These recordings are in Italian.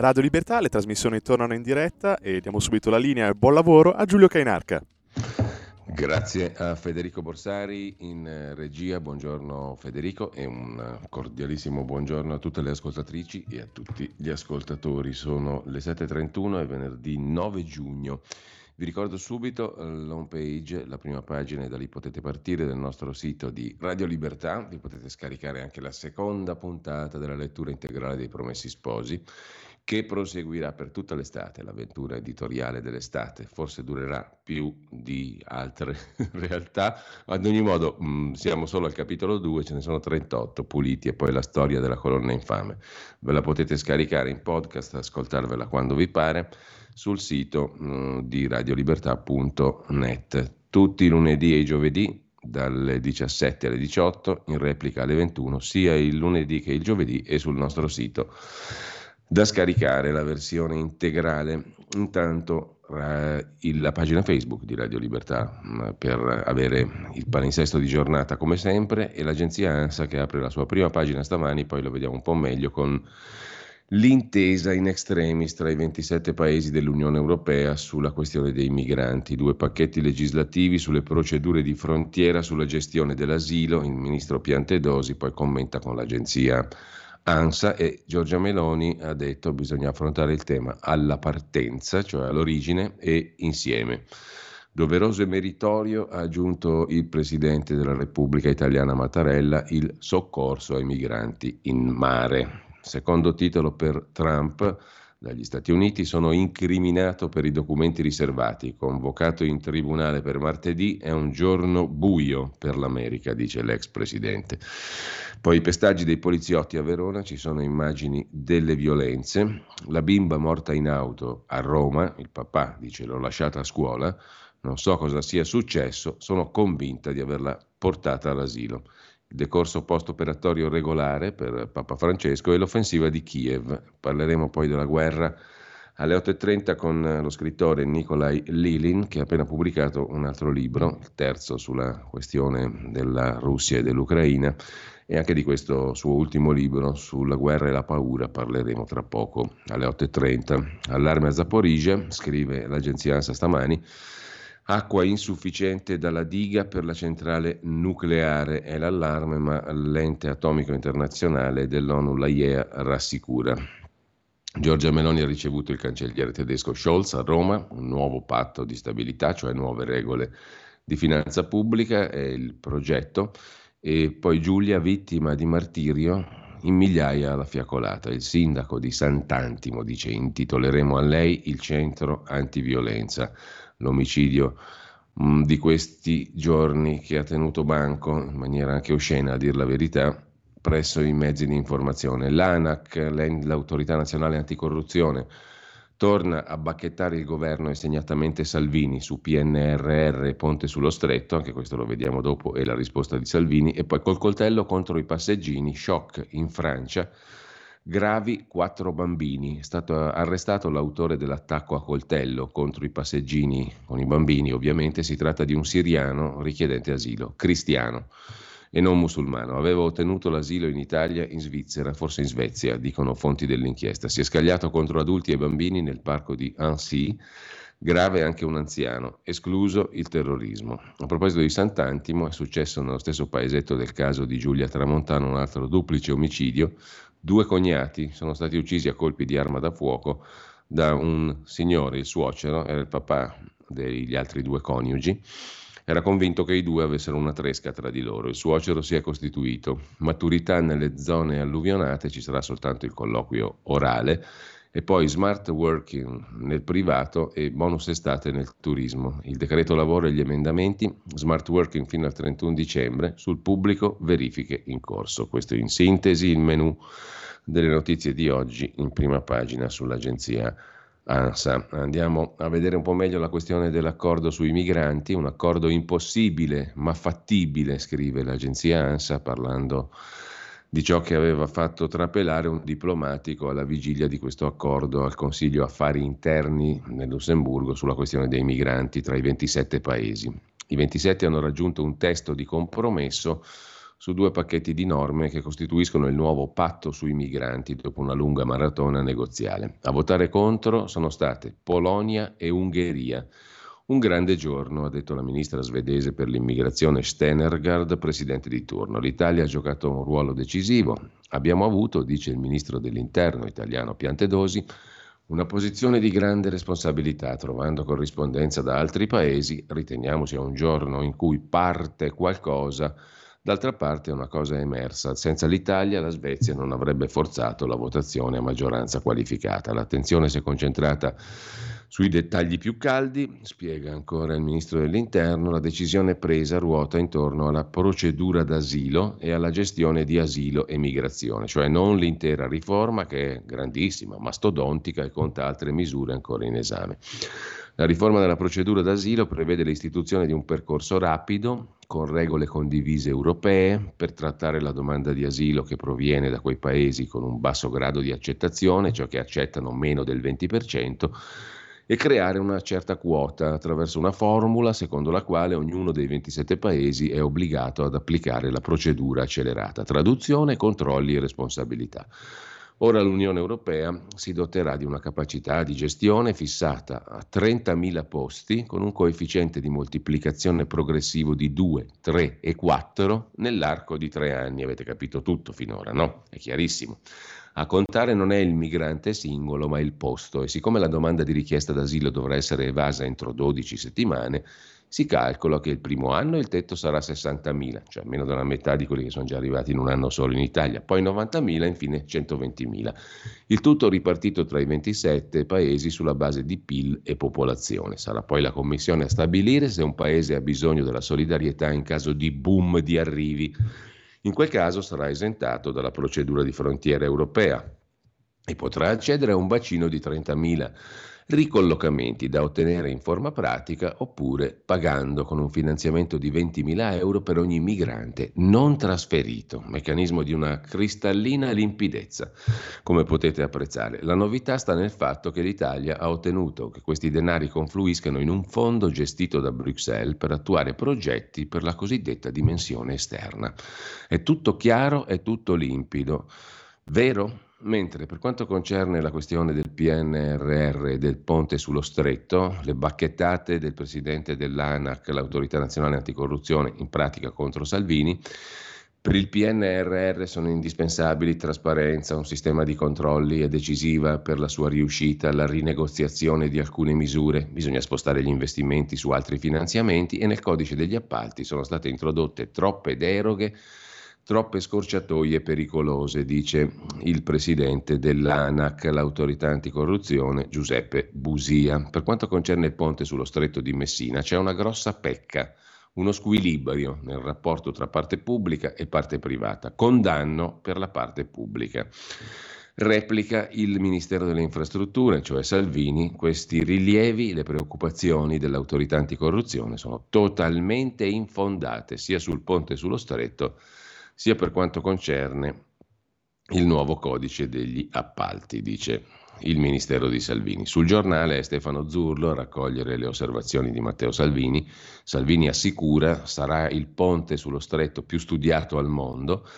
Radio Libertà, le trasmissioni tornano in diretta e diamo subito la linea e buon lavoro a Giulio Cainarca. Grazie a Federico Borsari in eh, regia, buongiorno Federico e un cordialissimo buongiorno a tutte le ascoltatrici e a tutti gli ascoltatori. Sono le 7.31 e venerdì 9 giugno. Vi ricordo subito eh, l'home page, la prima pagina da lì potete partire del nostro sito di Radio Libertà, vi potete scaricare anche la seconda puntata della lettura integrale dei Promessi Sposi che proseguirà per tutta l'estate, l'avventura editoriale dell'estate, forse durerà più di altre realtà, ad ogni modo mh, mm, siamo solo al capitolo 2, ce ne sono 38 puliti e poi la storia della colonna infame. Ve la potete scaricare in podcast, ascoltarvela quando vi pare sul sito mh, mm, di radiolibertà.net. Tutti i lunedì e i giovedì dalle 17 alle 18, in replica alle 21, sia il lunedì che il giovedì e sul nostro sito da scaricare la versione integrale. Intanto eh, la pagina Facebook di Radio Libertà mm, per avere il palinsesto di giornata come sempre e l'agenzia ANSA che apre la sua prima pagina stamani, poi lo vediamo un po' meglio con l'intesa in extremis tra i 27 paesi dell'Unione Europea sulla questione dei migranti, due pacchetti legislativi sulle procedure di frontiera, sulla gestione dell'asilo, il ministro Piantedosi poi commenta con l'agenzia. ANSA e Giorgia Meloni ha detto che bisogna affrontare il tema alla partenza, cioè all'origine e insieme. Doveroso e meritorio, ha aggiunto il Presidente della Repubblica Italiana Mattarella, il soccorso ai migranti in mare. Secondo titolo per Trump, dagli Stati Uniti, sono incriminato per i documenti riservati, convocato in tribunale per martedì, è un giorno buio per l'America, dice l'ex presidente. Poi i pestaggi dei poliziotti a Verona, ci sono immagini delle violenze, la bimba morta in auto a Roma, il papà dice l'ho lasciata a scuola, non so cosa sia successo, sono convinta di averla portata all'asilo il decorso post-operatorio regolare per Papa Francesco e l'offensiva di Kiev. Parleremo poi della guerra alle 8.30 con lo scrittore Nikolai Lilin che ha appena pubblicato un altro libro, il terzo sulla questione della Russia e dell'Ucraina e anche di questo suo ultimo libro sulla guerra e la paura parleremo tra poco alle 8.30. Allarme a Zaporizia, scrive l'agenzia ANSA stamani, Acqua insufficiente dalla diga per la centrale nucleare è l'allarme, ma l'ente atomico internazionale dell'ONU, l'AIEA, rassicura. Giorgia Meloni ha ricevuto il cancelliere tedesco Scholz a Roma, un nuovo patto di stabilità, cioè nuove regole di finanza pubblica, è il progetto. E poi Giulia, vittima di martirio, in migliaia alla fiacolata. Il sindaco di Sant'Antimo dice intitoleremo a lei il centro antiviolenza l'omicidio mh, mm, di questi giorni che ha tenuto banco in maniera anche oscena a dir la verità presso i mezzi di informazione. L'ANAC, l'autorità nazionale anticorruzione, torna a bacchettare il governo e segnatamente Salvini su PNRR e Ponte sullo Stretto, anche questo lo vediamo dopo, è la risposta di Salvini, e poi col coltello contro i passeggini, shock in Francia Gravi quattro bambini. È stato arrestato l'autore dell'attacco a coltello contro i passeggini, con i bambini ovviamente. Si tratta di un siriano richiedente asilo, cristiano e non musulmano. Aveva ottenuto l'asilo in Italia, in Svizzera, forse in Svezia, dicono fonti dell'inchiesta. Si è scagliato contro adulti e bambini nel parco di Annecy. Grave anche un anziano, escluso il terrorismo. A proposito di Sant'Antimo, è successo nello stesso paesetto del caso di Giulia Tramontano un altro duplice omicidio, Due cognati sono stati uccisi a colpi di arma da fuoco da un signore, il suocero, era il papà degli altri due coniugi. Era convinto che i due avessero una tresca tra di loro. Il suocero si è costituito. Maturità nelle zone alluvionate, ci sarà soltanto il colloquio orale e poi smart working nel privato e bonus estate nel turismo. Il decreto lavoro e gli emendamenti, smart working fino al 31 dicembre, sul pubblico verifiche in corso. Questo in sintesi il menu delle notizie di oggi in prima pagina sull'agenzia ANSA. Andiamo a vedere un po' meglio la questione dell'accordo sui migranti, un accordo impossibile ma fattibile, scrive l'agenzia ANSA parlando di ciò che aveva fatto trapelare un diplomatico alla vigilia di questo accordo al Consiglio Affari Interni nel Lussemburgo sulla questione dei migranti tra i 27 paesi. I 27 hanno raggiunto un testo di compromesso su due pacchetti di norme che costituiscono il nuovo patto sui migranti dopo una lunga maratona negoziale. A votare contro sono state Polonia e Ungheria. Un grande giorno, ha detto la ministra svedese per l'immigrazione Stenergard, presidente di turno. L'Italia ha giocato un ruolo decisivo. Abbiamo avuto, dice il ministro dell'interno italiano Piantedosi, una posizione di grande responsabilità, trovando corrispondenza da altri paesi. Riteniamo sia un giorno in cui parte qualcosa. D'altra parte una cosa è emersa, senza l'Italia la Svezia non avrebbe forzato la votazione a maggioranza qualificata. L'attenzione si è concentrata sui dettagli più caldi, spiega ancora il ministro dell'Interno, la decisione presa ruota intorno alla procedura d'asilo e alla gestione di asilo e migrazione, cioè non l'intera riforma che è grandissima, mastodontica e conta altre misure ancora in esame. La riforma della procedura d'asilo prevede l'istituzione di un percorso rapido, con regole condivise europee, per trattare la domanda di asilo che proviene da quei paesi con un basso grado di accettazione, cioè che accettano meno del 20%, e creare una certa quota attraverso una formula secondo la quale ognuno dei 27 paesi è obbligato ad applicare la procedura accelerata, traduzione, controlli e responsabilità. Ora l'Unione Europea si doterà di una capacità di gestione fissata a 30.000 posti con un coefficiente di moltiplicazione progressivo di 2, 3 e 4 nell'arco di tre anni. Avete capito tutto finora, no? È chiarissimo. A contare non è il migrante singolo, ma il posto e siccome la domanda di richiesta d'asilo dovrà essere evasa entro 12 settimane, si calcola che il primo anno il tetto sarà 60.000, cioè meno della metà di quelli che sono già arrivati in un anno solo in Italia, poi 90.000 e infine 120.000. Il tutto ripartito tra i 27 paesi sulla base di PIL e popolazione. Sarà poi la Commissione a stabilire se un paese ha bisogno della solidarietà in caso di boom di arrivi in quel caso sarà esentato dalla procedura di frontiera europea e potrà accedere a un bacino di 30.000 ricollocamenti da ottenere in forma pratica oppure pagando con un finanziamento di 20.000 euro per ogni migrante non trasferito, meccanismo di una cristallina limpidezza, come potete apprezzare. La novità sta nel fatto che l'Italia ha ottenuto che questi denari confluiscano in un fondo gestito da Bruxelles per attuare progetti per la cosiddetta dimensione esterna. È tutto chiaro, è tutto limpido. Vero? Mentre per quanto concerne la questione del PNRR e del ponte sullo stretto, le bacchettate del presidente dell'ANAC, l'autorità nazionale anticorruzione, in pratica contro Salvini, per il PNRR sono indispensabili trasparenza, un sistema di controlli e decisiva per la sua riuscita, la rinegoziazione di alcune misure, bisogna spostare gli investimenti su altri finanziamenti e nel codice degli appalti sono state introdotte troppe deroghe troppe scorciatoie pericolose, dice il presidente dell'ANAC, l'autorità anticorruzione, Giuseppe Busia. Per quanto concerne il ponte sullo stretto di Messina, c'è una grossa pecca, uno squilibrio nel rapporto tra parte pubblica e parte privata, condanno per la parte pubblica. Replica il Ministero delle Infrastrutture, cioè Salvini, questi rilievi, le preoccupazioni dell'autorità anticorruzione sono totalmente infondate sia sul ponte sullo stretto sia per quanto concerne il nuovo codice degli appalti, dice il Ministero di Salvini. Sul giornale è Stefano Zurlo a raccogliere le osservazioni di Matteo Salvini. Salvini assicura sarà il ponte sullo stretto più studiato al mondo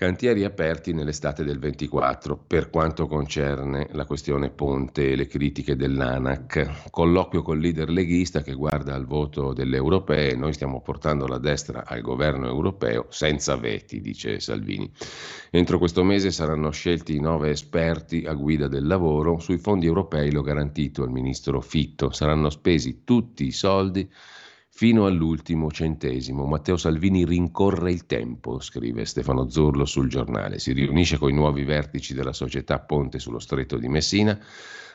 Cantieri aperti nell'estate del 24 per quanto concerne la questione Ponte e le critiche dell'ANAC. Colloquio col leader leghista che guarda al voto delle europee. Noi stiamo portando la destra al governo europeo senza veti, dice Salvini. Entro questo mese saranno scelti nove esperti a guida del lavoro. Sui fondi europei, lo garantito il ministro Fitto, saranno spesi tutti i soldi fino all'ultimo centesimo. Matteo Salvini rincorre il tempo, scrive Stefano Zorlo sul giornale. Si riunisce con i nuovi vertici della società Ponte sullo stretto di Messina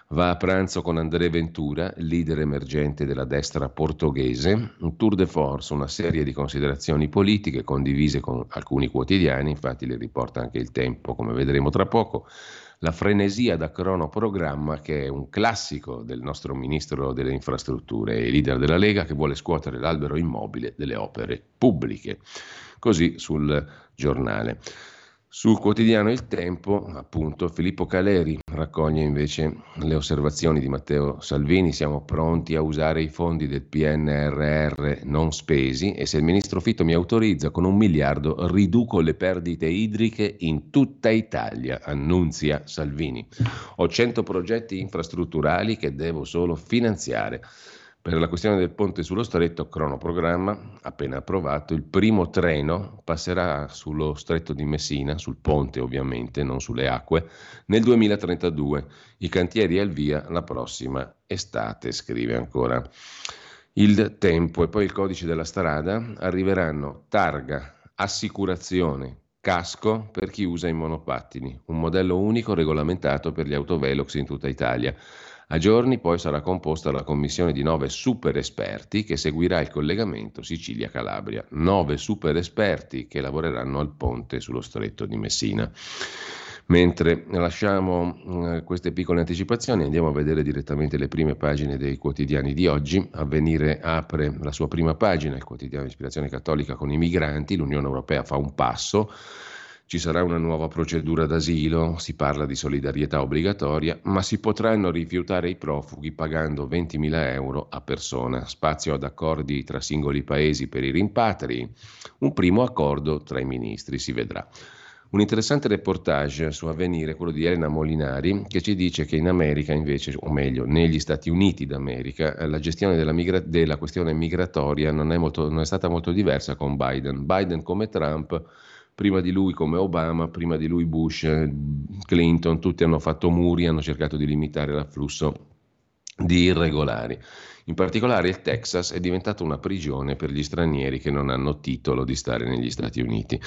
Va a pranzo con André Ventura, leader emergente della destra portoghese, un tour de force, una serie di considerazioni politiche condivise con alcuni quotidiani, infatti le riporta anche il tempo, come vedremo tra poco. La frenesia da cronoprogramma, che è un classico del nostro ministro delle infrastrutture e leader della Lega, che vuole scuotere l'albero immobile delle opere pubbliche. Così sul giornale. Sul quotidiano Il Tempo, appunto, Filippo Caleri raccoglie invece le osservazioni di Matteo Salvini, siamo pronti a usare i fondi del PNRR non spesi e se il ministro Fitto mi autorizza con un miliardo riduco le perdite idriche in tutta Italia, annunzia Salvini. Ho 100 progetti infrastrutturali che devo solo finanziare. Per la questione del ponte sullo stretto, cronoprogramma appena approvato, il primo treno passerà sullo stretto di Messina, sul ponte ovviamente, non sulle acque, nel 2032. I cantieri al via la prossima estate, scrive ancora il tempo e poi il codice della strada, arriveranno targa, assicurazione, casco per chi usa i monopattini, un modello unico regolamentato per gli autovelox in tutta Italia. A giorni poi sarà composta la commissione di nove super esperti che seguirà il collegamento Sicilia-Calabria. Nove super esperti che lavoreranno al ponte sullo stretto di Messina. Mentre lasciamo eh, queste piccole anticipazioni, andiamo a vedere direttamente le prime pagine dei quotidiani di oggi. Avvenire apre la sua prima pagina, il quotidiano di ispirazione cattolica con i migranti. L'Unione Europea fa un passo ci sarà una nuova procedura d'asilo, si parla di solidarietà obbligatoria, ma si potranno rifiutare i profughi pagando 20.000 euro a persona, spazio ad accordi tra singoli paesi per i rimpatri, un primo accordo tra i ministri, si vedrà. Un interessante reportage su Avvenire, quello di Elena Molinari, che ci dice che in America invece, o meglio, negli Stati Uniti d'America, la gestione della, migra- della questione migratoria non è, molto, non è stata molto diversa con Biden. Biden come Trump prima di lui come Obama, prima di lui Bush, Clinton, tutti hanno fatto muri, hanno cercato di limitare l'afflusso di irregolari. In particolare il Texas è diventato una prigione per gli stranieri che non hanno titolo di stare negli Stati Uniti.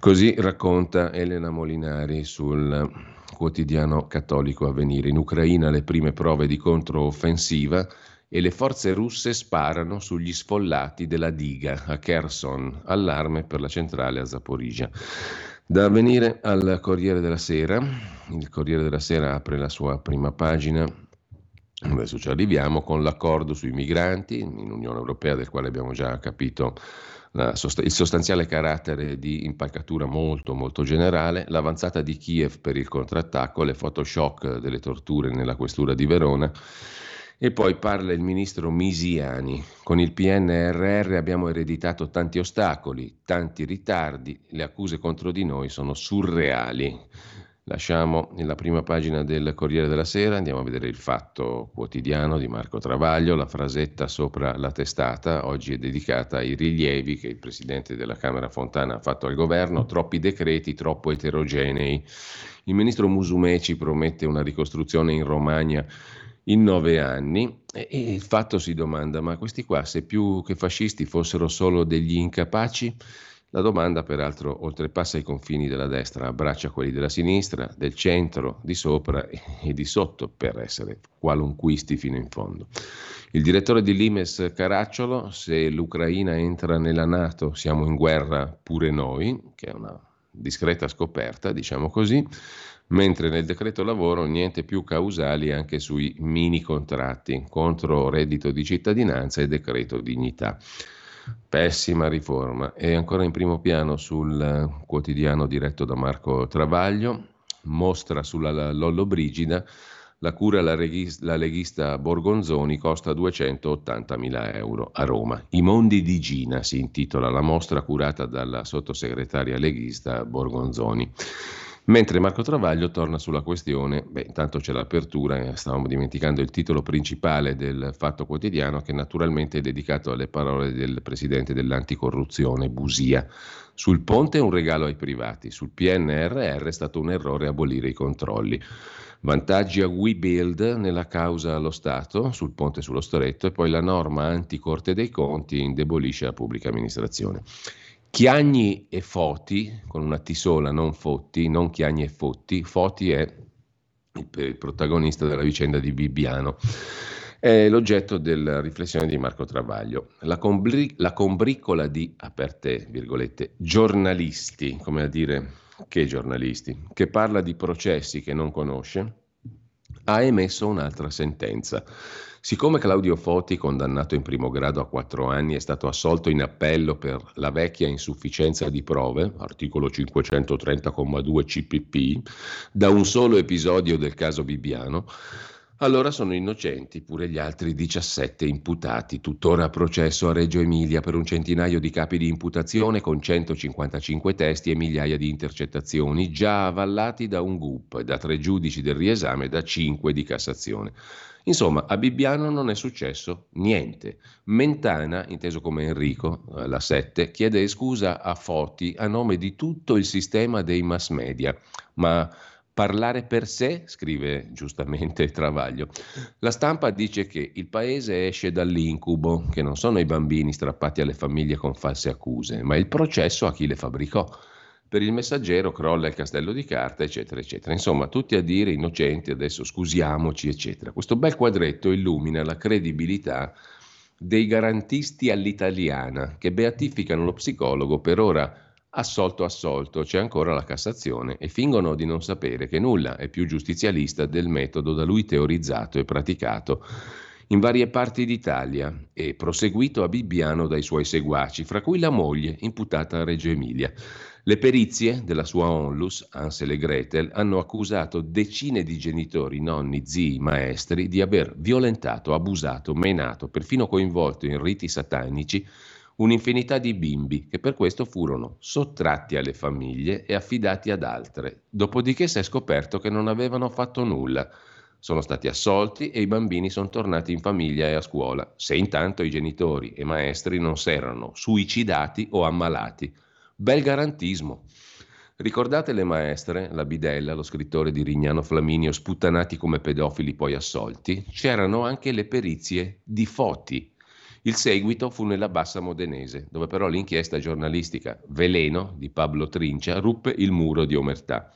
Così racconta Elena Molinari sul quotidiano cattolico Avvenire. In Ucraina le prime prove di controffensiva e le forze russe sparano sugli sfollati della diga a Kherson, allarme per la centrale a Zaporizia. Da venire al Corriere della Sera, il Corriere della Sera apre la sua prima pagina, adesso ci arriviamo, con l'accordo sui migranti in Unione Europea del quale abbiamo già capito Sost- il sostanziale carattere di impalcatura molto molto generale, l'avanzata di Kiev per il contrattacco, le photoshock delle torture nella questura di Verona e poi parla il ministro Misiani. Con il PNRR abbiamo ereditato tanti ostacoli, tanti ritardi, le accuse contro di noi sono surreali. Lasciamo la prima pagina del Corriere della Sera, andiamo a vedere il fatto quotidiano di Marco Travaglio, la frasetta sopra la testata, oggi è dedicata ai rilievi che il Presidente della Camera Fontana ha fatto al governo, troppi decreti, troppo eterogenei. Il ministro Musumeci promette una ricostruzione in Romagna in nove anni e, il fatto si domanda, ma questi qua se più che fascisti fossero solo degli incapaci? La domanda peraltro oltrepassa i confini della destra, abbraccia quelli della sinistra, del centro, di sopra e di sotto per essere qualunquisti fino in fondo. Il direttore di Limes Caracciolo, se l'Ucraina entra nella Nato siamo in guerra pure noi, che è una discreta scoperta, diciamo così, mentre nel decreto lavoro niente più causali anche sui mini contratti contro reddito di cittadinanza e decreto dignità. Pessima riforma. E ancora in primo piano sul quotidiano diretto da Marco Travaglio, mostra sulla Lollo Brigida la cura alla leghista, leghista Borgonzoni costa 280.000 euro a Roma. I mondi di Gina si intitola la mostra curata dalla sottosegretaria leghista Borgonzoni. Mentre Marco Travaglio torna sulla questione, beh, intanto c'è l'apertura, eh, stavamo dimenticando il titolo principale del Fatto Quotidiano, che naturalmente è dedicato alle parole del presidente dell'anticorruzione, Busia. Sul ponte un regalo ai privati, sul PNRR è stato un errore abolire i controlli. Vantaggi a WeBuild nella causa allo Stato sul ponte sullo stretto e poi la norma anticorte dei conti indebolisce la pubblica amministrazione. Chiagni e Foti, con una T sola, non Fotti, non Chiagni e Fotti, Foti è il protagonista della vicenda di Bibbiano. È l'oggetto della riflessione di Marco Travaglio. La, combri- la combricola di, aperte virgolette, giornalisti, come a dire che giornalisti, che parla di processi che non conosce, ha emesso un'altra sentenza. Siccome Claudio Foti, condannato in primo grado a quattro anni, è stato assolto in appello per la vecchia insufficienza di prove, articolo 530,2 CPP, da un solo episodio del caso Bibbiano, allora sono innocenti pure gli altri 17 imputati, tuttora a processo a Reggio Emilia per un centinaio di capi di imputazione con 155 testi e migliaia di intercettazioni, già avallati da un GUP, da tre giudici del riesame e da cinque di Cassazione. Insomma, a Bibbiano non è successo niente. Mentana, inteso come Enrico, eh, la 7, chiede scusa a Foti a nome di tutto il sistema dei mass media, ma parlare per sé, scrive giustamente Travaglio. La stampa dice che il paese esce dall'incubo, che non sono i bambini strappati alle famiglie con false accuse, ma il processo a chi le fabbricò per il messaggero crolla il castello di carta, eccetera, eccetera. Insomma, tutti a dire innocenti, adesso scusiamoci, eccetera. Questo bel quadretto illumina la credibilità dei garantisti all'italiana che beatificano lo psicologo per ora assolto assolto, c'è ancora la Cassazione e fingono di non sapere che nulla è più giustizialista del metodo da lui teorizzato e praticato in varie parti d'Italia e proseguito a Bibbiano dai suoi seguaci, fra cui la moglie imputata a Reggio Emilia. Le perizie della sua onlus, Ansel e Gretel, hanno accusato decine di genitori, nonni, zii, maestri di aver violentato, abusato, menato, perfino coinvolto in riti satanici un'infinità di bimbi che per questo furono sottratti alle famiglie e affidati ad altre. Dopodiché si è scoperto che non avevano fatto nulla. Sono stati assolti e i bambini sono tornati in famiglia e a scuola, se intanto i genitori e maestri non si erano suicidati o ammalati. Bel garantismo. Ricordate le maestre, la Bidella, lo scrittore di Rignano Flaminio, sputtanati come pedofili poi assolti? C'erano anche le perizie di Foti. Il seguito fu nella Bassa Modenese, dove però l'inchiesta giornalistica Veleno di Pablo Trincia ruppe il muro di omertà.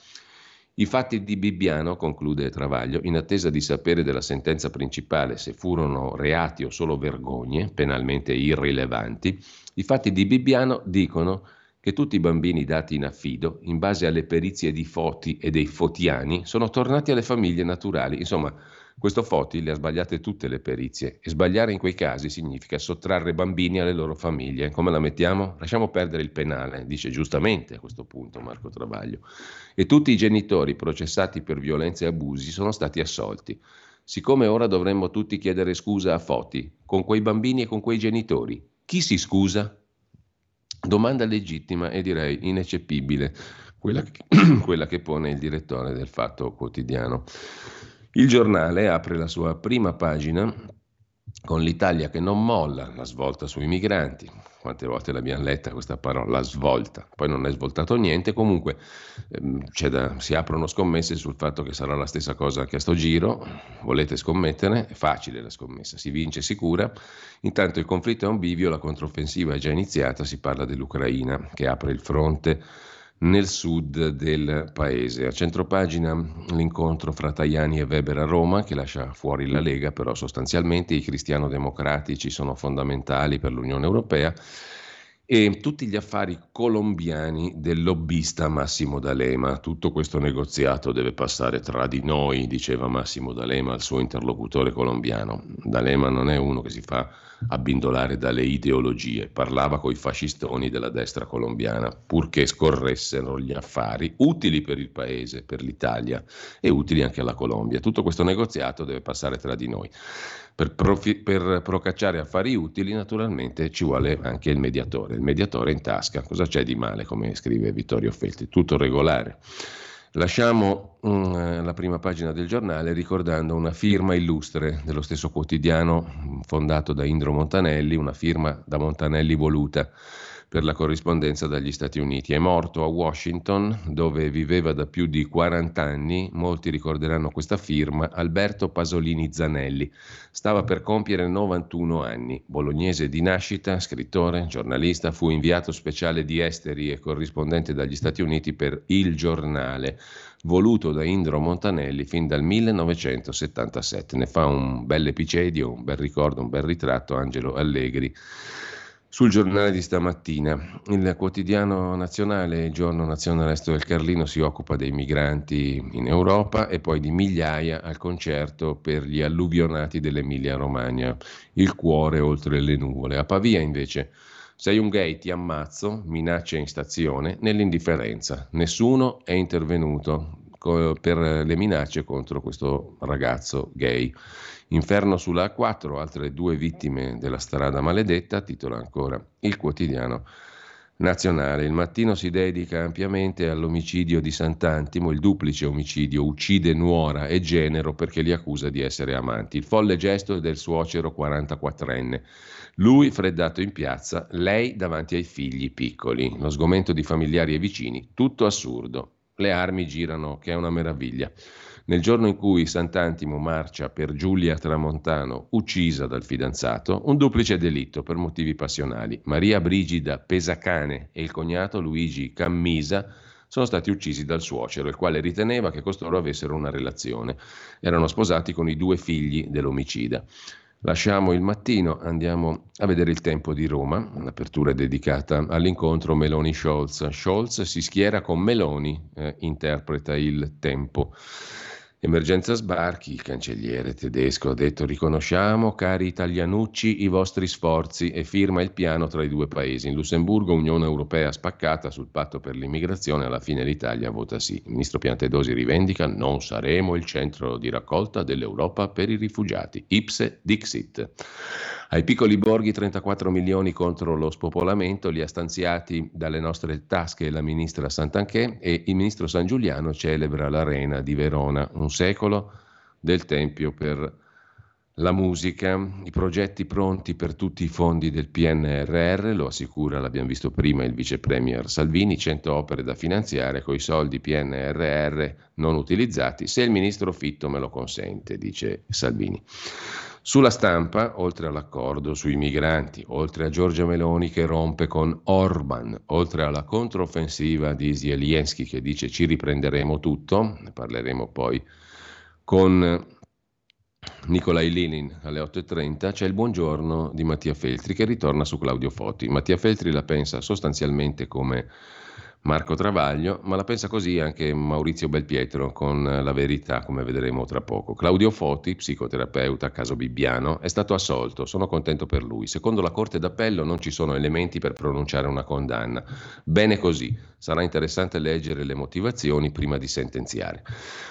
I fatti di Bibbiano, conclude Travaglio, in attesa di sapere della sentenza principale se furono reati o solo vergogne, penalmente irrilevanti, i fatti di Bibbiano dicono che tutti i bambini dati in affido, in base alle perizie di Foti e dei Fotiani, sono tornati alle famiglie naturali. Insomma, questo Foti le ha sbagliate tutte le perizie e sbagliare in quei casi significa sottrarre bambini alle loro famiglie. Come la mettiamo? Lasciamo perdere il penale, dice giustamente a questo punto Marco Travaglio. E tutti i genitori processati per violenze e abusi sono stati assolti. Siccome ora dovremmo tutti chiedere scusa a Foti, con quei bambini e con quei genitori, chi si scusa? Domanda legittima e direi ineccepibile, quella che, quella che pone il direttore del Fatto Quotidiano. Il giornale apre la sua prima pagina con l'Italia che non molla, la svolta sui migranti. Quante volte l'abbiamo letta questa parola, la svolta. Poi non è svoltato niente, comunque ehm, da, si aprono scommesse sul fatto che sarà la stessa cosa anche a sto giro. Volete scommettere? È facile la scommessa, si vince sicura. Intanto il conflitto è un bivio, la controffensiva è già iniziata, si parla dell'Ucraina che apre il fronte nel sud del paese. A centropagina l'incontro fra Tajani e Weber a Roma, che lascia fuori la Lega, però sostanzialmente i cristiano-democratici sono fondamentali per l'Unione Europea e tutti gli affari colombiani del lobbista Massimo D'Alema. Tutto questo negoziato deve passare tra di noi, diceva Massimo D'Alema al suo interlocutore colombiano. D'Alema non è uno che si fa abbindolare dalle ideologie, parlava coi fascistoni della destra colombiana, purché scorressero gli affari utili per il paese, per l'Italia e utili anche alla Colombia. Tutto questo negoziato deve passare tra di noi. Per, profi- per procacciare affari utili, naturalmente, ci vuole anche il mediatore. Il mediatore in tasca. Cosa c'è di male, come scrive Vittorio Felti? Tutto regolare. Lasciamo um, la prima pagina del giornale ricordando una firma illustre dello stesso quotidiano fondato da Indro Montanelli, una firma da Montanelli voluta per la corrispondenza dagli Stati Uniti. È morto a Washington, dove viveva da più di 40 anni, molti ricorderanno questa firma, Alberto Pasolini Zanelli. Stava per compiere 91 anni. Bolognese di nascita, scrittore, giornalista, fu inviato speciale di esteri e corrispondente dagli Stati Uniti per Il Giornale voluto da Indro Montanelli fin dal 1977. Ne fa un bel epicedio, un bel ricordo, un bel ritratto Angelo Allegri sul giornale di stamattina. Il quotidiano nazionale, il giorno nazionale Resto del Carlino, si occupa dei migranti in Europa e poi di migliaia al concerto per gli alluvionati dell'Emilia Romagna, il cuore oltre le nuvole. A Pavia invece sei un gay, ti ammazzo, minacce in stazione, nell'indifferenza. Nessuno è intervenuto per le minacce contro questo ragazzo gay. Inferno sulla A4, altre due vittime della strada maledetta, titola ancora il quotidiano nazionale. Il mattino si dedica ampiamente all'omicidio di Sant'Antimo, il duplice omicidio, uccide nuora e genero perché li accusa di essere amanti. Il folle gesto del suocero 44enne. Lui freddato in piazza, lei davanti ai figli piccoli. Lo sgomento di familiari e vicini, tutto assurdo. Le armi girano, che è una meraviglia. Nel giorno in cui Sant'Antimo marcia per Giulia Tramontano, uccisa dal fidanzato, un duplice delitto per motivi passionali. Maria Brigida Pesacane e il cognato Luigi Cammisa sono stati uccisi dal suocero, il quale riteneva che costoro avessero una relazione. Erano sposati con i due figli dell'omicida. Lasciamo il mattino, andiamo a vedere il tempo di Roma, un'apertura dedicata all'incontro Meloni-Scholz. Scholz si schiera con Meloni, eh, interpreta il tempo. Emergenza sbarchi, il cancelliere tedesco ha detto riconosciamo, cari italianucci, i vostri sforzi e firma il piano tra i due paesi. In Lussemburgo Unione Europea spaccata sul patto per l'immigrazione, alla fine l'Italia vota sì. Il ministro Piantedosi rivendica non saremo il centro di raccolta dell'Europa per i rifugiati. Ipse Dixit. Ai piccoli borghi 34 milioni contro lo spopolamento li ha stanziati dalle nostre tasche la ministra Santanchè e il ministro San Giuliano celebra l'arena di Verona, un secolo del Tempio per la musica, i progetti pronti per tutti i fondi del PNRR, lo assicura, l'abbiamo visto prima, il vice premier Salvini, 100 opere da finanziare con i soldi PNRR non utilizzati, se il ministro Fitto me lo consente, dice Salvini. Sulla stampa, oltre all'accordo sui migranti, oltre a Giorgia Meloni che rompe con Orban, oltre alla controffensiva di Zelensky che dice ci riprenderemo tutto, ne parleremo poi con Nicolai Linin alle 8.30, c'è il buongiorno di Mattia Feltri che ritorna su Claudio Foti. Mattia Feltri la pensa sostanzialmente come Marco Travaglio, ma la pensa così anche Maurizio Belpietro con La Verità, come vedremo tra poco. Claudio Foti, psicoterapeuta caso Bibbiano, è stato assolto, sono contento per lui. Secondo la Corte d'Appello non ci sono elementi per pronunciare una condanna. Bene così, sarà interessante leggere le motivazioni prima di sentenziare.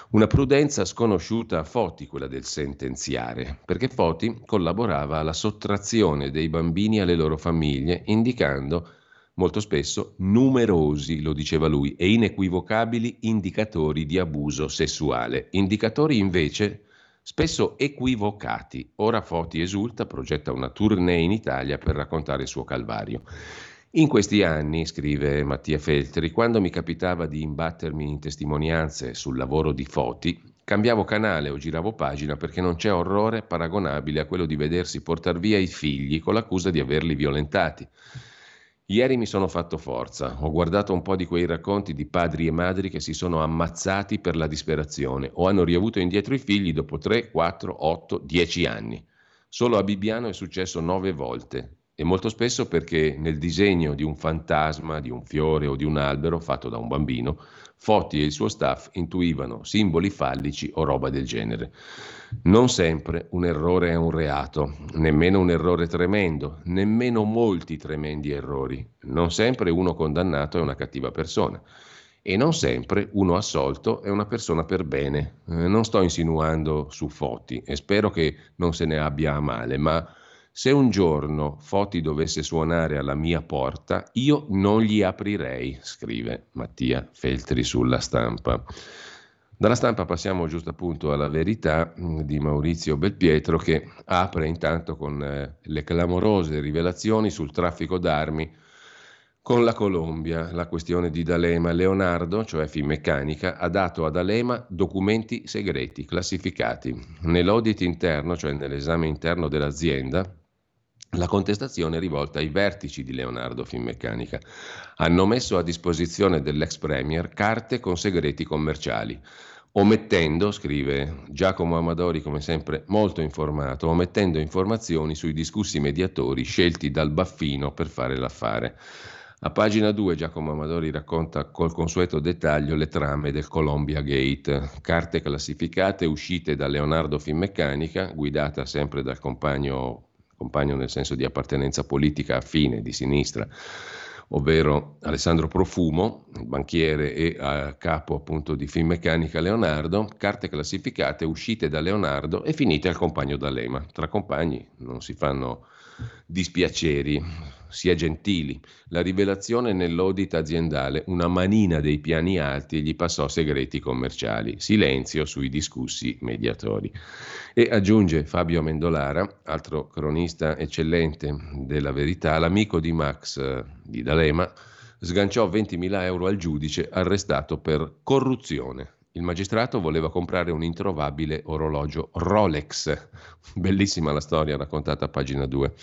Una prudenza sconosciuta a Foti, quella del sentenziare, perché Foti collaborava alla sottrazione dei bambini alle loro famiglie, indicando molto spesso numerosi, lo diceva lui, e inequivocabili indicatori di abuso sessuale. Indicatori invece spesso equivocati. Ora Foti esulta, progetta una tournée in Italia per raccontare il suo calvario. In questi anni, scrive Mattia Feltri, quando mi capitava di imbattermi in testimonianze sul lavoro di Foti, cambiavo canale o giravo pagina perché non c'è orrore paragonabile a quello di vedersi portar via i figli con l'accusa di averli violentati. Ieri mi sono fatto forza, ho guardato un po' di quei racconti di padri e madri che si sono ammazzati per la disperazione o hanno riavuto indietro i figli dopo 3, 4, 8, 10 anni. Solo a Bibbiano è successo nove volte e molto spesso perché nel disegno di un fantasma, di un fiore o di un albero fatto da un bambino Foti e il suo staff intuivano simboli fallici o roba del genere. Non sempre un errore è un reato, nemmeno un errore tremendo, nemmeno molti tremendi errori. Non sempre uno condannato è una cattiva persona e non sempre uno assolto è una persona per bene. Eh, non sto insinuando su Foti e spero che non se ne abbia a male, ma Se un giorno Foti dovesse suonare alla mia porta, io non gli aprirei, scrive Mattia Feltri sulla stampa. Dalla stampa passiamo giusto appunto alla verità mm, di Maurizio Belpietro che apre intanto con eh, le clamorose rivelazioni sul traffico d'armi con la Colombia. La questione di D'Alema. Leonardo, cioè Finmeccanica, ha dato ad D'Alema documenti segreti classificati. Nell'audit interno, cioè nell'esame interno dell'azienda, la contestazione è rivolta ai vertici di Leonardo Finmeccanica. Hanno messo a disposizione dell'ex premier carte con segreti commerciali, omettendo, scrive Giacomo Amadori come sempre molto informato, omettendo informazioni sui discussi mediatori scelti dal Baffino per fare l'affare. A pagina 2 Giacomo Amadori racconta col consueto dettaglio le trame del Columbia Gate, carte classificate uscite da Leonardo Finmeccanica, guidata sempre dal compagno compagno nel senso di appartenenza politica affine di sinistra, ovvero Alessandro Profumo, banchiere e a capo appunto di Finmeccanica Leonardo, carte classificate uscite da Leonardo e finite al compagno D'Alema. Tra compagni non si fanno dispiaceri, si è gentili. La rivelazione nell'audit aziendale, una manina dei piani alti gli passò segreti commerciali, silenzio sui discussi mediatori. E aggiunge Fabio Amendolara, altro cronista eccellente della verità, l'amico di Max eh, di D'Alema, sganciò 20.000 euro al giudice arrestato per corruzione. Il magistrato voleva comprare un introvabile orologio Rolex. Bellissima la storia raccontata a pagina 2.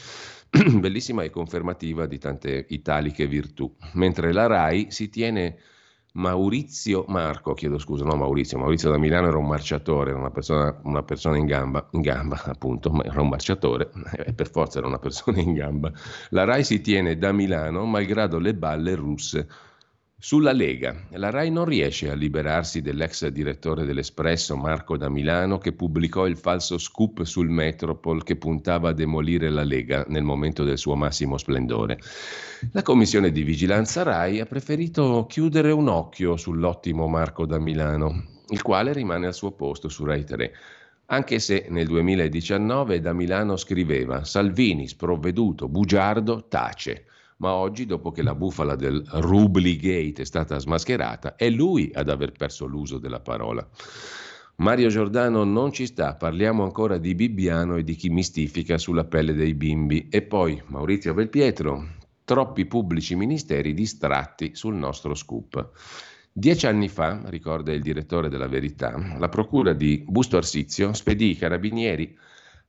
bellissima e confermativa di tante italiche virtù, mentre la RAI si tiene Maurizio Marco, chiedo scusa, no Maurizio, Maurizio da Milano era un marciatore, era una persona, una persona in, gamba, in gamba, appunto, ma era un marciatore e per forza era una persona in gamba. La RAI si tiene da Milano malgrado le balle russe sulla Lega, la RAI non riesce a liberarsi dell'ex direttore dell'Espresso Marco da Milano che pubblicò il falso scoop sul Metropol che puntava a demolire la Lega nel momento del suo massimo splendore. La commissione di vigilanza RAI ha preferito chiudere un occhio sull'ottimo Marco da Milano, il quale rimane al suo posto su RAI 3 anche se nel 2019 da Milano scriveva Salvini sprovveduto, bugiardo, tace ma oggi, dopo che la bufala del Rubligate è stata smascherata, è lui ad aver perso l'uso della parola. Mario Giordano non ci sta, parliamo ancora di Bibbiano e di chi mistifica sulla pelle dei bimbi. E poi Maurizio Belpietro, troppi pubblici ministeri distratti sul nostro scoop. Dieci anni fa, ricorda il direttore della Verità, la procura di Busto Arsizio spedì i carabinieri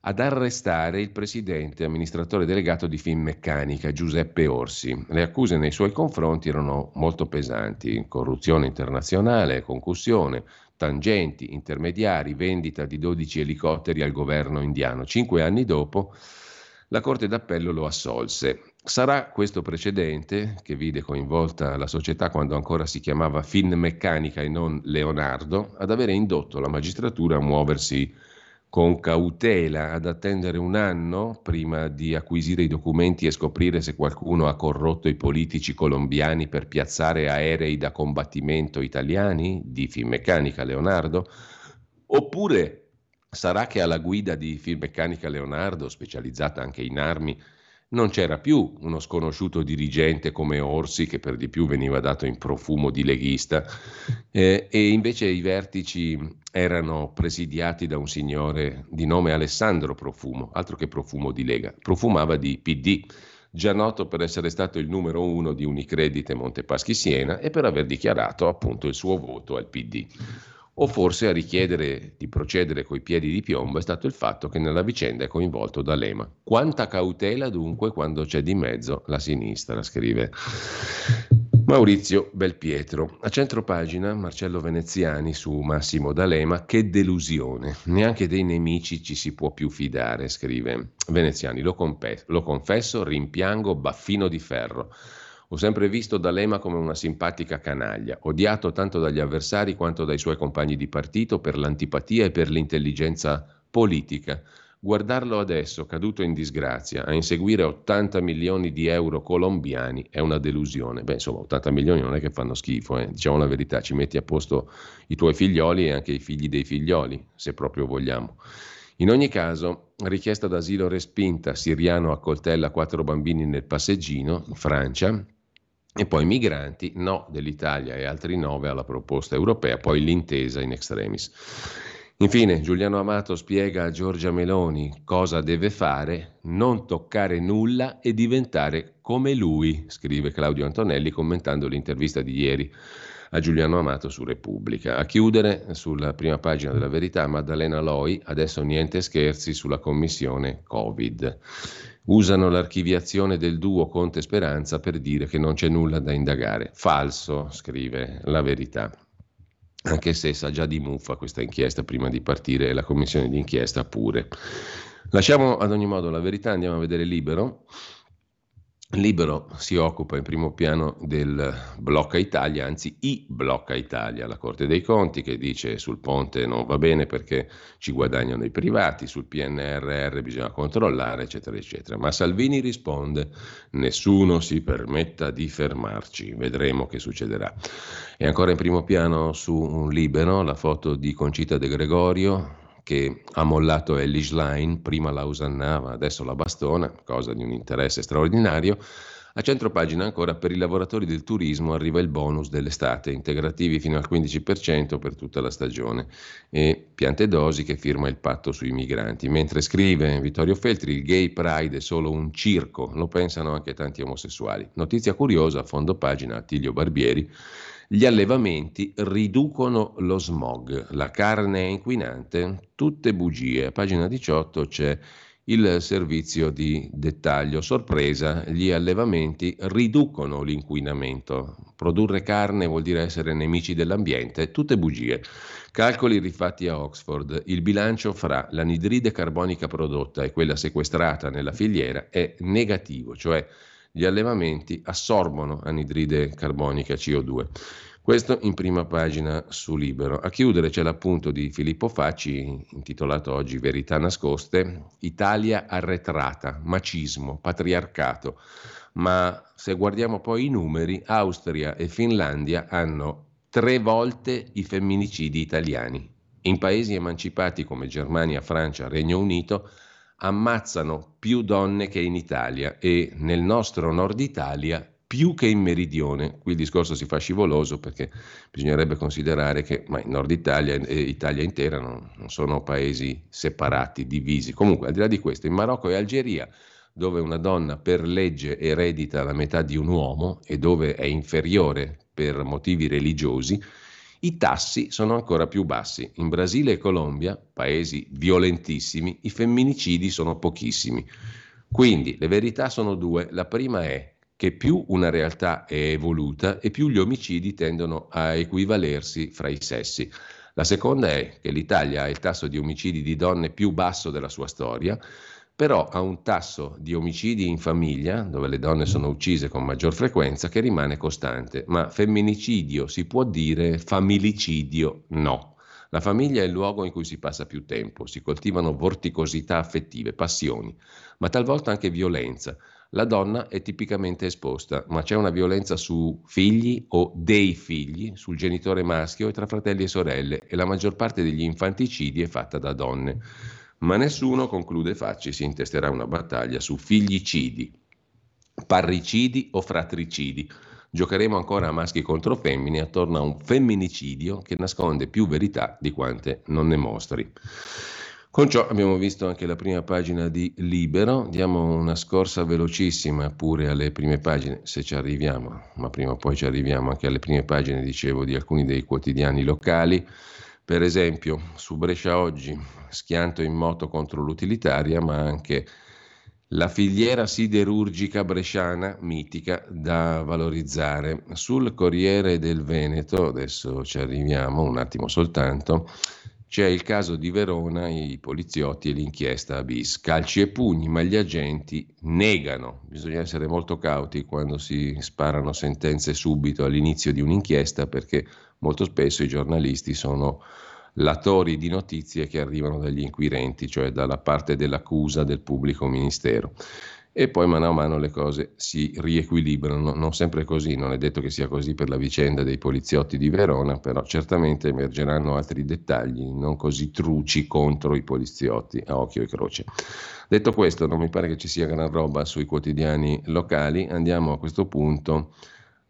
ad arrestare il presidente e amministratore delegato di Finmeccanica, Giuseppe Orsi. Le accuse nei suoi confronti erano molto pesanti, corruzione internazionale, concussione, tangenti, intermediari, vendita di 12 elicotteri al governo indiano. Cinque anni dopo la Corte d'Appello lo assolse. Sarà questo precedente, che vide coinvolta la società quando ancora si chiamava Finmeccanica e non Leonardo, ad avere indotto la magistratura a muoversi con cautela ad attendere un anno prima di acquisire i documenti e scoprire se qualcuno ha corrotto i politici colombiani per piazzare aerei da combattimento italiani di Finmeccanica Leonardo? Oppure sarà che alla guida di Finmeccanica Leonardo, specializzata anche in armi, non c'era più uno sconosciuto dirigente come Orsi, che per di più veniva dato in profumo di leghista, eh, e invece i vertici erano presidiati da un signore di nome Alessandro Profumo, altro che profumo di Lega, profumava di PD, già noto per essere stato il numero uno di Unicredit e Montepaschi Siena e per aver dichiarato appunto il suo voto al PD o forse a richiedere di procedere coi piedi di piombo è stato il fatto che nella vicenda è coinvolto D'Alema. Quanta cautela dunque quando c'è di mezzo la sinistra, scrive Maurizio Belpietro. A centro pagina Marcello Veneziani su Massimo D'Alema, che delusione, neanche dei nemici ci si può più fidare, scrive Veneziani, lo, compe- lo confesso, rimpiango, baffino di ferro. Ho sempre visto D'Alema come una simpatica canaglia, odiato tanto dagli avversari quanto dai suoi compagni di partito per l'antipatia e per l'intelligenza politica. Guardarlo adesso, caduto in disgrazia, a inseguire 80 milioni di euro colombiani è una delusione. Beh, insomma, 80 milioni non è che fanno schifo, eh? diciamo la verità, ci metti a posto i tuoi figlioli e anche i figli dei figlioli, se proprio vogliamo. In ogni caso, richiesta d'asilo respinta, siriano accoltella quattro bambini nel passeggino, in Francia, e poi migranti, no dell'Italia e altri nove alla proposta europea, poi l'intesa in extremis. Infine, Giuliano Amato spiega a Giorgia Meloni cosa deve fare, non toccare nulla e diventare come lui, scrive Claudio Antonelli commentando l'intervista di ieri a Giuliano Amato su Repubblica. A chiudere, sulla prima pagina della verità, Maddalena Loi, adesso niente scherzi sulla commissione Covid. Usano l'archiviazione del duo Conte Speranza per dire che non c'è nulla da indagare. Falso, scrive la verità anche se sa già di muffa questa inchiesta prima di partire la commissione di inchiesta pure. Lasciamo ad ogni modo la verità, andiamo a vedere libero. Libero si occupa in primo piano del blocca Italia, anzi i blocca Italia, la Corte dei Conti che dice sul ponte non va bene perché ci guadagnano i privati, sul PNRR bisogna controllare, eccetera, eccetera. Ma Salvini risponde, nessuno si permetta di fermarci, vedremo che succederà. E ancora in primo piano su un libero la foto di Concita De Gregorio, che ha mollato Ellis Line, prima la usannava, adesso la bastona, cosa di un interesse straordinario. A centro pagina ancora per i lavoratori del turismo arriva il bonus dell'estate, integrativi fino al 15% per tutta la stagione e piante dosi che firma il patto sui migranti. Mentre scrive Vittorio Feltri, il gay pride è solo un circo, lo pensano anche tanti omosessuali. Notizia curiosa, a fondo pagina Attilio Barbieri, gli allevamenti riducono lo smog, la carne è inquinante, tutte bugie. A pagina 18 c'è il servizio di dettaglio. Sorpresa, gli allevamenti riducono l'inquinamento. Produrre carne vuol dire essere nemici dell'ambiente, tutte bugie. Calcoli rifatti a Oxford, il bilancio fra l'anidride carbonica prodotta e quella sequestrata nella filiera è negativo, cioè gli allevamenti assorbono anidride carbonica CO2. Questo in prima pagina su Libero. A chiudere c'è l'appunto di Filippo Facci, intitolato oggi Verità nascoste, Italia arretrata, macismo, patriarcato. Ma se guardiamo poi i numeri, Austria e Finlandia hanno tre volte i femminicidi italiani. In paesi emancipati come Germania, Francia, Regno Unito ammazzano più donne che in Italia e nel nostro nord Italia più che in meridione. Qui il discorso si fa scivoloso perché bisognerebbe considerare che ma in Nord Italia e Italia intera non, non, sono paesi separati, divisi. Comunque, al di là di questo, in Marocco e Algeria, dove una donna per legge eredita la metà di un uomo e dove è inferiore per motivi religiosi, i tassi sono ancora più bassi. In Brasile e Colombia, paesi violentissimi, i femminicidi sono pochissimi. Quindi le verità sono due. La prima è che più una realtà è evoluta e più gli omicidi tendono a equivalersi fra i sessi. La seconda è che l'Italia ha il tasso di omicidi di donne più basso della sua storia, però ha un tasso di omicidi in famiglia, dove le donne sono uccise con maggior frequenza, che rimane costante, ma femminicidio si può dire, familicidio no. La famiglia è il luogo in cui si passa più tempo, si coltivano vorticosità affettive, passioni, ma talvolta anche violenza. La donna è tipicamente esposta, ma c'è una violenza su figli o dei figli, sul genitore maschio e tra fratelli e sorelle, e la maggior parte degli infanticidi è fatta da donne ma nessuno, conclude Facci, si intesterà una battaglia su figlicidi, parricidi o fratricidi. Giocheremo ancora a maschi contro femmine attorno a un femminicidio che nasconde più verità di quante non ne mostri. Con ciò abbiamo visto anche la prima pagina di Libero, diamo una scorsa velocissima pure alle prime pagine, se ci arriviamo, ma prima o poi ci arriviamo anche alle prime pagine, dicevo, di alcuni dei quotidiani locali. Per esempio, su Brescia oggi, schianto in moto contro l'utilitaria, ma anche la filiera siderurgica bresciana mitica da valorizzare. Sul Corriere del Veneto, adesso ci arriviamo un attimo soltanto, c'è il caso di Verona, i poliziotti e l'inchiesta a bis. Calci e pugni, ma gli agenti negano. Bisogna essere molto cauti quando si sparano sentenze subito all'inizio di un'inchiesta perché molto spesso i giornalisti sono latori di notizie che arrivano dagli inquirenti, cioè dalla parte dell'accusa del pubblico ministero. e poi mano a mano le cose si riequilibrano. Non sempre così, non è detto che sia così per la vicenda dei poliziotti di Verona, però certamente emergeranno altri dettagli non così truci contro i poliziotti a occhio e croce. Detto questo, non mi pare che ci sia gran roba sui quotidiani locali, andiamo a questo punto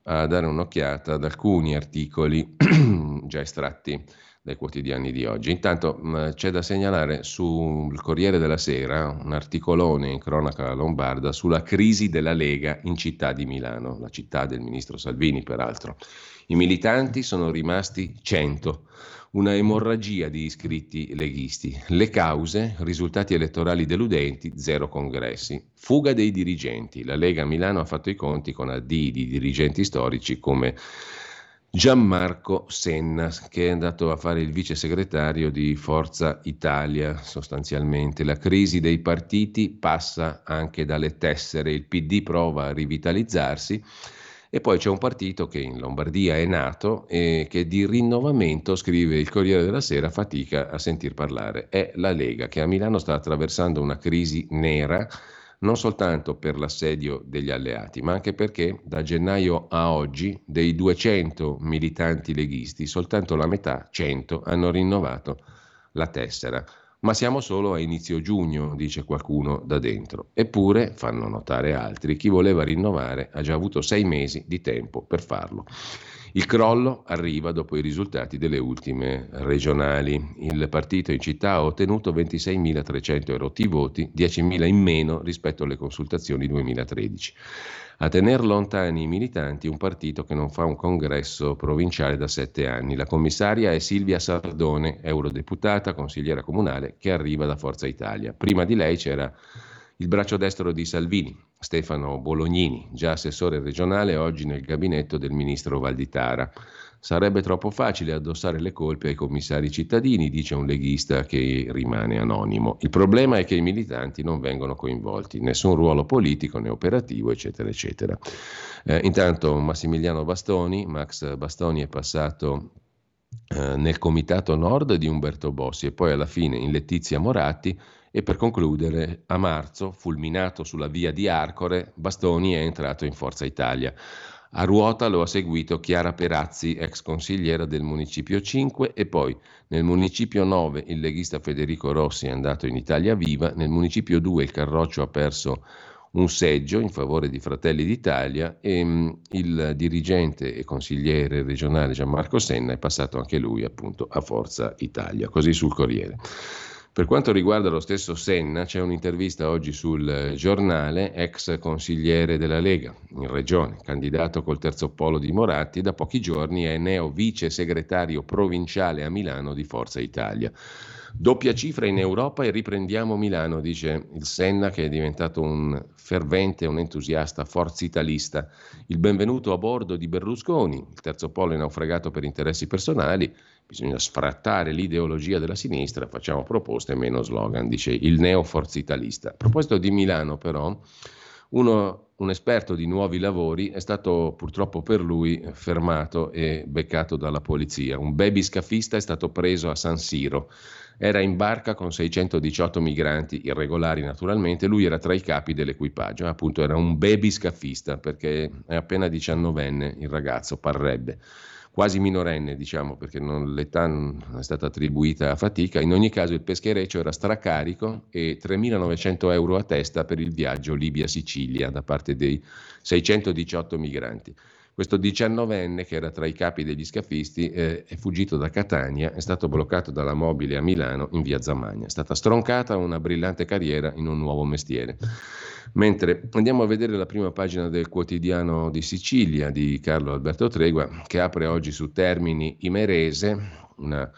a dare un'occhiata ad alcuni articoli già estratti dai quotidiani di oggi. Intanto mh, c'è da segnalare sul Corriere della Sera un articolone in cronaca lombarda sulla crisi della Lega in città di Milano, la città del ministro Salvini peraltro. I militanti sono rimasti 100, una emorragia di iscritti leghisti. Le cause, risultati elettorali deludenti, zero congressi. Fuga dei dirigenti. La Lega Milano ha fatto i conti con AD di dirigenti storici come Gianmarco Senna, che è andato a fare il vice segretario di Forza Italia sostanzialmente. La crisi dei partiti passa anche dalle tessere, il PD prova a rivitalizzarsi e poi c'è un partito che in Lombardia è nato e che di rinnovamento, scrive il Corriere della Sera, fatica a sentir parlare. È la Lega che a Milano sta attraversando una crisi nera non soltanto per l'assedio degli alleati, ma anche perché da gennaio a oggi dei 200 militanti leghisti, soltanto la metà, 100, hanno rinnovato la tessera. Ma siamo solo a inizio giugno, dice qualcuno da dentro. Eppure, fanno notare altri, chi voleva rinnovare ha già avuto sei mesi di tempo per farlo. Il crollo arriva dopo i risultati delle ultime regionali. Il partito in città ha ottenuto 26.300 erotti voti, 10.000 in meno rispetto alle consultazioni 2013. A tener lontani i militanti un partito che non fa un congresso provinciale da sette anni. La commissaria è Silvia Sardone, eurodeputata, consigliera comunale, che arriva da Forza Italia. Prima di lei c'era il braccio destro di Salvini, Stefano Bolognini, già assessore regionale, oggi nel gabinetto del ministro Valditara. Sarebbe troppo facile addossare le colpe ai commissari cittadini, dice un leghista che rimane anonimo. Il problema è che i militanti non vengono coinvolti, nessun ruolo politico né operativo, eccetera, eccetera. Eh, intanto Massimiliano Bastoni, Max Bastoni è passato eh, nel comitato nord di Umberto Bossi e poi alla fine in Letizia Moratti e per concludere, a marzo, fulminato sulla via di Arcore, Bastoni è entrato in Forza Italia. A ruota lo ha seguito Chiara Perazzi, ex consigliera del Municipio 5, e poi nel Municipio 9 il leghista Federico Rossi è andato in Italia Viva, nel Municipio 2 il Carroccio ha perso un seggio in favore di Fratelli d'Italia e mh, mm, il dirigente e consigliere regionale Gianmarco Senna è passato anche lui appunto a Forza Italia, così sul Corriere. Per quanto riguarda lo stesso Senna, c'è un'intervista oggi sul giornale, ex consigliere della Lega in regione, candidato col terzo polo di Moratti, da pochi giorni è neo vice segretario provinciale a Milano di Forza Italia. Doppia cifra in Europa e riprendiamo Milano, dice il Senna che è diventato un fervente, un entusiasta forzitalista. Il benvenuto a bordo di Berlusconi, il terzo polo è naufragato per interessi personali, bisogna sfrattare l'ideologia della sinistra, facciamo proposte meno slogan, dice il neoforzitalista. A proposito di Milano però, uno, un esperto di nuovi lavori è stato purtroppo per lui fermato e beccato dalla polizia. Un baby scafista è stato preso a San Siro. Era in barca con 618 migranti irregolari naturalmente, lui era tra i capi dell'equipaggio, appunto era un baby scafista perché è appena diciannovenne il ragazzo, parrebbe quasi minorenne, diciamo, perché non, l'età non è stata attribuita a fatica. In ogni caso il peschereccio era stracarico e 3.900 euro a testa per il viaggio Libia-Sicilia da parte dei 618 migranti. Questo diciannovenne, che era tra i capi degli scafisti, eh, è fuggito da Catania, è stato bloccato dalla mobile a Milano in via Zamagna. È stata stroncata una brillante carriera in un nuovo mestiere. Mentre andiamo a vedere la prima pagina del quotidiano di Sicilia di Carlo Alberto Tregua, che apre oggi su Termini Imerese, una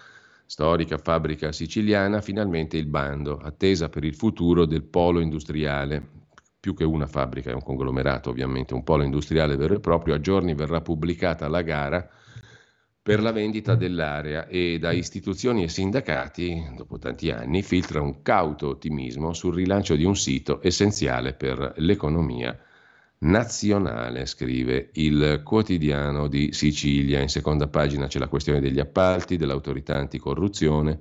storica fabbrica siciliana, finalmente il bando, attesa per il futuro del polo industriale più che una fabbrica, è un conglomerato ovviamente, un polo industriale vero e proprio, a giorni verrà pubblicata la gara per la vendita dell'area e da istituzioni e sindacati, dopo tanti anni, filtra un cauto ottimismo sul rilancio di un sito essenziale per l'economia nazionale, scrive il quotidiano di Sicilia. In seconda pagina c'è la questione degli appalti, dell'autorità anticorruzione,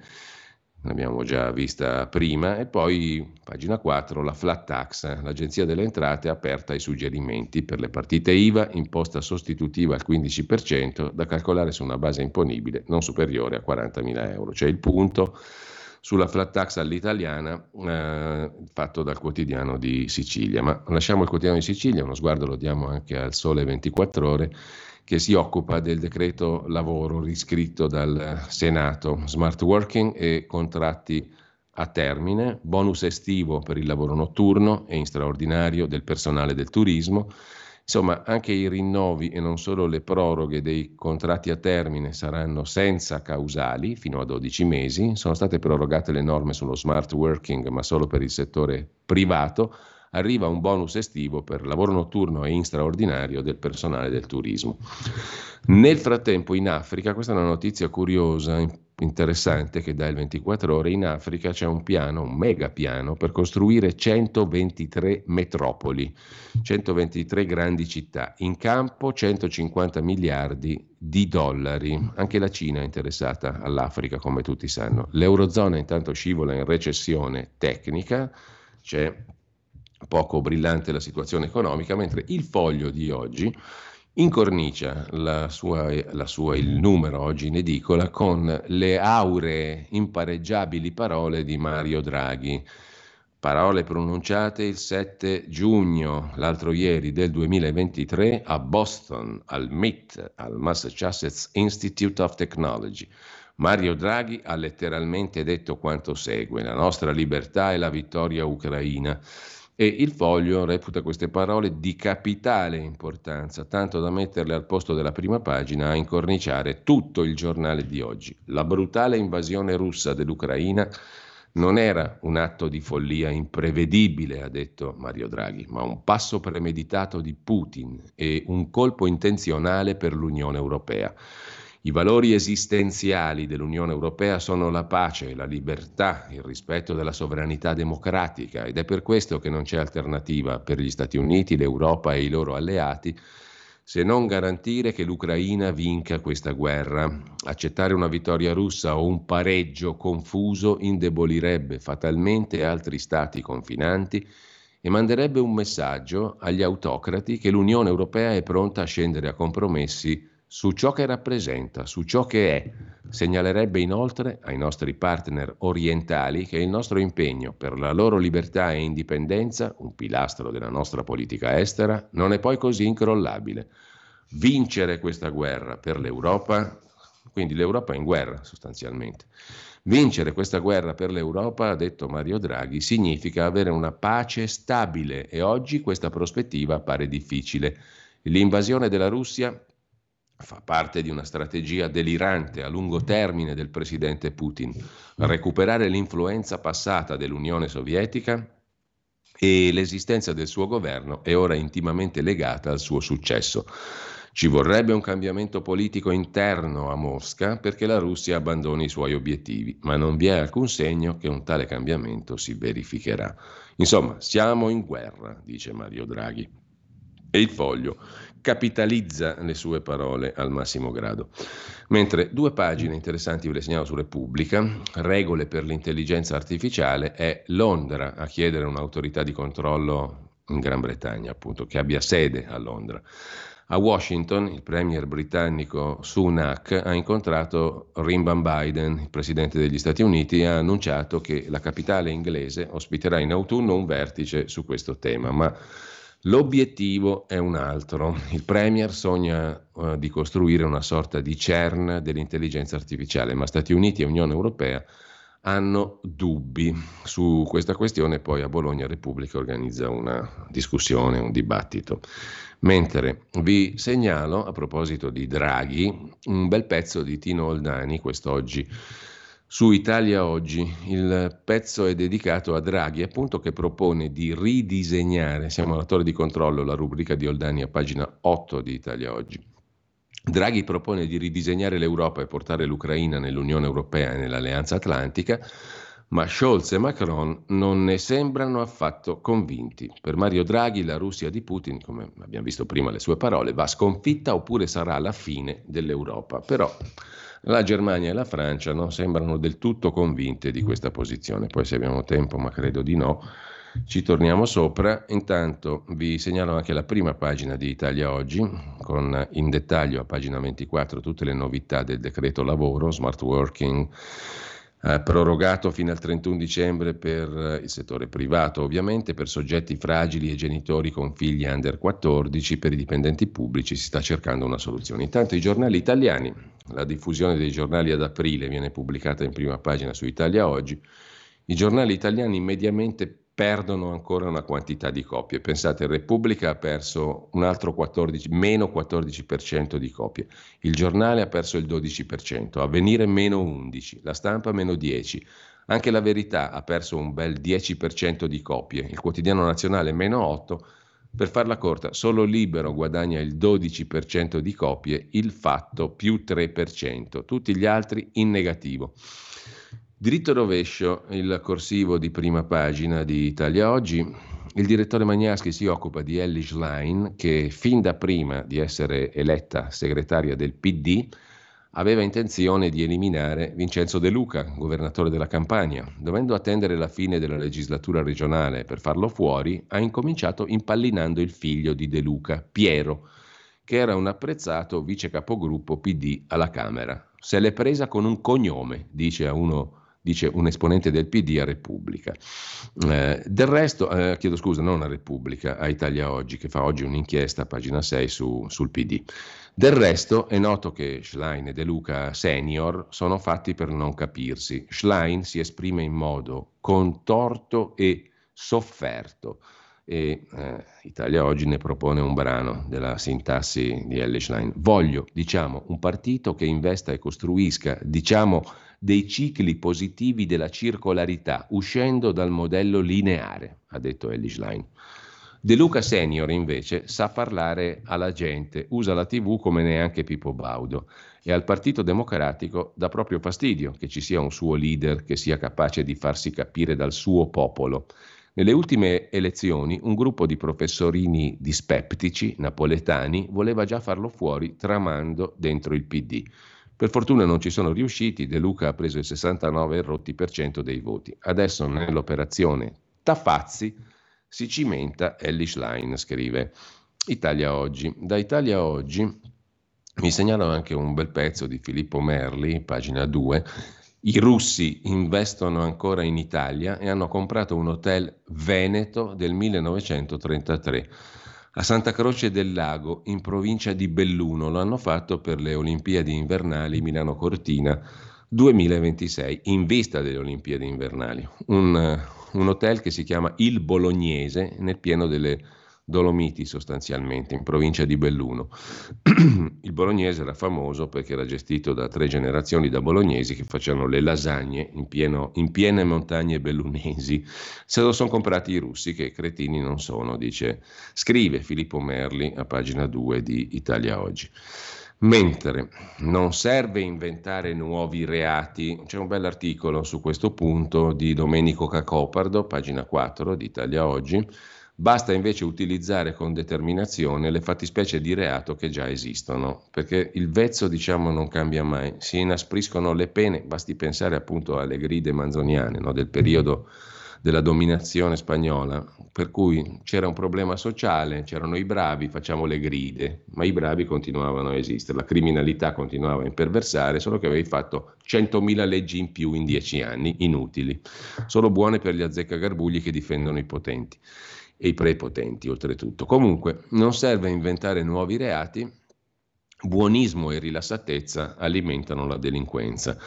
l'abbiamo già vista prima, e poi pagina 4, la flat tax, l'Agenzia delle Entrate aperta ai suggerimenti per le partite IVA, imposta sostitutiva al 15% da calcolare su una base imponibile non superiore a 40.000 euro. C'è il punto sulla flat tax all'italiana eh, fatto dal quotidiano di Sicilia. Ma lasciamo il quotidiano di Sicilia, uno sguardo lo diamo anche al Sole 24 ore che si occupa del decreto lavoro riscritto dal Senato, smart working e contratti a termine, bonus estivo per il lavoro notturno e in straordinario del personale del turismo, Insomma, anche i rinnovi e non solo le proroghe dei contratti a termine saranno senza causali fino a 12 mesi. Sono state prorogate le norme sullo smart working, ma solo per il settore privato. Arriva un bonus estivo per lavoro notturno e in straordinario del personale del turismo. Nel frattempo in Africa, questa è una notizia curiosa, interessante che dà il 24 ore, in Africa c'è un piano, un mega piano per costruire 123 metropoli, 123 grandi città, in campo 150 miliardi di dollari. Anche la Cina è interessata all'Africa, come tutti sanno. L'Eurozona intanto scivola in recessione tecnica, c'è poco brillante la situazione economica, mentre il foglio di oggi incornicia la sua, la sua, il numero oggi in edicola con le auree impareggiabili parole di Mario Draghi. Parole pronunciate il 7 giugno, l'altro ieri del 2023, a Boston, al MIT, al Massachusetts Institute of Technology. Mario Draghi ha letteralmente detto quanto segue: La nostra libertà è la vittoria ucraina. E il foglio reputa queste parole di capitale importanza, tanto da metterle al posto della prima pagina a incorniciare tutto il giornale di oggi. La brutale invasione russa dell'Ucraina non era un atto di follia imprevedibile, ha detto Mario Draghi, ma un passo premeditato di Putin e un colpo intenzionale per l'Unione Europea. I valori esistenziali dell'Unione Europea sono la pace, la libertà, il rispetto della sovranità democratica ed è per questo che non c'è alternativa per gli Stati Uniti, l'Europa e i loro alleati se non garantire che l'Ucraina vinca questa guerra. Accettare una vittoria russa o un pareggio confuso indebolirebbe fatalmente altri stati confinanti e manderebbe un messaggio agli autocrati che l'Unione Europea è pronta a scendere a compromessi su ciò che rappresenta, su ciò che è. Segnalerebbe inoltre ai nostri partner orientali che il nostro impegno per la loro libertà e indipendenza, un pilastro della nostra politica estera, non è poi così incrollabile. Vincere questa guerra per l'Europa, quindi l'Europa è in guerra sostanzialmente. Vincere questa guerra per l'Europa, ha detto Mario Draghi, significa avere una pace stabile e oggi questa prospettiva pare difficile. L'invasione della Russia fa parte di una strategia delirante a lungo termine del presidente Putin, recuperare l'influenza passata dell'Unione Sovietica e l'esistenza del suo governo è ora intimamente legata al suo successo. Ci vorrebbe un cambiamento politico interno a Mosca perché la Russia abbandoni i suoi obiettivi, ma non vi è alcun segno che un tale cambiamento si verificherà. Insomma, siamo in guerra, dice Mario Draghi. E il foglio capitalizza le sue parole al massimo grado. Mentre due pagine interessanti ve le segnalo su Repubblica, regole per l'intelligenza artificiale, è Londra a chiedere un'autorità di controllo in Gran Bretagna, appunto, che abbia sede a Londra. A Washington il premier britannico Sunak ha incontrato Rimban Biden, il presidente degli Stati Uniti, e ha annunciato che la capitale inglese ospiterà in autunno un vertice su questo tema, ma L'obiettivo è un altro. Il Premier sogna uh, di costruire una sorta di CERN dell'intelligenza artificiale, ma Stati Uniti e Unione Europea hanno dubbi su questa questione, poi a Bologna Repubblica organizza una discussione, un dibattito. Mentre vi segnalo, a proposito di Draghi, un bel pezzo di Tino Oldani quest'oggi su Italia Oggi. Il pezzo è dedicato a Draghi, appunto che propone di ridisegnare, siamo alla torre di controllo, la rubrica di Oldani a pagina 8 di Italia Oggi. Draghi propone di ridisegnare l'Europa e portare l'Ucraina nell'Unione Europea e nell'Alleanza Atlantica, ma Scholz e Macron non ne sembrano affatto convinti. Per Mario Draghi la Russia di Putin, come abbiamo visto prima le sue parole, va sconfitta oppure sarà la fine dell'Europa. Però La Germania e la Francia non sembrano del tutto convinte di questa posizione, poi se abbiamo tempo, ma credo di no, ci torniamo sopra. Intanto vi segnalo anche la prima pagina di Italia Oggi, con in dettaglio a pagina 24 tutte le novità del decreto lavoro, smart working, eh, prorogato fino al 31 dicembre per eh, il settore privato, ovviamente per soggetti fragili e genitori con figli under 14, per i dipendenti pubblici si sta cercando una soluzione. Intanto i giornali italiani, la diffusione dei giornali ad aprile viene pubblicata in prima pagina su Italia Oggi, i giornali italiani mediamente perdono ancora una quantità di copie. Pensate, Repubblica ha perso un altro 14, meno 14% di copie, il giornale ha perso il 12%, Avvenire meno 11%, la stampa meno 10%. Anche la verità ha perso un bel 10% di copie, il quotidiano nazionale meno 8%, per farla corta, solo Libero guadagna il 12% di copie, il fatto più 3%, tutti gli altri in negativo. Diritto rovescio, il corsivo di prima pagina di Italia Oggi. Il direttore Magnaschi si occupa di Ellie Schlein, che fin da prima di essere eletta segretaria del PD aveva intenzione di eliminare Vincenzo De Luca, governatore della Campania. Dovendo attendere la fine della legislatura regionale per farlo fuori, ha incominciato impallinando il figlio di De Luca, Piero, che era un apprezzato vice capogruppo PD alla Camera. Se l'è presa con un cognome, dice a uno dice un esponente del PD a Repubblica. Eh, del resto, eh, chiedo scusa, non a Repubblica, a Italia Oggi, che fa oggi un'inchiesta, pagina 6, su, sul PD. Del resto è noto che Schlein e De Luca senior sono fatti per non capirsi. Schlein si esprime in modo contorto e sofferto e eh, Italia Oggi ne propone un brano della sintassi di Ellie Schlein. Voglio, diciamo, un partito che investa e costruisca, diciamo, dei cicli positivi della circolarità, uscendo dal modello lineare, ha detto Ellie Schlein. De Luca Senior invece sa parlare alla gente, usa la TV come neanche Pippo Baudo e al Partito Democratico dà proprio fastidio che ci sia un suo leader che sia capace di farsi capire dal suo popolo. Nelle ultime elezioni un gruppo di professorini dispeptici napoletani voleva già farlo fuori tramando dentro il PD. Per fortuna non ci sono riusciti, De Luca ha preso il 69% dei voti. Adesso nell'operazione Tafazzi si cimenta Ellie Schlein, scrive Italia Oggi. Da Italia Oggi mi segnalo anche un bel pezzo di Filippo Merli, pagina 2. I russi investono ancora in Italia e hanno comprato un hotel veneto del 1933 a Santa Croce del Lago, in provincia di Belluno. Lo hanno fatto per le Olimpiadi invernali Milano Cortina 2026, in vista delle Olimpiadi invernali. Un, un hotel che si chiama Il Bolognese, nel pieno delle Dolomiti sostanzialmente, in provincia di Belluno. Il bolognese era famoso perché era gestito da tre generazioni da bolognesi che facevano le lasagne in, pieno, in piene montagne bellunesi. Se lo sono comprati i russi, che cretini non sono, dice, scrive Filippo Merli a pagina 2 di Italia Oggi. Mentre non serve inventare nuovi reati, c'è un bell'articolo su questo punto di Domenico Cacopardo, pagina 4 di Italia Oggi, Basta invece utilizzare con determinazione le fattispecie di reato che già esistono, perché il vezzo diciamo non cambia mai, si inaspriscono le pene, basti pensare appunto alle gride manzoniane no, del periodo della dominazione spagnola, per cui c'era un problema sociale, c'erano i bravi, facciamo le gride, ma i bravi continuavano a esistere, la criminalità continuava a imperversare, solo che avevi fatto 100.000 leggi in più in dieci anni, inutili, solo buone per gli azzeccagarbugli che difendono i potenti e i prepotenti oltretutto. Comunque non serve inventare nuovi reati, buonismo e rilassatezza alimentano la delinquenza.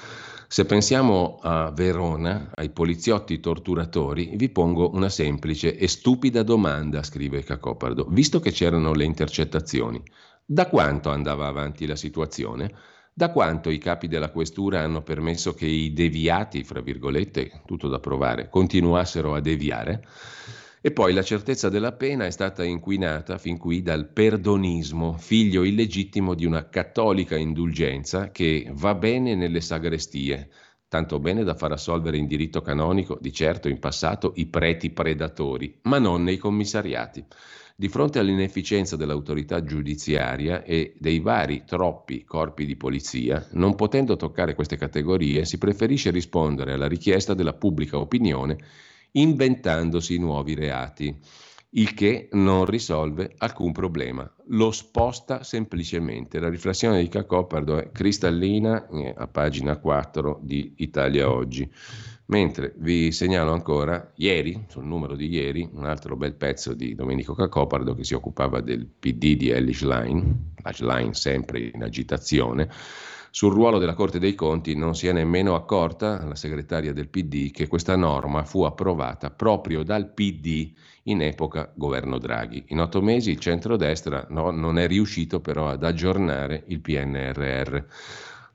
Se pensiamo a Verona, ai poliziotti torturatori, vi pongo una semplice e stupida domanda, scrive Cacopardo. Visto che c'erano le intercettazioni, da quanto andava avanti la situazione? Da quanto i capi della questura hanno permesso che i deviati, fra virgolette, tutto da provare, continuassero a deviare? E poi la certezza della pena è stata inquinata fin qui dal perdonismo, figlio illegittimo di una cattolica indulgenza che va bene nelle sagrestie, tanto bene da far assolvere in diritto canonico, di certo in passato, i preti predatori, ma non nei commissariati. Di fronte all'inefficienza dell'autorità giudiziaria e dei vari troppi corpi di polizia, non potendo toccare queste categorie, si preferisce rispondere alla richiesta della pubblica opinione inventandosi nuovi reati, il che non risolve alcun problema, lo sposta semplicemente. La riflessione di Cacopardo è cristallina eh, a pagina 4 di Italia Oggi. Mentre vi segnalo ancora, ieri, sul numero di ieri, un altro bel pezzo di Domenico Cacopardo che si occupava del PD di Elish Line, Line sempre in agitazione, sul ruolo della Corte dei Conti non si è nemmeno accorta la segretaria del PD che questa norma fu approvata proprio dal PD in epoca governo Draghi. In otto mesi il centrodestra no, non è riuscito però ad aggiornare il PNRR.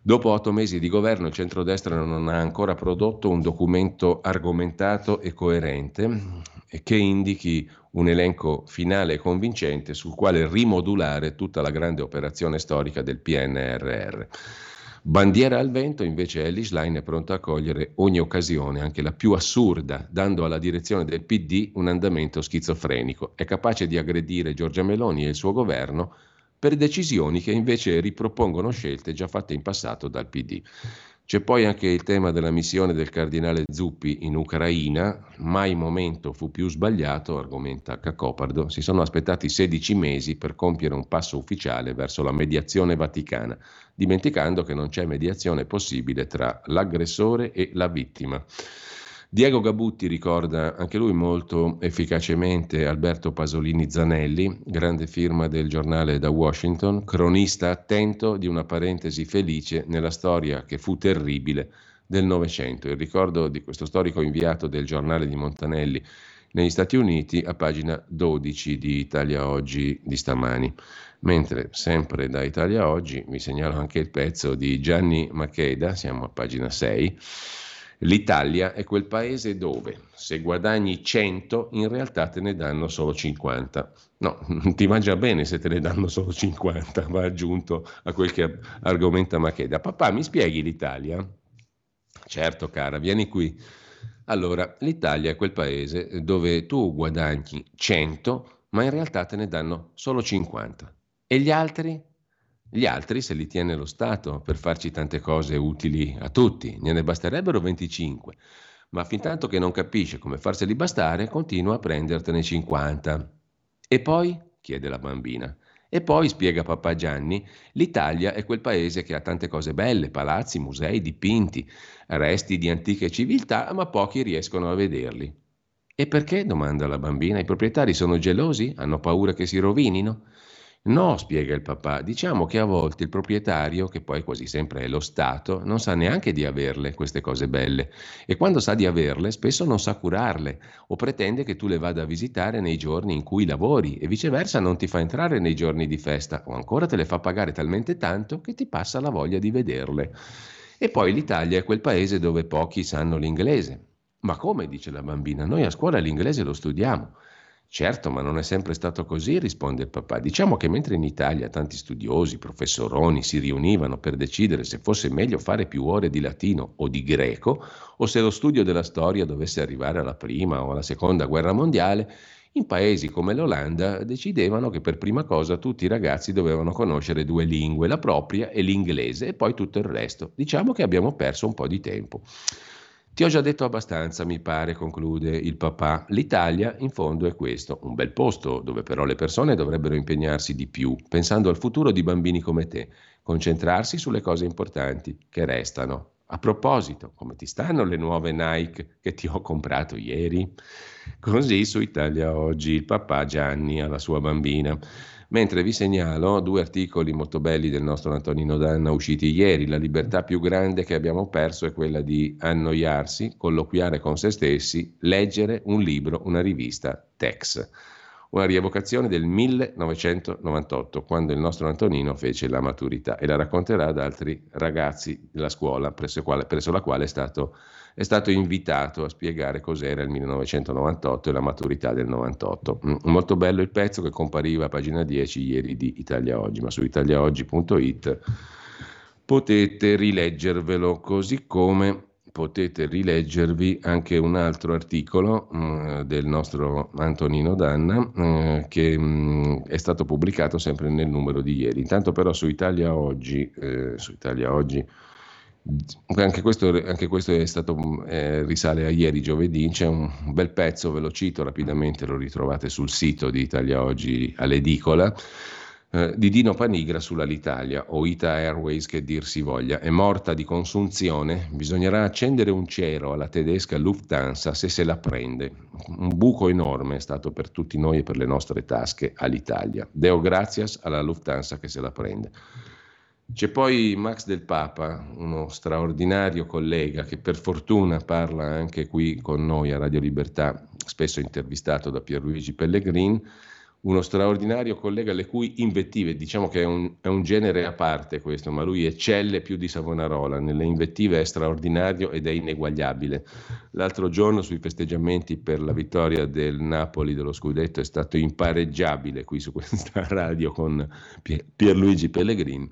Dopo otto mesi di governo il centrodestra non ha ancora prodotto un documento argomentato e coerente che indichi un elenco finale e convincente sul quale rimodulare tutta la grande operazione storica del PNRR. Bandiera al vento, invece, Ellis Line è pronta a cogliere ogni occasione, anche la più assurda, dando alla direzione del PD un andamento schizofrenico. È capace di aggredire Giorgia Meloni e il suo governo per decisioni che invece ripropongono scelte già fatte in passato dal PD. C'è poi anche il tema della missione del cardinale Zuppi in Ucraina, mai momento fu più sbagliato, argomenta Cacopardo, si sono aspettati 16 mesi per compiere un passo ufficiale verso la mediazione vaticana, dimenticando che non c'è mediazione possibile tra l'aggressore e la vittima. Diego Gabutti ricorda anche lui molto efficacemente Alberto Pasolini Zanelli, grande firma del giornale da Washington, cronista attento di una parentesi felice nella storia che fu terribile del Novecento. Il ricordo di questo storico inviato del giornale di Montanelli negli Stati Uniti a pagina 12 di Italia Oggi di stamani. Mentre sempre da Italia Oggi vi segnalo anche il pezzo di Gianni Macheda, siamo a pagina 6 L'Italia è quel paese dove se guadagni 100 in realtà te ne danno solo 50. No, ti mangia bene se te ne danno solo 50, va aggiunto a quel che argomenta Macheda. Papà, mi spieghi l'Italia? Certo, cara, vieni qui. Allora, l'Italia è quel paese dove tu guadagni 100, ma in realtà te ne danno solo 50. E gli altri? Gli altri se li tiene lo Stato per farci tante cose utili a tutti, ne basterebbero 25, ma fin tanto che non capisce come farseli bastare, continua a prendertene 50. E poi? chiede la bambina. E poi, spiega papà Gianni, l'Italia è quel paese che ha tante cose belle, palazzi, musei, dipinti, resti di antiche civiltà, ma pochi riescono a vederli. E perché? domanda la bambina. I proprietari sono gelosi? Hanno paura che si rovinino? No, spiega il papà, diciamo che a volte il proprietario, che poi quasi sempre è lo Stato, non sa neanche di averle queste cose belle e quando sa di averle spesso non sa curarle o pretende che tu le vada a visitare nei giorni in cui lavori e viceversa non ti fa entrare nei giorni di festa o ancora te le fa pagare talmente tanto che ti passa la voglia di vederle. E poi l'Italia è quel paese dove pochi sanno l'inglese. Ma come, dice la bambina, noi a scuola l'inglese lo studiamo. Certo, ma non è sempre stato così, risponde il papà. Diciamo che mentre in Italia tanti studiosi, professoroni si riunivano per decidere se fosse meglio fare più ore di latino o di greco, o se lo studio della storia dovesse arrivare alla prima o alla seconda guerra mondiale, in paesi come l'Olanda decidevano che per prima cosa tutti i ragazzi dovevano conoscere due lingue, la propria e l'inglese, e poi tutto il resto. Diciamo che abbiamo perso un po' di tempo. Ti ho già detto abbastanza, mi pare, conclude il papà. L'Italia, in fondo, è questo, un bel posto dove però le persone dovrebbero impegnarsi di più, pensando al futuro di bambini come te, concentrarsi sulle cose importanti che restano. A proposito, come ti stanno le nuove Nike che ti ho comprato ieri? Così su Italia oggi il papà Gianni alla sua bambina. Mentre vi segnalo due articoli molto belli del nostro Antonino Danna usciti ieri. La libertà più grande che abbiamo perso è quella di annoiarsi, colloquiare con se stessi, leggere un libro, una rivista, Tex. Una rievocazione del 1998, quando il nostro Antonino fece la maturità e la racconterà ad altri ragazzi della scuola presso, quale, presso la quale è stato è stato invitato a spiegare cos'era il 1998 e la maturità del 98. Mm, molto bello il pezzo che compariva a pagina 10 ieri di Italia Oggi, ma su italiaoggi.it potete rileggervelo, così come potete rileggervi anche un altro articolo mh, mm, del nostro Antonino Danna mh, eh, che mh, mm, è stato pubblicato sempre nel numero di ieri. Intanto però su Italia Oggi, eh, su Italia Oggi anche questo, anche questo è stato, eh, risale a ieri giovedì, c'è un bel pezzo, ve lo cito rapidamente, lo ritrovate sul sito di Italia Oggi all'edicola, eh, di Dino Panigra sull'Alitalia o Ita Airways che dir si voglia. È morta di consunzione, bisognerà accendere un cero alla tedesca Lufthansa se se la prende. Un buco enorme è stato per tutti noi e per le nostre tasche all'Italia. Deo grazias alla Lufthansa che se la prende. C'è poi Max del Papa, uno straordinario collega che per fortuna parla anche qui con noi a Radio Libertà, spesso intervistato da Pierluigi Pellegrin, uno straordinario collega le cui invettive, diciamo che è un, è un, genere a parte questo, ma lui eccelle più di Savonarola, nelle invettive è straordinario ed è ineguagliabile. L'altro giorno sui festeggiamenti per la vittoria del Napoli dello scudetto è stato impareggiabile qui su questa radio con Pierluigi Pellegrin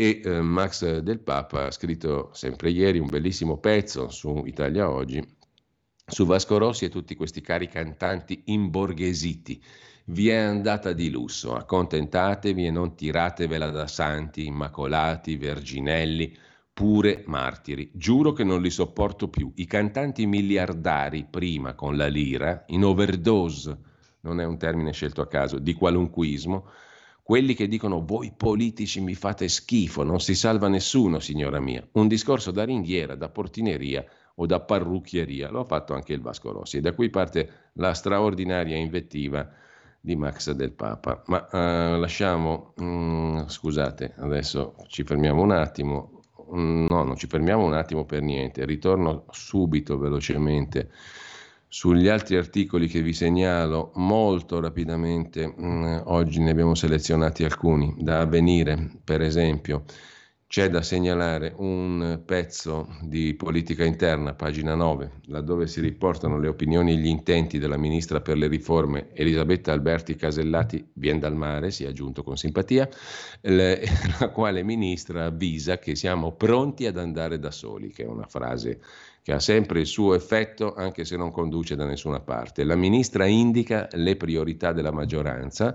e eh, Max del Papa ha scritto sempre ieri un bellissimo pezzo su Italia Oggi su Vasco Rossi e tutti questi cari cantanti imborghesiti. Vi è andata di lusso, accontentatevi e non tiratevela da santi, immacolati, verginelli, pure martiri. Giuro che non li sopporto più. I cantanti miliardari prima con la lira, in overdose, non è un termine scelto a caso, di qualunquismo, quelli che dicono voi politici mi fate schifo, non si salva nessuno, signora mia. Un discorso da ringhiera, da portineria o da parrucchieria. Lo ha fatto anche il Vasco Rossi e da qui parte la straordinaria invettiva di Max del Papa. Ma uh, lasciamo, mm, scusate, adesso ci fermiamo un attimo. Mm, no, non ci fermiamo un attimo per niente. Ritorno subito, velocemente sugli altri articoli che vi segnalo molto rapidamente, mh, mm, oggi ne abbiamo selezionati alcuni, da avvenire. Per esempio, c'è da segnalare un pezzo di politica interna, pagina 9, laddove si riportano le opinioni e gli intenti della ministra per le riforme Elisabetta Alberti Casellati, vien dal mare, si è aggiunto con simpatia, le, la quale ministra avvisa che siamo pronti ad andare da soli, che è una frase che ha sempre il suo effetto anche se non conduce da nessuna parte. La ministra indica le priorità della maggioranza,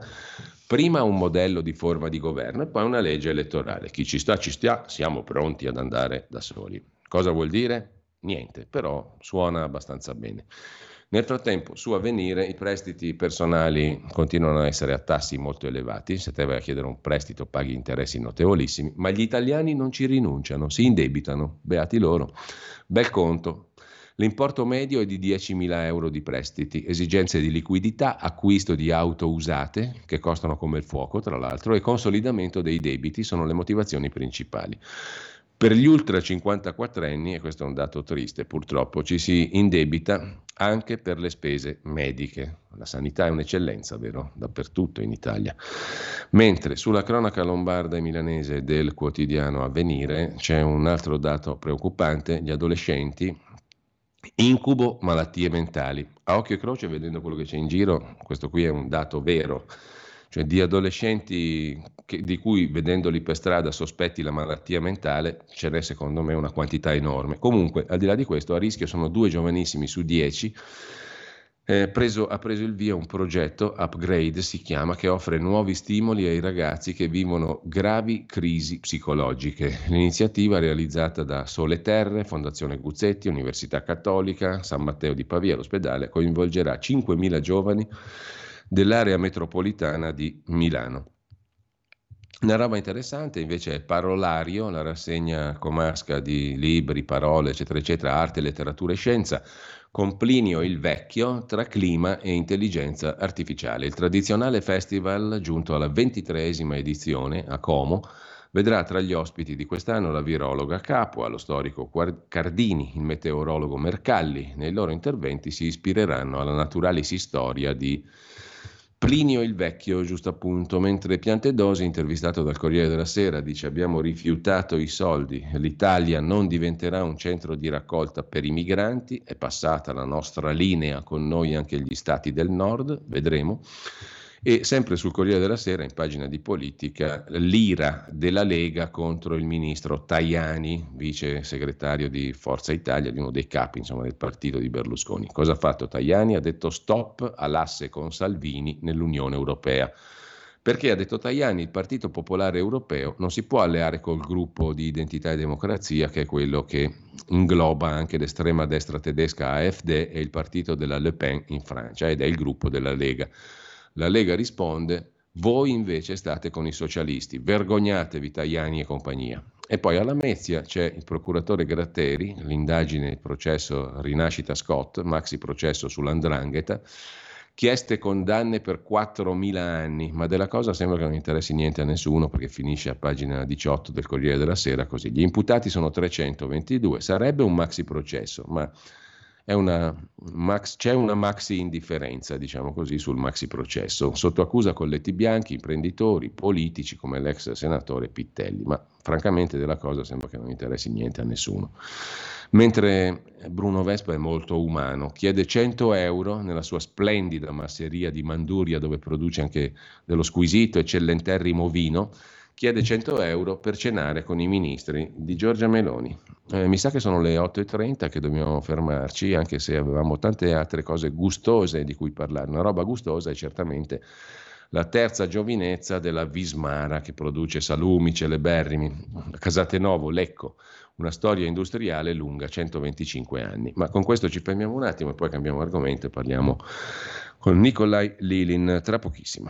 prima un modello di forma di governo e poi una legge elettorale. Chi ci sta, ci sta, siamo pronti ad andare da soli. Cosa vuol dire? Niente, però suona abbastanza bene. Nel frattempo, su avvenire, i prestiti personali continuano a essere a tassi molto elevati. Se te vai a chiedere un prestito, paghi interessi notevolissimi, ma gli italiani non ci rinunciano, si indebitano. Beati loro. Bel conto. L'importo medio è di 10.000 euro di prestiti, esigenze di liquidità, acquisto di auto usate, che costano come il fuoco, tra l'altro, e consolidamento dei debiti sono le motivazioni principali. Per gli ultra 54 anni, e questo è un dato triste purtroppo, ci si indebita anche per le spese mediche. La sanità è un'eccellenza, vero? Dappertutto in Italia. Mentre sulla cronaca lombarda e milanese del quotidiano Avvenire c'è un altro dato preoccupante, gli adolescenti incubo malattie mentali. A occhio e croce, vedendo quello che c'è in giro, questo qui è un dato vero cioè di adolescenti che, di cui vedendoli per strada sospetti la malattia mentale, ce n'è secondo me una quantità enorme. Comunque, al di là di questo, a rischio sono due giovanissimi su dieci. Eh, preso, ha preso il via un progetto, Upgrade si chiama, che offre nuovi stimoli ai ragazzi che vivono gravi crisi psicologiche. L'iniziativa realizzata da Sole Terre, Fondazione Guzzetti, Università Cattolica, San Matteo di Pavia, l'ospedale, coinvolgerà 5.000 giovani dell'area metropolitana di Milano. Una roba interessante invece è Parolario, la rassegna comasca di libri, parole, eccetera, eccetera, arte, letteratura e scienza, con Plinio il Vecchio tra clima e intelligenza artificiale. Il tradizionale festival, giunto alla ventitreesima edizione a Como, vedrà tra gli ospiti di quest'anno la virologa Capua, lo storico Cardini, il meteorologo Mercalli. Nei loro interventi si ispireranno alla naturalis storia di Plinio il Vecchio, giusto appunto, mentre Piantedosi, intervistato dal Corriere della Sera, dice abbiamo rifiutato i soldi, l'Italia non diventerà un centro di raccolta per i migranti, è passata la nostra linea con noi anche gli stati del nord, vedremo. E sempre sul Corriere della Sera, in pagina di politica, l'ira della Lega contro il ministro Tajani, vice segretario di Forza Italia, di uno dei capi insomma, del partito di Berlusconi. Cosa ha fatto Tajani? Ha detto stop all'asse con Salvini nell'Unione Europea. Perché ha detto Tajani, il Partito Popolare Europeo non si può alleare col gruppo di identità e democrazia, che è quello che ingloba anche l'estrema destra tedesca AfD e il partito della Le Pen in Francia, ed è il gruppo della Lega. La Lega risponde, voi invece state con i socialisti, vergognatevi Tajani e compagnia. E poi alla Mezia c'è il procuratore Gratteri, l'indagine, il processo Rinascita Scott, maxi processo sull'andrangheta, chieste condanne per 4.000 anni, ma della cosa sembra che non interessi niente a nessuno perché finisce a pagina 18 del Corriere della Sera così. Gli imputati sono 322, sarebbe un maxi processo, ma una max, c'è una maxi indifferenza, diciamo così, sul maxi processo, sotto accusa colletti bianchi, imprenditori, politici come l'ex senatore Pittelli, ma francamente della cosa sembra che non interessi niente a nessuno. Mentre Bruno Vespa è molto umano, chiede 100 euro nella sua splendida masseria di Manduria dove produce anche dello squisito eccellenterrimo vino, chiede 100 euro per cenare con i ministri di Giorgia Meloni. Eh, mi sa che sono le 8.30 che dobbiamo fermarci, anche se avevamo tante altre cose gustose di cui parlare. Una roba gustosa è certamente la terza giovinezza della Vismara che produce salumi, celeberrimi, Casate Novo, Lecco, una storia industriale lunga 125 anni. Ma con questo ci fermiamo un attimo e poi cambiamo argomento e parliamo con Nikolai Lilin tra pochissimo.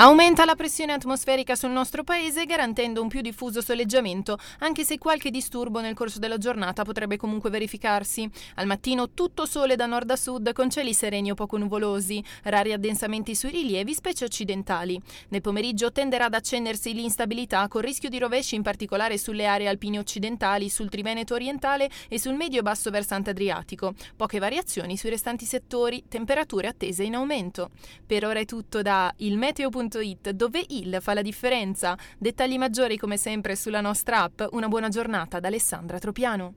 Aumenta la pressione atmosferica sul nostro paese garantendo un più diffuso soleggiamento, anche se qualche disturbo nel corso della giornata potrebbe comunque verificarsi. Al mattino tutto sole da nord a sud con cieli sereni o poco nuvolosi, rari addensamenti sui rilievi, specie occidentali. Nel pomeriggio tenderà ad accendersi l'instabilità con rischio di rovesci in particolare sulle aree alpine occidentali, sul Triveneto orientale e sul medio-basso versante adriatico. Poche variazioni sui restanti settori, temperature attese in aumento. Per ora è tutto da il meteo.com www.il.it dove il fa la differenza. Dettagli maggiori come sempre sulla nostra app. Una buona giornata da Alessandra Tropiano.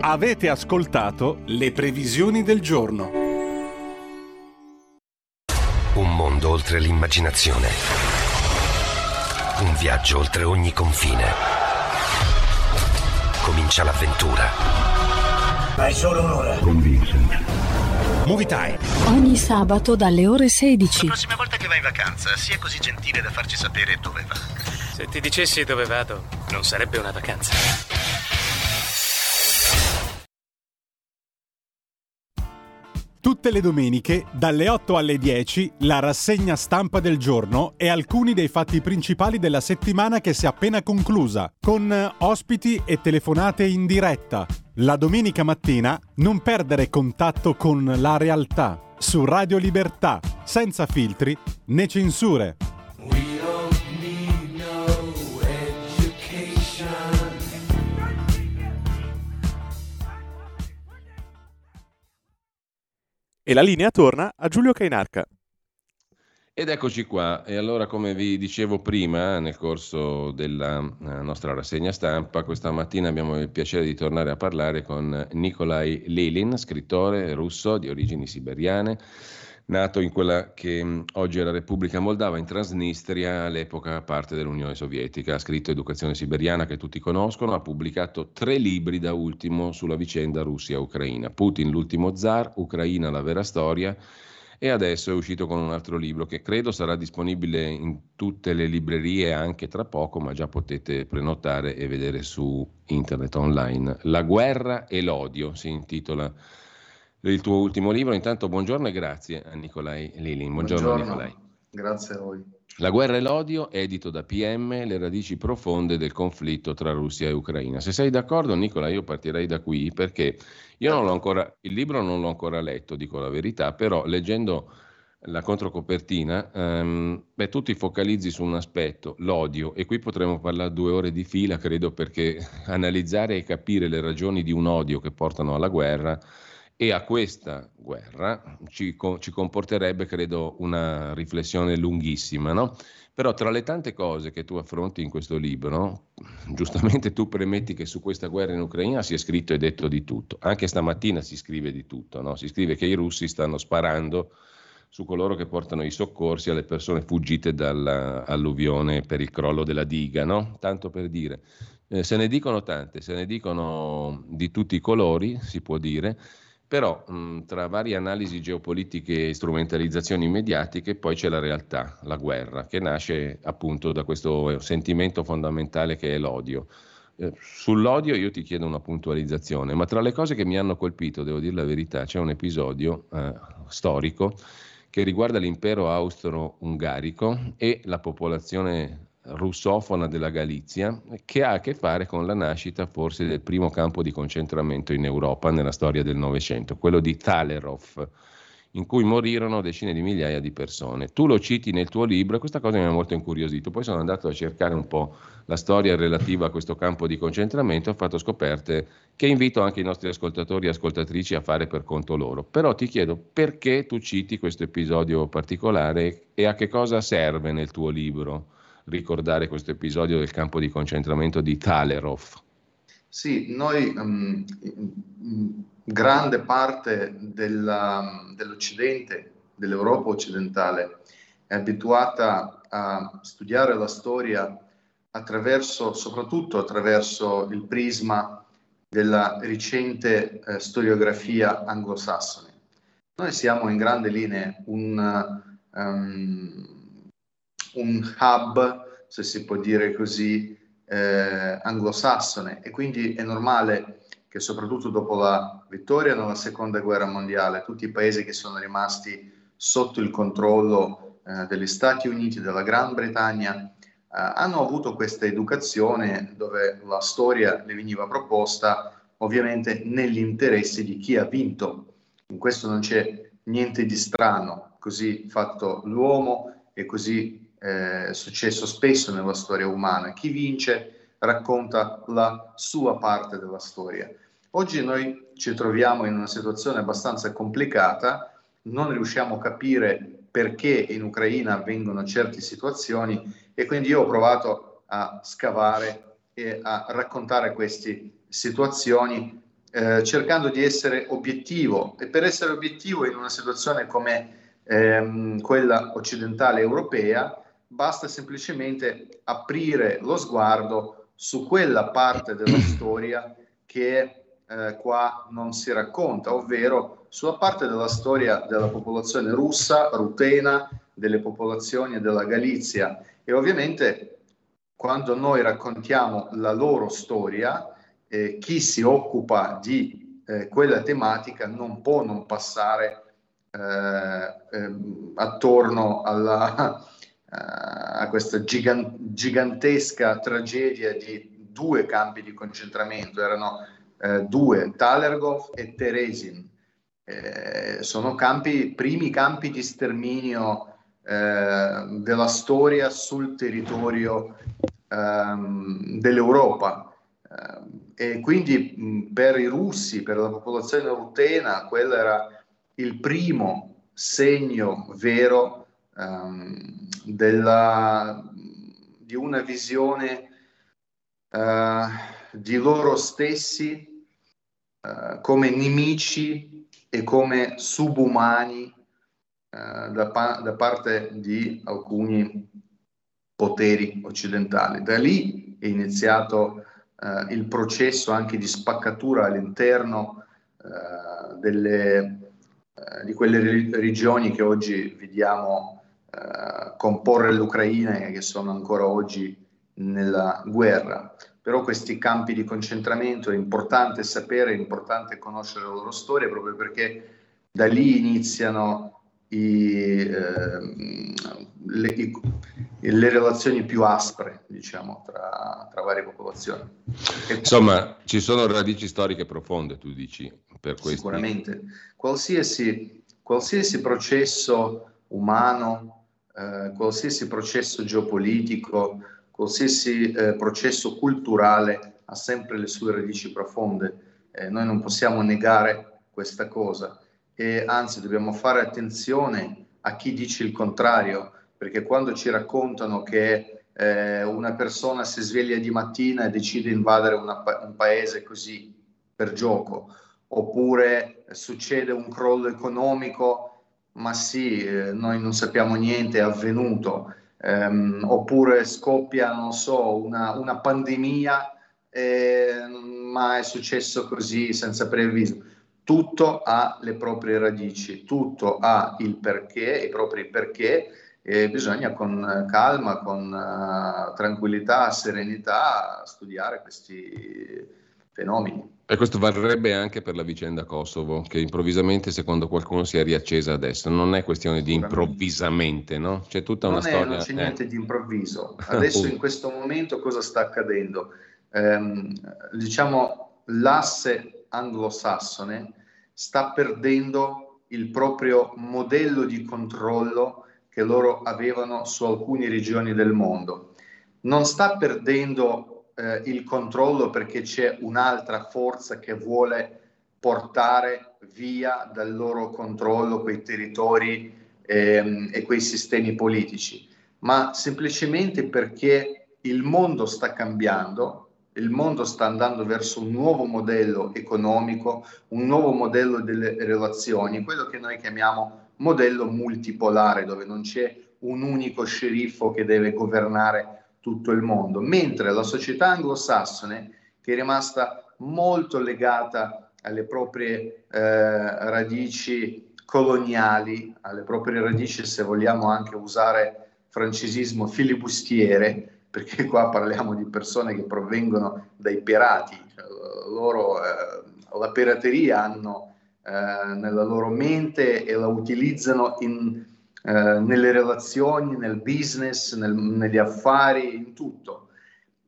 Avete ascoltato le previsioni del giorno. Un mondo oltre l'immaginazione. Un viaggio oltre ogni confine. Comincia l'avventura. Hai solo un'ora. Con Vincent. Movie Time. Ogni sabato dalle ore 16. La prossima volta che vai in vacanza, sia così gentile da farci sapere dove va. Se ti dicessi dove vado, non sarebbe una vacanza. Tutte le domeniche, dalle 8 alle 10, la rassegna stampa del giorno e alcuni dei fatti principali della settimana che si è appena conclusa, con ospiti e telefonate in diretta la domenica mattina non perdere contatto con la realtà su Radio Libertà, senza filtri né censure. E la linea torna a Giulio Cainarca. Ed eccoci qua, e allora come vi dicevo prima nel corso della eh, nostra rassegna stampa, questa mattina abbiamo il piacere di tornare a parlare con Nikolai Lilin, scrittore russo di origini siberiane, nato in quella che mh, oggi è la Repubblica Moldava, in Transnistria, all'epoca parte dell'Unione Sovietica. Ha scritto Educazione siberiana, che tutti conoscono, ha pubblicato tre libri da ultimo sulla vicenda Russia-Ucraina. Putin, l'ultimo zar, Ucraina, la vera storia e adesso è uscito con un altro libro che credo sarà disponibile in tutte le librerie anche tra poco, ma già potete prenotare e vedere su internet online. La guerra e l'odio si intitola il tuo ultimo libro. Intanto buongiorno e grazie a Nicolai Lilin. Buongiorno, buongiorno. Nicolai. Grazie a voi. La guerra e l'odio, edito da PM, le radici profonde del conflitto tra Russia e Ucraina. Se sei d'accordo, Nicola, io partirei da qui perché io non l'ho ancora, il libro non l'ho ancora letto, dico la verità, però leggendo la controcopertina, um, beh, tu ti focalizzi su un aspetto, l'odio, e qui potremmo parlare due ore di fila, credo, perché analizzare e capire le ragioni di un odio che portano alla guerra e a questa guerra ci, ci comporterebbe, credo, una riflessione lunghissima, no? Però tra le tante cose che tu affronti in questo libro, giustamente tu premetti che su questa guerra in Ucraina si è scritto e detto di tutto. Anche stamattina si scrive di tutto, no? Si scrive che i russi stanno sparando su coloro che portano i soccorsi alle persone fuggite dall'alluvione per il crollo della diga, no? Tanto per dire. Eh, se ne dicono tante, se ne dicono di tutti i colori, si può dire. Però mh, tra varie analisi geopolitiche e strumentalizzazioni mediatiche poi c'è la realtà, la guerra, che nasce appunto da questo sentimento fondamentale che è l'odio. Eh, sull'odio io ti chiedo una puntualizzazione, ma tra le cose che mi hanno colpito, devo dire la verità, c'è un episodio eh, storico che riguarda l'impero austro-ungarico e la popolazione russofona della Galizia, che ha a che fare con la nascita forse del primo campo di concentramento in Europa nella storia del Novecento, quello di Talerov, in cui morirono decine di migliaia di persone. Tu lo citi nel tuo libro e questa cosa mi ha molto incuriosito. Poi sono andato a cercare un po' la storia relativa a questo campo di concentramento e ho fatto scoperte che invito anche i nostri ascoltatori e ascoltatrici a fare per conto loro. Però ti chiedo perché tu citi questo episodio particolare e a che cosa serve nel tuo libro ricordare questo episodio del campo di concentramento di Talerov. Sì, noi um, grande parte della, dell'Occidente, dell'Europa occidentale, è abituata a studiare la storia attraverso, soprattutto attraverso il prisma della recente eh, storiografia anglosassone. Noi siamo in grande linee un, um, un hub, se si può dire così, eh, anglosassone e quindi è normale che soprattutto dopo la vittoria nella seconda guerra mondiale tutti i paesi che sono rimasti sotto il controllo eh, degli Stati Uniti, della Gran Bretagna, eh, hanno avuto questa educazione dove la storia le veniva proposta ovviamente negli interessi di chi ha vinto. In questo non c'è niente di strano, così fatto l'uomo e così è successo spesso nella storia umana. Chi vince racconta la sua parte della storia. Oggi noi ci troviamo in una situazione abbastanza complicata, non riusciamo a capire perché in Ucraina avvengono certe situazioni e quindi io ho provato a scavare e a raccontare queste situazioni eh, cercando di essere obiettivo e per essere obiettivo in una situazione come ehm, quella occidentale europea basta semplicemente aprire lo sguardo su quella parte della storia che eh, qua non si racconta, ovvero sulla parte della storia della popolazione russa, rutena, delle popolazioni della Galizia. E ovviamente quando noi raccontiamo la loro storia, eh, chi si occupa di eh, quella tematica non può non passare eh, ehm, attorno alla, a questa gigan- gigantesca tragedia di due campi di concentramento, erano eh, due, Talergov e Teresin. Eh, sono campi, primi campi di sterminio eh, della storia sul territorio ehm, dell'Europa. Eh, e quindi mh, per i russi, per la popolazione rutena, quello era il primo segno vero um, della, di una visione uh, di loro stessi uh, come nemici e come subumani eh, da, pa- da parte di alcuni poteri occidentali. Da lì è iniziato eh, il processo anche di spaccatura all'interno eh, delle, eh, di quelle regioni che oggi vediamo comporre l'Ucraina e che sono ancora oggi nella guerra. Però questi campi di concentramento è importante sapere, è importante conoscere la loro storia proprio perché da lì iniziano i, eh, le, i, le, relazioni più aspre, diciamo, tra, tra varie popolazioni. Insomma, ci sono radici storiche profonde, tu dici, per questo. Sicuramente. Qualsiasi, qualsiasi processo umano, eh, qualsiasi processo geopolitico, qualsiasi eh, processo culturale ha sempre le sue radici profonde. Eh, noi non possiamo negare questa cosa e anzi dobbiamo fare attenzione a chi dice il contrario, perché quando ci raccontano che eh, una persona si sveglia di mattina e decide di invadere una, un paese così per gioco, oppure succede un crollo economico, ma sì, eh, noi non sappiamo niente, è avvenuto, ehm, oppure scoppia, non so, una, una pandemia, eh, ma è successo così senza preavviso tutto ha le proprie radici, tutto ha il perché, i propri perché, e bisogna con calma, con uh, tranquillità, serenità studiare questi fenomeni. E questo varrebbe anche per la vicenda Kosovo, che improvvisamente, secondo qualcuno, si è riaccesa adesso. Non è questione di improvvisamente, no? C'è tutta una non storia. non c'è niente eh. di improvviso. Adesso, in questo momento, cosa sta accadendo? Eh, diciamo, l'asse anglosassone sta perdendo il proprio modello di controllo che loro avevano su alcune regioni del mondo. Non sta perdendo eh, il controllo perché c'è un'altra forza che vuole portare via dal loro controllo quei territori ehm, e quei sistemi politici, ma semplicemente perché il mondo sta cambiando il mondo sta andando verso un nuovo modello economico, un nuovo modello delle relazioni, quello che noi chiamiamo modello multipolare, dove non c'è un unico sceriffo che deve governare tutto il mondo, mentre la società anglosassone, che è rimasta molto legata alle proprie eh, radici coloniali, alle proprie radici, se vogliamo anche usare francesismo, filibustiere, perché qua parliamo di persone che provengono dai pirati, loro eh, la pirateria hanno eh, nella loro mente e la utilizzano in, eh, nelle relazioni, nel business, nel, negli affari, in tutto.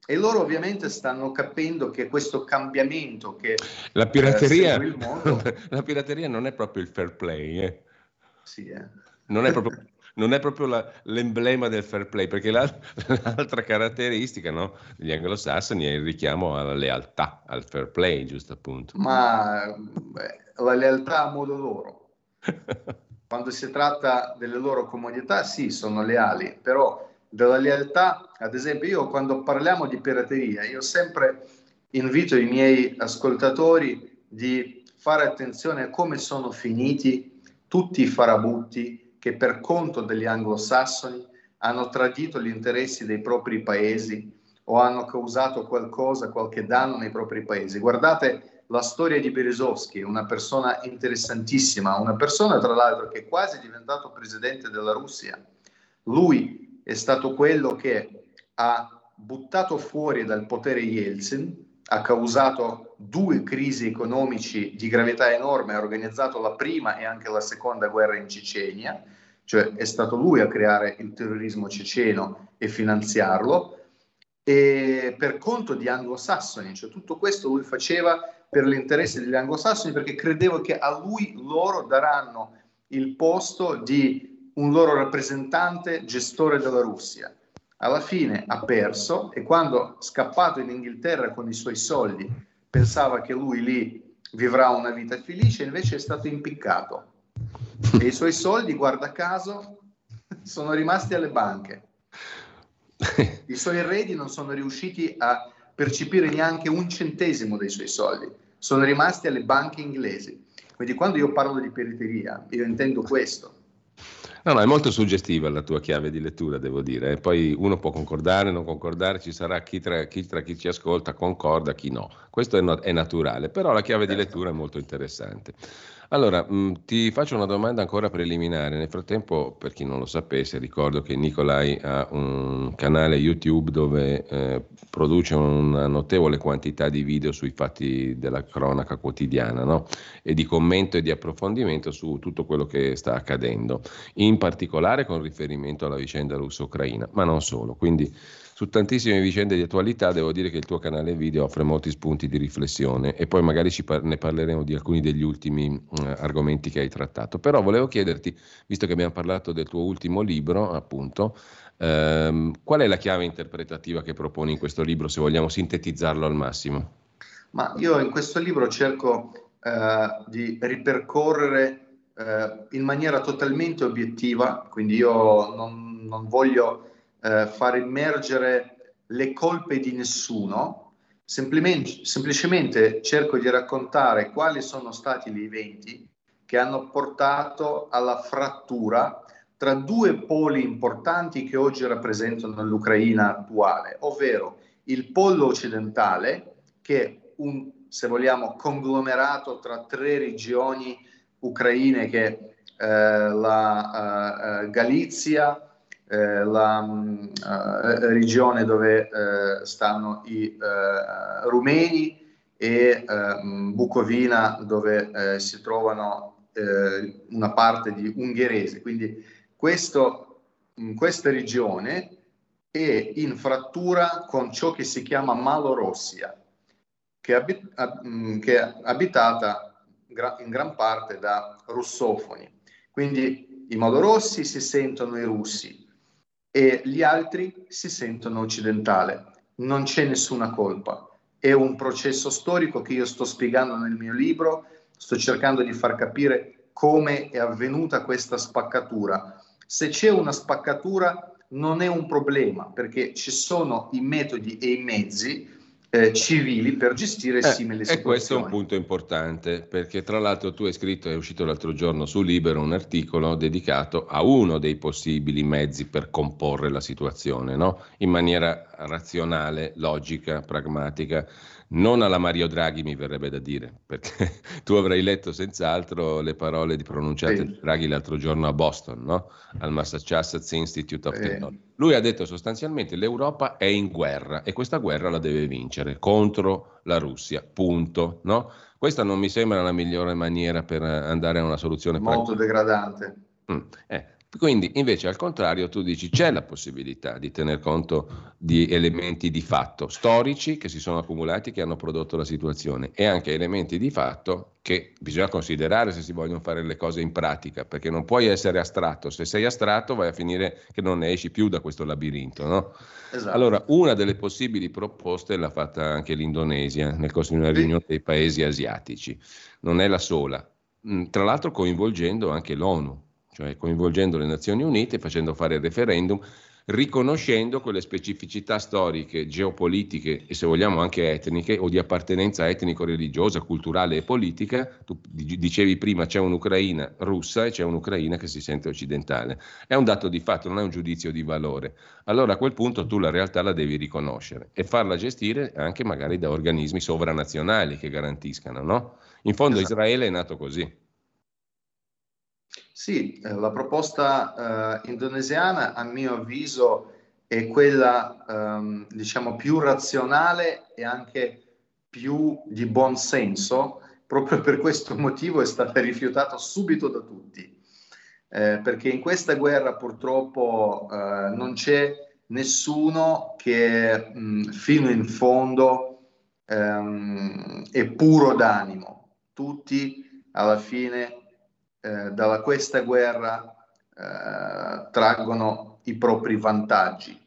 E loro ovviamente stanno capendo che questo cambiamento che la pirateria, mondo, la pirateria non è proprio il fair play. Eh. Sì, eh. Non è proprio non è proprio la, l'emblema del fair play, perché la, l'altra caratteristica no, degli anglosassoni è il richiamo alla lealtà, al fair play, giusto appunto. Ma beh, la lealtà a modo loro. Quando si tratta delle loro comodità, sì, sono leali, però della lealtà, ad esempio, io quando parliamo di pirateria, io sempre invito i miei ascoltatori di fare attenzione a come sono finiti tutti i farabutti che per conto degli anglosassoni hanno tradito gli interessi dei propri paesi o hanno causato qualcosa, qualche danno nei propri paesi. Guardate la storia di Berezovsky, una persona interessantissima, una persona tra l'altro che è quasi diventato presidente della Russia. Lui è stato quello che ha buttato fuori dal potere Yeltsin, ha causato due crisi economici di gravità enorme, ha organizzato la prima e anche la seconda guerra in Cecenia, cioè è stato lui a creare il terrorismo ceceno e finanziarlo, e per conto di anglosassoni, cioè tutto questo lui faceva per l'interesse degli anglosassoni perché credeva che a lui loro daranno il posto di un loro rappresentante gestore della Russia alla fine ha perso e quando scappato in Inghilterra con i suoi soldi pensava che lui lì vivrà una vita felice, invece è stato impiccato e i suoi soldi, guarda caso, sono rimasti alle banche. I suoi eredi non sono riusciti a percepire neanche un centesimo dei suoi soldi, sono rimasti alle banche inglesi. Quindi quando io parlo di periferia, io intendo questo No, no, è molto suggestiva la tua chiave di lettura, devo dire. Poi uno può concordare, non concordare, ci sarà chi tra chi, tra chi ci ascolta concorda, chi no. Questo è, no, è naturale, però la chiave di certo. lettura è molto interessante. Allora, mh, mm, ti faccio una domanda ancora preliminare. Nel frattempo, per chi non lo sapesse, ricordo che Nicolai ha un canale YouTube dove eh, produce una notevole quantità di video sui fatti della cronaca quotidiana no? e di commento e di approfondimento su tutto quello che sta accadendo, in particolare con riferimento alla vicenda russo-ucraina, ma non solo. Quindi su tantissime vicende di attualità devo dire che il tuo canale video offre molti spunti di riflessione e poi magari par- ne parleremo di alcuni degli ultimi uh, argomenti che hai trattato. Però volevo chiederti, visto che abbiamo parlato del tuo ultimo libro, appunto, ehm, qual è la chiave interpretativa che proponi in questo libro, se vogliamo sintetizzarlo al massimo? Ma io in questo libro cerco eh, di ripercorrere eh, in maniera totalmente obiettiva, quindi io non, non voglio eh, far immergere le colpe di nessuno, semplicemente, semplicemente cerco di raccontare quali sono stati gli eventi che hanno portato alla frattura tra due poli importanti che oggi rappresentano l'Ucraina attuale, ovvero il polo occidentale, che è un, se vogliamo, conglomerato tra tre regioni ucraine che eh, la uh, Galizia, eh, la uh, regione dove uh, stanno i uh, rumeni e Bucovina dove si trovano una parte di ungherese. Quindi questo, questa regione è in frattura con ciò che si chiama Malorossia, che, abit- ab- che è abitata gra- in gran parte da russofoni. Quindi i malorossi si sentono i russi, e gli altri si sentono occidentale. Non c'è nessuna colpa. È un processo storico che io sto spiegando nel mio libro, sto cercando di far capire come è avvenuta questa spaccatura. Se c'è una spaccatura non è un problema perché ci sono i metodi e i mezzi eh, civili per gestire eh, simili situazioni. E questo è un punto importante, perché tra l'altro tu hai scritto, è uscito l'altro giorno su Libero un articolo dedicato a uno dei possibili mezzi per comporre la situazione, no? in maniera razionale, logica, pragmatica non alla Mario Draghi mi verrebbe da dire, perché tu avrai letto senz'altro le parole pronunciate sì. di Draghi l'altro giorno a Boston, no? al Massachusetts Institute of. Technology. Lui ha detto sostanzialmente l'Europa è in guerra e questa guerra la deve vincere contro la Russia, punto. No? Questa non mi sembra la migliore maniera per andare a una soluzione molto degradante. Mm. Eh, quindi invece al contrario tu dici c'è la possibilità di tener conto di elementi di fatto storici che si sono accumulati, che hanno prodotto la situazione e anche elementi di fatto che bisogna considerare se si vogliono fare le cose in pratica, perché non puoi essere astratto, se sei astratto vai a finire che non ne esci più da questo labirinto. No? Esatto. Allora una delle possibili proposte l'ha fatta anche l'Indonesia nel corso di una riunione dei paesi asiatici, non è la sola, mm, tra l'altro coinvolgendo anche l'ONU cioè coinvolgendo le Nazioni Unite, facendo fare il referendum, riconoscendo quelle specificità storiche, geopolitiche e se vogliamo anche etniche o di appartenenza etnico-religiosa, culturale e politica. Tu dicevi prima c'è un'Ucraina russa e c'è un'Ucraina che si sente occidentale. È un dato di fatto, non è un giudizio di valore. Allora a quel punto tu la realtà la devi riconoscere e farla gestire anche magari da organismi sovranazionali che garantiscano, no? In fondo esatto. Israele è nato così. Sì, eh, la proposta eh, indonesiana a mio avviso è quella ehm, diciamo più razionale e anche più di buon senso, proprio per questo motivo è stata rifiutata subito da tutti, eh, perché in questa guerra purtroppo eh, non c'è nessuno che mh, fino in fondo ehm, è puro d'animo, tutti alla fine eh, da questa guerra eh, traggono i propri vantaggi.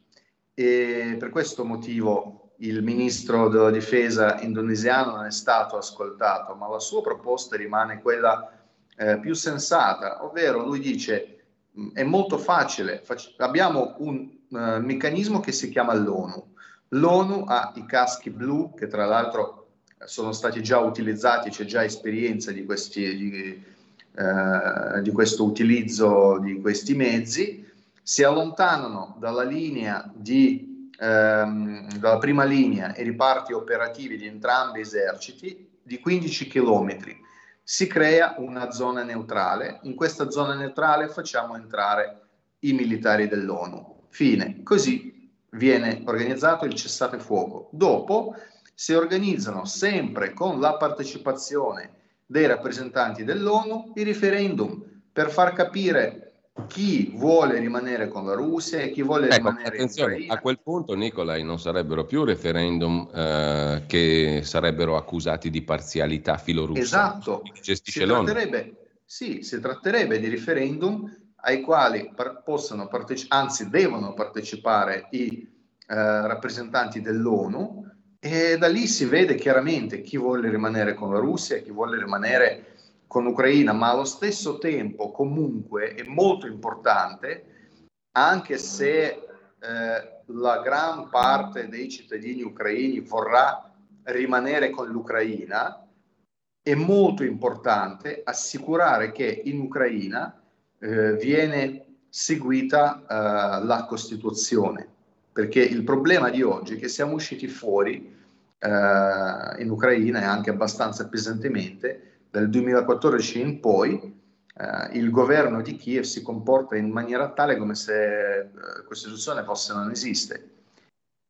E per questo motivo il ministro della difesa indonesiano non è stato ascoltato, ma la sua proposta rimane quella eh, più sensata, ovvero lui dice mm, è molto facile, fac- abbiamo un uh, meccanismo che si chiama l'ONU. L'ONU ha i caschi blu che tra l'altro sono stati già utilizzati, c'è già esperienza di questi, di, eh, di questo utilizzo di questi mezzi, si allontanano dalla linea di, ehm, dalla prima linea e riparti operativi di entrambi gli eserciti di 15 chilometri. Si crea una zona neutrale. In questa zona neutrale facciamo entrare i militari dell'ONU. Fine. Così viene organizzato il cessate fuoco. Dopo si organizzano sempre con la partecipazione dei rappresentanti dell'ONU i referendum per far capire chi vuole rimanere con la Russia e chi vuole ecco, rimanere attenzione, in Ucraina. A quel punto, Nicolai, non sarebbero più referendum eh, che sarebbero accusati di parzialità filorussa. Esatto. Gestisce si tratterebbe, sì, si tratterebbe di referendum ai quali par- possono partecipare, anzi devono partecipare i eh, rappresentanti dell'ONU e da lì si vede chiaramente chi vuole rimanere con la Russia e chi vuole rimanere con l'Ucraina, ma allo stesso tempo comunque è molto importante, anche se eh, la gran parte dei cittadini ucraini vorrà rimanere con l'Ucraina, è molto importante assicurare che in Ucraina eh, viene seguita eh, la Costituzione, perché il problema di oggi è che siamo usciti fuori eh, in Ucraina e anche abbastanza pesantemente dal 2014 in poi eh, il governo di Kiev si comporta in maniera tale come se eh, la Costituzione fosse non esiste,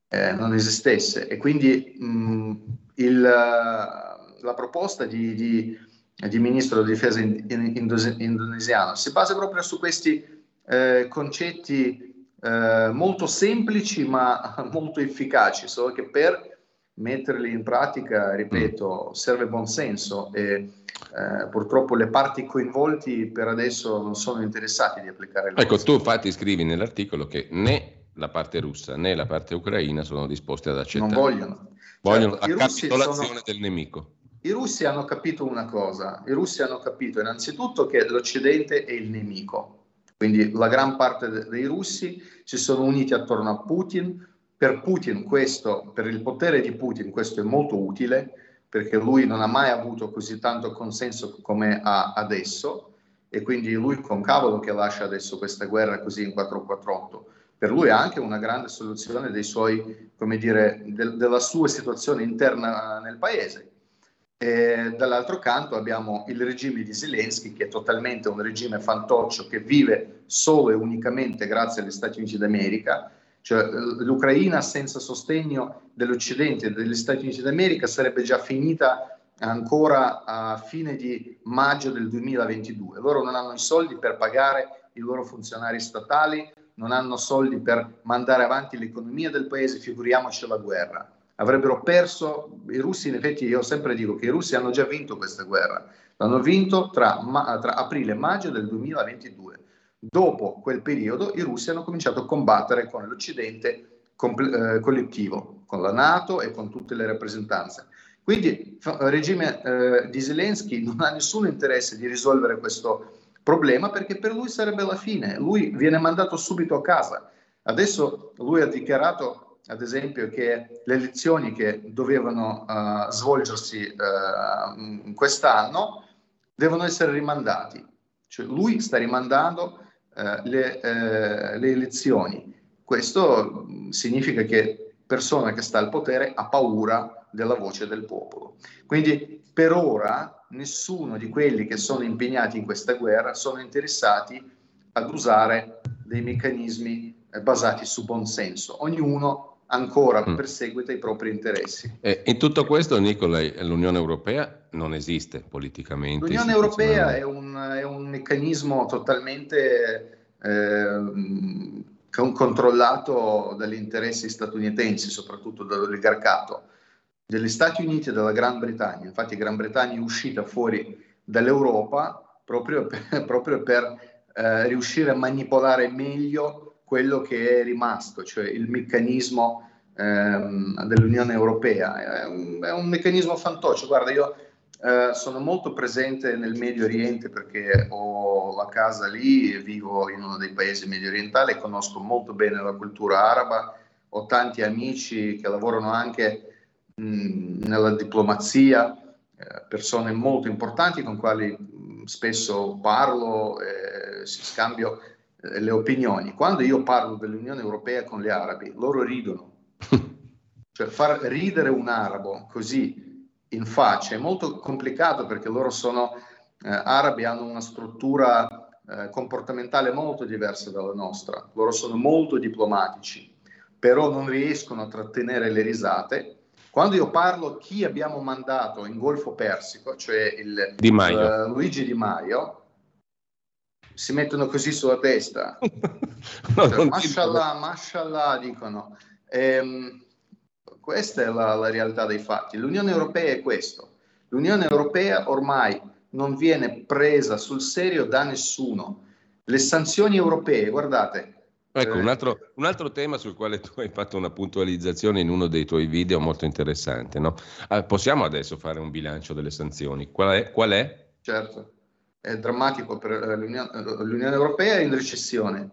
eh, non esistesse. E quindi mh, il, la proposta di, di, di, ministro di difesa in, in, indonesiano si basa proprio su questi eh, concetti eh, molto semplici ma molto efficaci, solo che per metterli in pratica, ripeto, serve buon senso e eh, purtroppo le parti coinvolti per adesso non sono interessate di applicare Ecco, tu infatti scrivi nell'articolo che né la parte russa né la parte ucraina sono disposte ad accettare. Non vogliono. Vogliono Certo, i la capitolazione sono- del nemico. I russi hanno capito una cosa, i russi hanno capito innanzitutto che l'Occidente è il nemico, quindi la gran parte de- dei russi si sono uniti attorno a Putin, per Putin questo, per il potere di Putin questo è molto utile, perché lui non ha mai avuto così tanto consenso come ha adesso e quindi lui con cavolo che lascia adesso questa guerra così in 448. Per lui è anche una grande soluzione suoi, dire, del- della sua situazione interna nel paese. E dall'altro canto abbiamo il regime di Zelensky, che è totalmente un regime fantoccio che vive solo e unicamente grazie agli Stati Uniti d'America. Cioè, eh, l'Ucraina senza sostegno dell'Occidente e degli Stati Uniti d'America sarebbe già finita ancora a fine di maggio del 2022. Loro non hanno i soldi per pagare i loro funzionari statali, non hanno soldi per mandare avanti l'economia del paese, figuriamoci la guerra avrebbero perso i russi in effetti io sempre dico che i russi hanno già vinto questa guerra. L'hanno vinto tra, ma- tra aprile e maggio del 2022 dopo quel periodo i russi hanno cominciato a combattere con l'occidente comple- eh, collettivo con la nato e con tutte le rappresentanze. Quindi il regime eh, di Zelensky non ha nessun interesse di risolvere questo problema perché per lui sarebbe la fine. Lui viene mandato subito a casa. Adesso lui ha dichiarato ad esempio che le elezioni che dovevano uh, svolgersi uh, quest'anno devono essere rimandati. Cioè lui sta rimandando uh, le, le, elezioni. Questo significa che persona che sta al potere ha paura della voce del popolo. Quindi per ora nessuno di quelli che sono impegnati in questa guerra sono interessati ad usare dei meccanismi basati su buon senso. Ognuno ancora Mm. perseguita i propri interessi. E in tutto questo, Nicolai, l'Unione Europea non esiste politicamente. L'Unione Europea è un, è un meccanismo totalmente eh, con- controllato dagli interessi statunitensi, soprattutto dall'oligarcato degli Stati Uniti e della Gran Bretagna. Infatti Gran Bretagna è uscita fuori dall'Europa proprio per, proprio per eh, riuscire a manipolare meglio quello che è rimasto, cioè il meccanismo ehm, dell'Unione Europea. È un, è un meccanismo fantoccio. Guarda, io eh, sono molto presente nel Medio Oriente perché ho la casa lì vivo in uno dei paesi medio orientali, conosco molto bene la cultura araba, ho tanti amici che lavorano anche nella diplomazia, eh, persone molto importanti con quali spesso parlo, eh, scambio le opinioni. Quando io parlo dell'Unione Europea con gli arabi, loro ridono. Cioè far ridere un arabo così in faccia è molto complicato perché loro sono eh, arabi, hanno una struttura eh, comportamentale molto diversa dalla nostra. Loro sono molto diplomatici, però non riescono a trattenere le risate quando io parlo chi abbiamo mandato in Golfo Persico, cioè il Di. Uh, Luigi Di Maio, si mettono così sulla testa. no, cioè, mashallah, mashallah, dicono. Ehm, questa è la, la realtà dei fatti. L'Unione Europea è questo. L'Unione Europea ormai non viene presa sul serio da nessuno. Le sanzioni europee, guardate, Ecco, un Eh. altro, un altro tema sul quale tu hai fatto una puntualizzazione in uno dei tuoi video molto interessante. No? Ah, possiamo adesso fare un bilancio delle sanzioni. Qual è? Qual è? certo, è drammatico per eh, l'Unione, eh, l'Unione Europea è in recessione.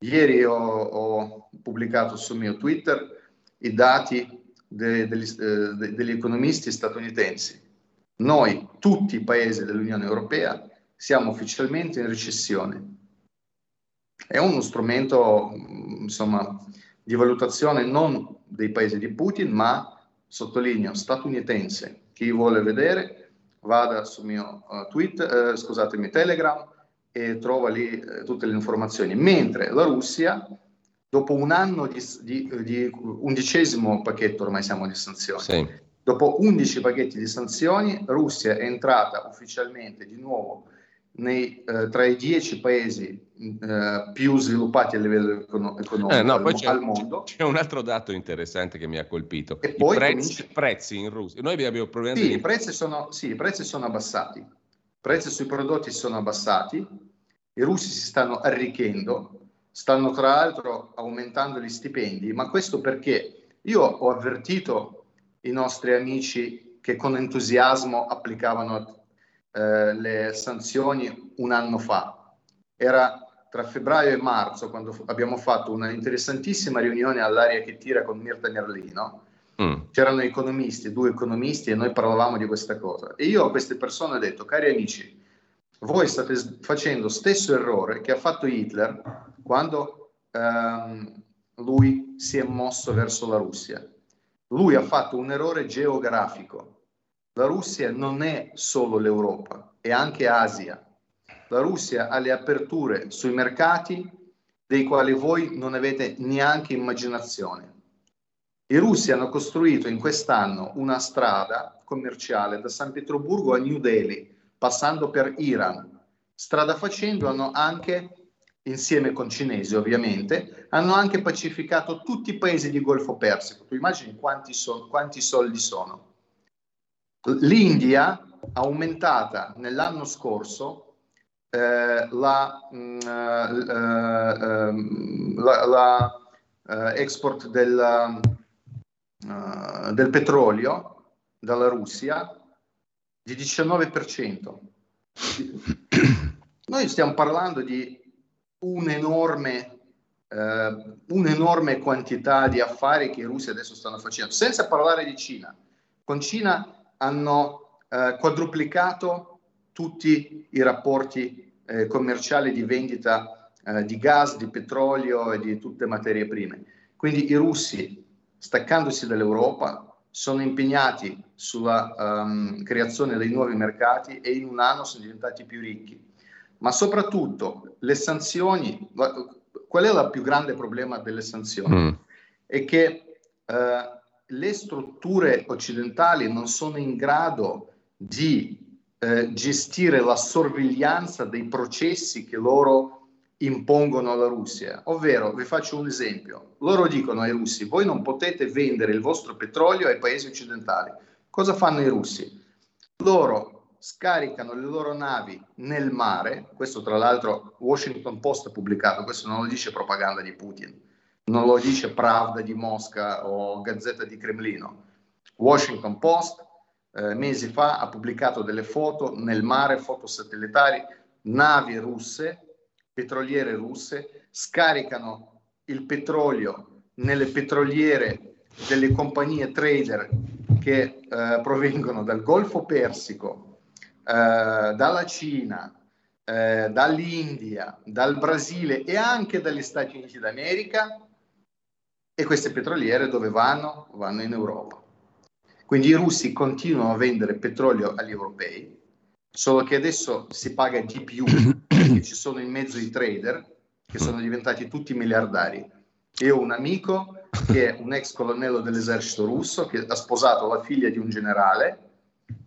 Ieri ho, ho pubblicato sul mio Twitter i dati de- degli, eh, de- degli economisti statunitensi. Noi, tutti i paesi dell'Unione Europea, siamo ufficialmente in recessione. È uno strumento, mh, insomma, di valutazione non dei paesi di Putin, ma, sottolineo, statunitense. Chi vuole vedere, vada sul mio uh, tweet, eh, scusatemi, Telegram e trova lì eh, tutte le informazioni. Mentre la Russia, dopo un anno di, di, di undicesimo pacchetto, ormai siamo di sanzioni, Sì. dopo 11 pacchetti di sanzioni, Russia è entrata ufficialmente di nuovo nei, eh, tra i 10 paesi eh, più sviluppati a livello econo- economico Eh, no, al, mo- al mondo. c'è un altro dato interessante che mi ha colpito. E I poi prezzi, comincia- prezzi in Russia. Noi abbiamo problemi Sì, di- i prezzi sono, sì, i prezzi sono abbassati. I prezzi sui prodotti sono abbassati. I russi si stanno arricchendo, stanno tra l'altro aumentando gli stipendi, ma questo perché io ho avvertito i nostri amici che con entusiasmo applicavano eh, le sanzioni un anno fa. Era tra febbraio e marzo, quando f- abbiamo fatto una interessantissima riunione all'aria che tira con Mirta Merlino, Mm. c'erano economisti, due economisti, e noi parlavamo di questa cosa. E io a queste persone ho detto, cari amici, voi state s- facendo stesso errore che ha fatto Hitler quando ehm, lui si è mosso verso la Russia. Lui ha fatto un errore geografico. La Russia non è solo l'Europa, è anche Asia. La Russia ha le aperture sui mercati dei quali voi non avete neanche immaginazione. I russi hanno costruito in quest'anno una strada commerciale da San Pietroburgo a New Delhi, passando per Iran. Strada facendo hanno anche, insieme con cinesi ovviamente, hanno anche pacificato tutti i paesi di Golfo Persico. Tu immagini quanti, son- quanti soldi sono? L'India ha aumentata nell'anno scorso eh, la, mh, eh, ehm, la- la, eh, export del, eh, del petrolio dalla Russia di 19%. Noi stiamo parlando di un'enorme, eh, un'enorme quantità di affari che i russi adesso stanno facendo, senza parlare di Cina. Con Cina hanno eh, quadruplicato tutti i rapporti eh, commerciali di vendita eh, di gas, di petrolio e di tutte materie prime. Quindi i russi, staccandosi dall'Europa, sono impegnati sulla ehm, creazione dei nuovi mercati e in un anno sono diventati più ricchi. Ma soprattutto le sanzioni, qual è il più grande problema delle sanzioni? Mm. È che eh, le strutture occidentali non sono in grado di eh, gestire la sorveglianza dei processi che loro impongono alla Russia. Ovvero, vi faccio un esempio, loro dicono ai russi, voi non potete vendere il vostro petrolio ai paesi occidentali. Cosa fanno i russi? Loro scaricano le loro navi nel mare, questo tra l'altro Washington Post ha pubblicato, questo non lo dice propaganda di Putin, non lo dice Pravda di Mosca o Gazzetta di Cremlino. Washington Post eh, mesi fa ha pubblicato delle foto nel mare, foto satellitari, navi russe, petroliere russe, scaricano il petrolio nelle petroliere delle compagnie trader che eh, provengono dal Golfo Persico, dalla Cina, eh, dall'India, dal Brasile e anche dagli Stati Uniti d'America e queste petroliere dove vanno? Vanno in Europa. Quindi i russi continuano a vendere petrolio agli europei, solo che adesso si paga di più perché ci sono in mezzo i trader che sono diventati tutti miliardari. Io ho un amico che è un ex colonnello dell'esercito russo che ha sposato la figlia di un generale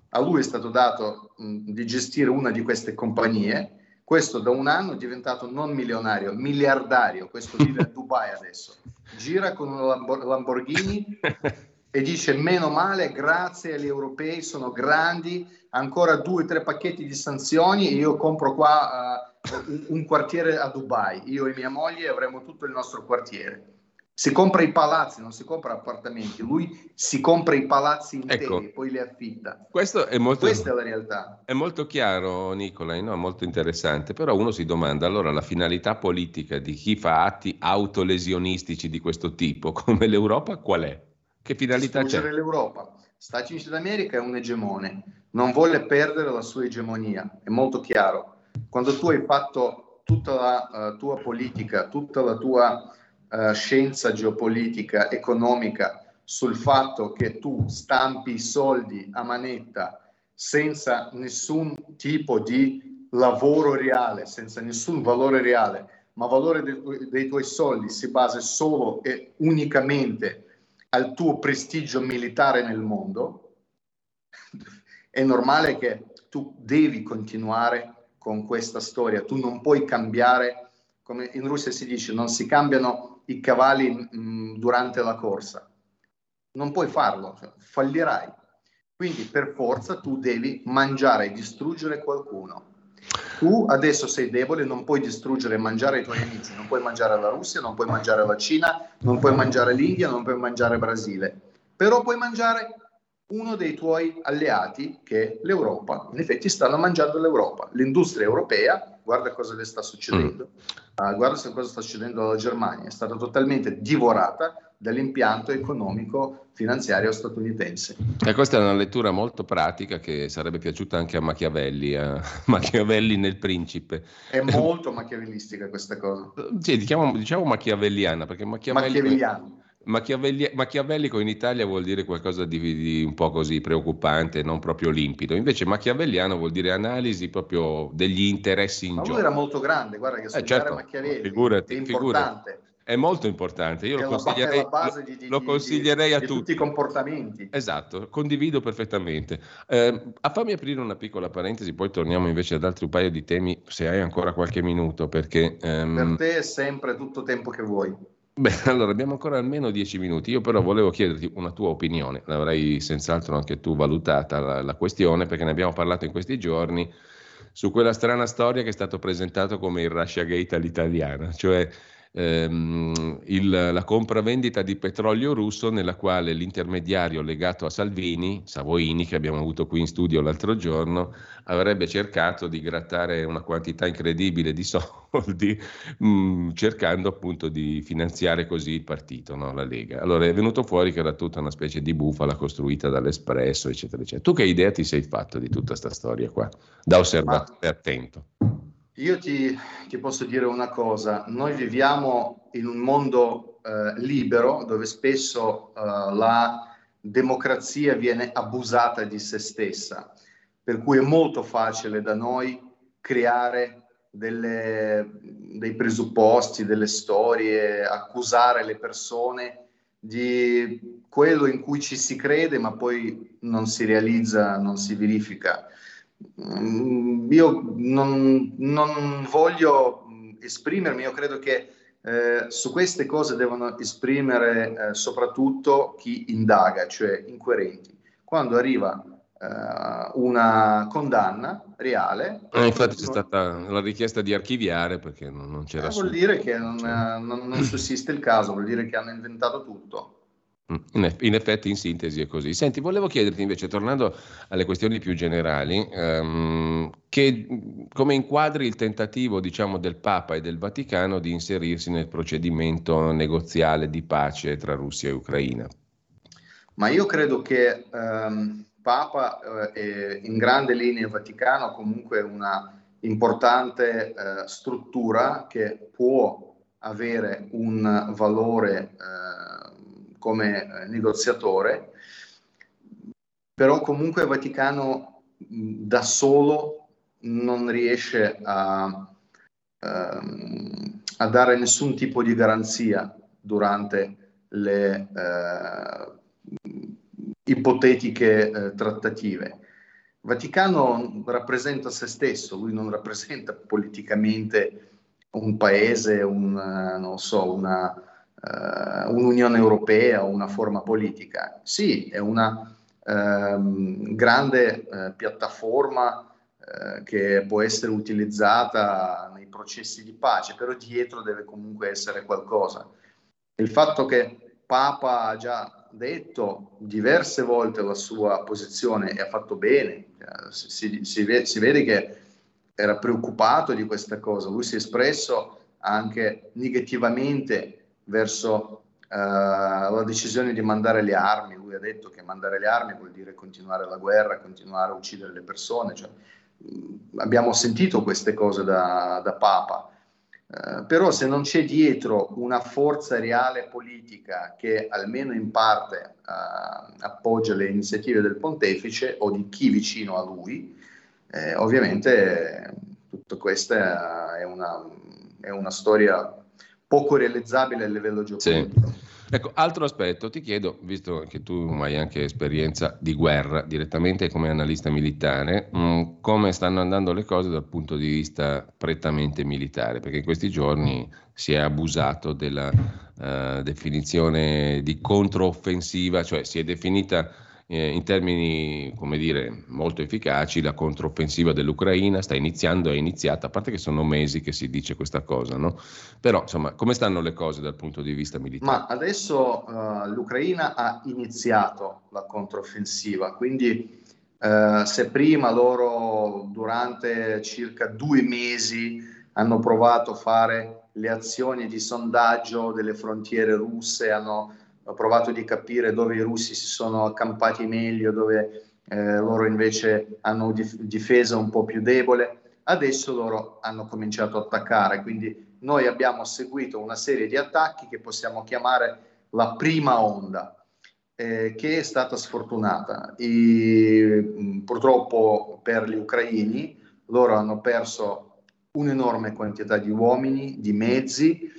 a lui è stato dato mh, di gestire una di queste compagnie. Questo da un anno è diventato non milionario, miliardario. Questo vive a Dubai adesso. Gira con un Lamborghini e dice meno male, grazie agli europei, sono grandi, ancora due o tre pacchetti di sanzioni e io compro qua uh, un quartiere a Dubai. Io e mia moglie avremo tutto il nostro quartiere si compra i palazzi, non si compra appartamenti, lui si compra i palazzi interi ecco, e poi li affitta. È molto, Questa è la realtà. È molto chiaro, Nicolai, no? molto interessante, però uno si domanda allora la finalità politica di chi fa atti autolesionistici di questo tipo, come l'Europa, qual è? Che finalità c'è? l'Europa. Stati Uniti d'America è un egemone, non vuole perdere la sua egemonia, è molto chiaro. Quando tu hai fatto tutta la uh, tua politica, tutta la tua uh, scienza geopolitica, economica, sul fatto che tu stampi i soldi a manetta senza nessun tipo di lavoro reale, senza nessun valore reale, ma il valore dei, dei tuoi soldi si basa solo e unicamente al tuo prestigio militare nel mondo, è normale che tu devi continuare con questa storia, tu non puoi cambiare, come in Russia si dice, non si cambiano i cavalli mh, mm, durante la corsa. Non puoi farlo, cioè, fallirai. Quindi per forza tu devi mangiare e distruggere qualcuno. Tu adesso sei debole, non puoi distruggere e mangiare i tuoi amici, non puoi mangiare la Russia, non puoi mangiare la Cina, non puoi mangiare l'India, non puoi mangiare il Brasile, però puoi mangiare uno dei tuoi alleati che è l'Europa. In effetti stanno mangiando l'Europa. L'industria europea, guarda cosa le sta succedendo, mm. Uh, guarda cosa sta succedendo alla Germania, è stata totalmente divorata dall'impianto economico finanziario statunitense. E questa è una lettura molto pratica che sarebbe piaciuta anche a Machiavelli, a Machiavelli nel Principe. È molto machiavellistica questa cosa. Sì, diciamo, diciamo machiavelliana, perché Machiavelli... Machiavelliano Machiavelli- machiavellico in Italia vuol dire qualcosa di, di, un po' così preoccupante, non proprio limpido. Invece machiavelliano vuol dire analisi proprio degli interessi in Ma gioco. lui era molto grande, guarda che studiare eh certo, Machiavelli figurati, è importante. Figurati. È molto importante, io lo consiglierei, di, lo consiglierei a tutti. tutti i comportamenti. Esatto, condivido perfettamente. Eh, a fammi aprire una piccola parentesi, poi torniamo invece ad altri un paio di temi, se hai ancora qualche minuto, perché... Ehm... Per te è sempre tutto tempo che vuoi. Beh, allora abbiamo ancora almeno dieci minuti. Io però volevo chiederti una tua opinione, l'avrai senz'altro anche tu valutata la, la, questione, perché ne abbiamo parlato in questi giorni, su quella strana storia che è stato presentato come il Russia Gate all'italiana, cioè ehm, il, la compravendita di petrolio russo nella quale l'intermediario legato a Salvini, Savoini, che abbiamo avuto qui in studio l'altro giorno, avrebbe cercato di grattare una quantità incredibile di soldi mh, mm, cercando appunto di finanziare così il partito, no? la Lega. Allora è venuto fuori che era tutta una specie di bufala costruita dall'Espresso, eccetera, eccetera. Tu che idea ti sei fatto di tutta questa storia qua, da osservatore attento? Io ti, ti, posso dire una cosa, noi viviamo in un mondo eh, libero dove spesso eh, la democrazia viene abusata di se stessa, per cui è molto facile da noi creare delle, dei presupposti, delle storie, accusare le persone di quello in cui ci si crede ma poi non si realizza, non si verifica. Mm, io non, non, voglio esprimermi, io credo che eh, su queste cose devono esprimere eh, soprattutto chi indaga, cioè inquirenti. Quando arriva eh, una condanna reale... Eh, infatti c'è stata la richiesta di archiviare perché non, non c'era... Eh, vuol dire che non, non, non sussiste il caso, vuol dire che hanno inventato tutto. Mm, in effetti, in sintesi, è così. Senti, volevo chiederti invece, tornando alle questioni più generali, ehm, che, come inquadri il tentativo diciamo, del Papa e del Vaticano di inserirsi nel procedimento negoziale di pace tra Russia e Ucraina? Ma io credo che ehm, Papa eh, in grande linea il Vaticano comunque una importante eh, struttura che può avere un valore eh, come eh, negoziatore, però comunque il Vaticano da solo non riesce a, ehm, a dare nessun tipo di garanzia durante le eh, ipotetiche eh, trattative. Vaticano rappresenta se stesso, lui non rappresenta politicamente un paese, un, non so, una, uh, un'Unione Europea o una forma politica. Sì, è una uh, grande uh, piattaforma eh, che può essere utilizzata nei processi di pace, però dietro deve comunque essere qualcosa. Il fatto che Papa ha già detto diverse volte la sua posizione e ha fatto bene, eh, si, si, si vede che era preoccupato di questa cosa, lui si è espresso anche negativamente verso uh, la decisione di mandare le armi, lui ha detto che mandare le armi vuol dire continuare la guerra, continuare a uccidere le persone, cioè, mh, abbiamo sentito queste cose da, da Papa. Eh, però se non c'è dietro una forza reale politica che almeno in parte uh, appoggia le iniziative del pontefice o di chi vicino a lui, eh, ovviamente tutta questa è una, è una, storia poco realizzabile a livello geopolitico. Sì. Ecco, altro aspetto, ti chiedo, visto che tu hai anche esperienza di guerra direttamente come analista militare, mh, mm, come stanno andando le cose dal punto di vista prettamente militare? Perché in questi giorni si è abusato della uh, definizione di controoffensiva, cioè si è definita eh, in termini, come dire, molto efficaci, la controffensiva dell'Ucraina sta iniziando, è iniziata, a parte che sono mesi che si dice questa cosa, no? Però, insomma, come stanno le cose dal punto di vista militare? Ma adesso uh, l'Ucraina ha iniziato la controffensiva, quindi uh, se prima loro durante circa due mesi hanno provato a fare le azioni di sondaggio delle frontiere russe, hanno ho provato di capire dove i russi si sono accampati meglio, dove eh, loro invece hanno dif- difesa un po' più debole. Adesso loro hanno cominciato a attaccare, quindi noi abbiamo seguito una serie di attacchi che possiamo chiamare la prima onda, eh, che è stata sfortunata. I, purtroppo per gli ucraini loro hanno perso un'enorme quantità di uomini, di mezzi,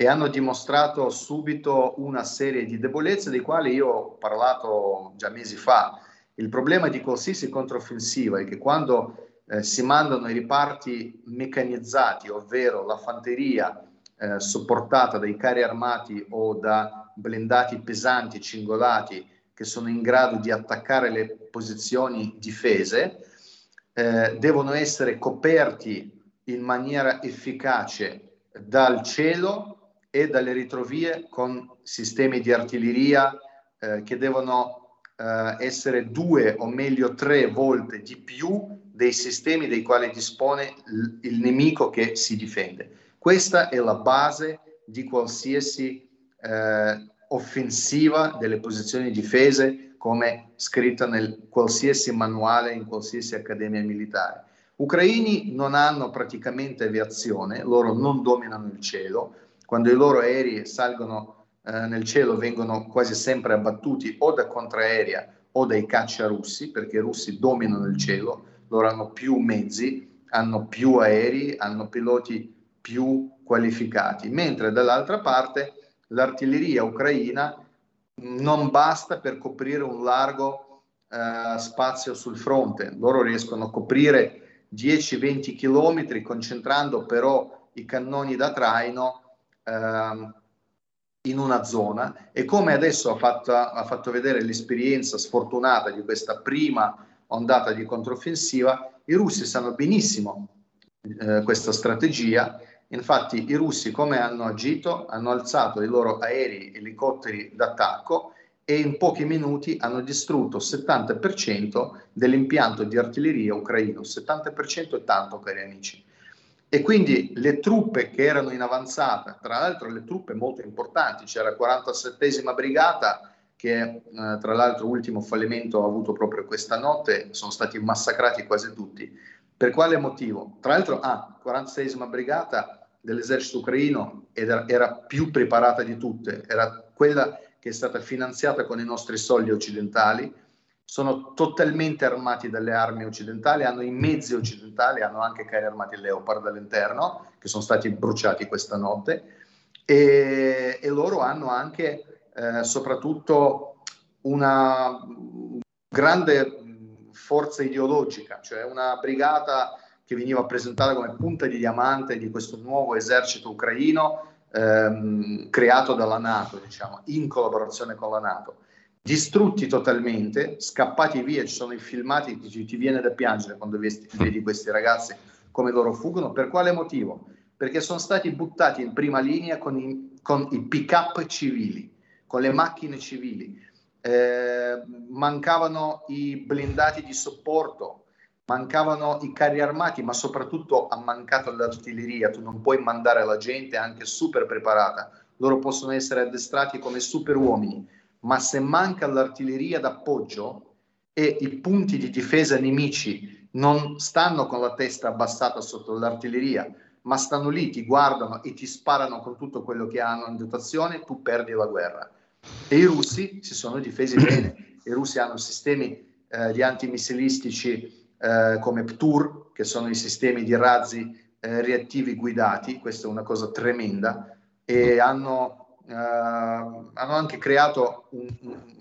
e hanno dimostrato subito una serie di debolezze di quali io ho parlato già mesi fa. Il problema di qualsiasi controffensiva è che quando eh, si mandano i riparti meccanizzati, ovvero la fanteria eh, supportata dai carri armati o da blindati pesanti, cingolati, che sono in grado di attaccare le posizioni difese, eh, devono essere coperti in maniera efficace dal cielo e dalle ritrovie con sistemi di artiglieria eh, che devono eh, essere due o meglio tre volte di più dei sistemi dei quali dispone l- il nemico che si difende. Questa è la base di qualsiasi eh, offensiva delle posizioni difese come scritta nel qualsiasi manuale in qualsiasi accademia militare. Ucraini non hanno praticamente aviazione, loro non dominano il cielo, quando i loro aerei salgono eh, nel cielo vengono quasi sempre abbattuti o da contraerea o dai caccia russi, perché i russi dominano il cielo, loro hanno più mezzi, hanno più aerei, hanno piloti più qualificati, mentre dall'altra parte l'artiglieria ucraina non basta per coprire un largo eh, spazio sul fronte, loro riescono a coprire 10-20 km concentrando però i cannoni da traino in una zona e come adesso ha fatto, ha fatto vedere l'esperienza sfortunata di questa prima ondata di controffensiva, i russi sanno benissimo eh, questa strategia. Infatti i russi come hanno agito? Hanno alzato i loro aerei elicotteri d'attacco e in pochi minuti hanno distrutto il 70% dell'impianto di artiglieria ucraino. 70% è tanto, cari amici. E quindi le truppe che erano in avanzata, tra l'altro le truppe molto importanti, c'era la 47esima brigata che eh, tra l'altro ultimo fallimento ha avuto proprio questa notte, sono stati massacrati quasi tutti. Per quale motivo? Tra l'altro, ah, 46esima brigata dell'esercito ucraino era, era più preparata di tutte, era quella che è stata finanziata con i nostri soldi occidentali, sono totalmente armati dalle armi occidentali, hanno i mezzi occidentali, hanno anche carri armati Leopard all'interno, che sono stati bruciati questa notte, e, e loro hanno anche eh, soprattutto una grande forza ideologica, cioè una brigata che veniva presentata come punta di diamante di questo nuovo esercito ucraino ehm, creato dalla Nato, diciamo, in collaborazione con la Nato. Distrutti totalmente, scappati via, ci sono i filmati che ti viene da piangere quando vedi questi ragazzi come loro fuggono. Per quale motivo? Perché sono stati buttati in prima linea con i, con i pick-up civili con le macchine civili, eh, mancavano i blindati di supporto, mancavano i carri armati, ma soprattutto ha mancato l'artiglieria. Tu non puoi mandare la gente anche super preparata. Loro possono essere addestrati come super uomini, ma se manca l'artiglieria d'appoggio e i punti di difesa nemici non stanno con la testa abbassata sotto l'artiglieria, ma stanno lì, ti guardano e ti sparano con tutto quello che hanno in dotazione, tu perdi la guerra. E i russi si sono difesi bene. I russi hanno sistemi eh, di antimissilistici eh, come PTUR, che sono i sistemi di razzi eh, reattivi guidati, questa è una cosa tremenda, e hanno, eh, hanno anche creato, un,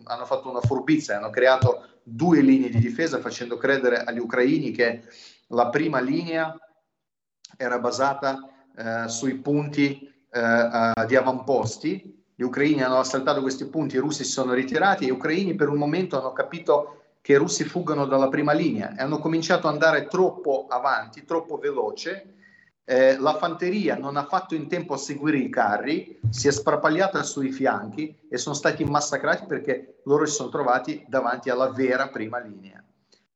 hanno fatto una furbizia, hanno creato due linee di difesa facendo credere agli ucraini che la prima linea era basata eh, sui punti eh, di avamposti gli ucraini hanno assaltato questi punti, i russi si sono ritirati gli ucraini per un momento hanno capito che i russi fuggono dalla prima linea e hanno cominciato ad andare troppo avanti, troppo veloce. Eh, la fanteria non ha fatto in tempo a seguire i carri, si è sparpagliata sui fianchi e sono stati massacrati perché loro si sono trovati davanti alla vera prima linea.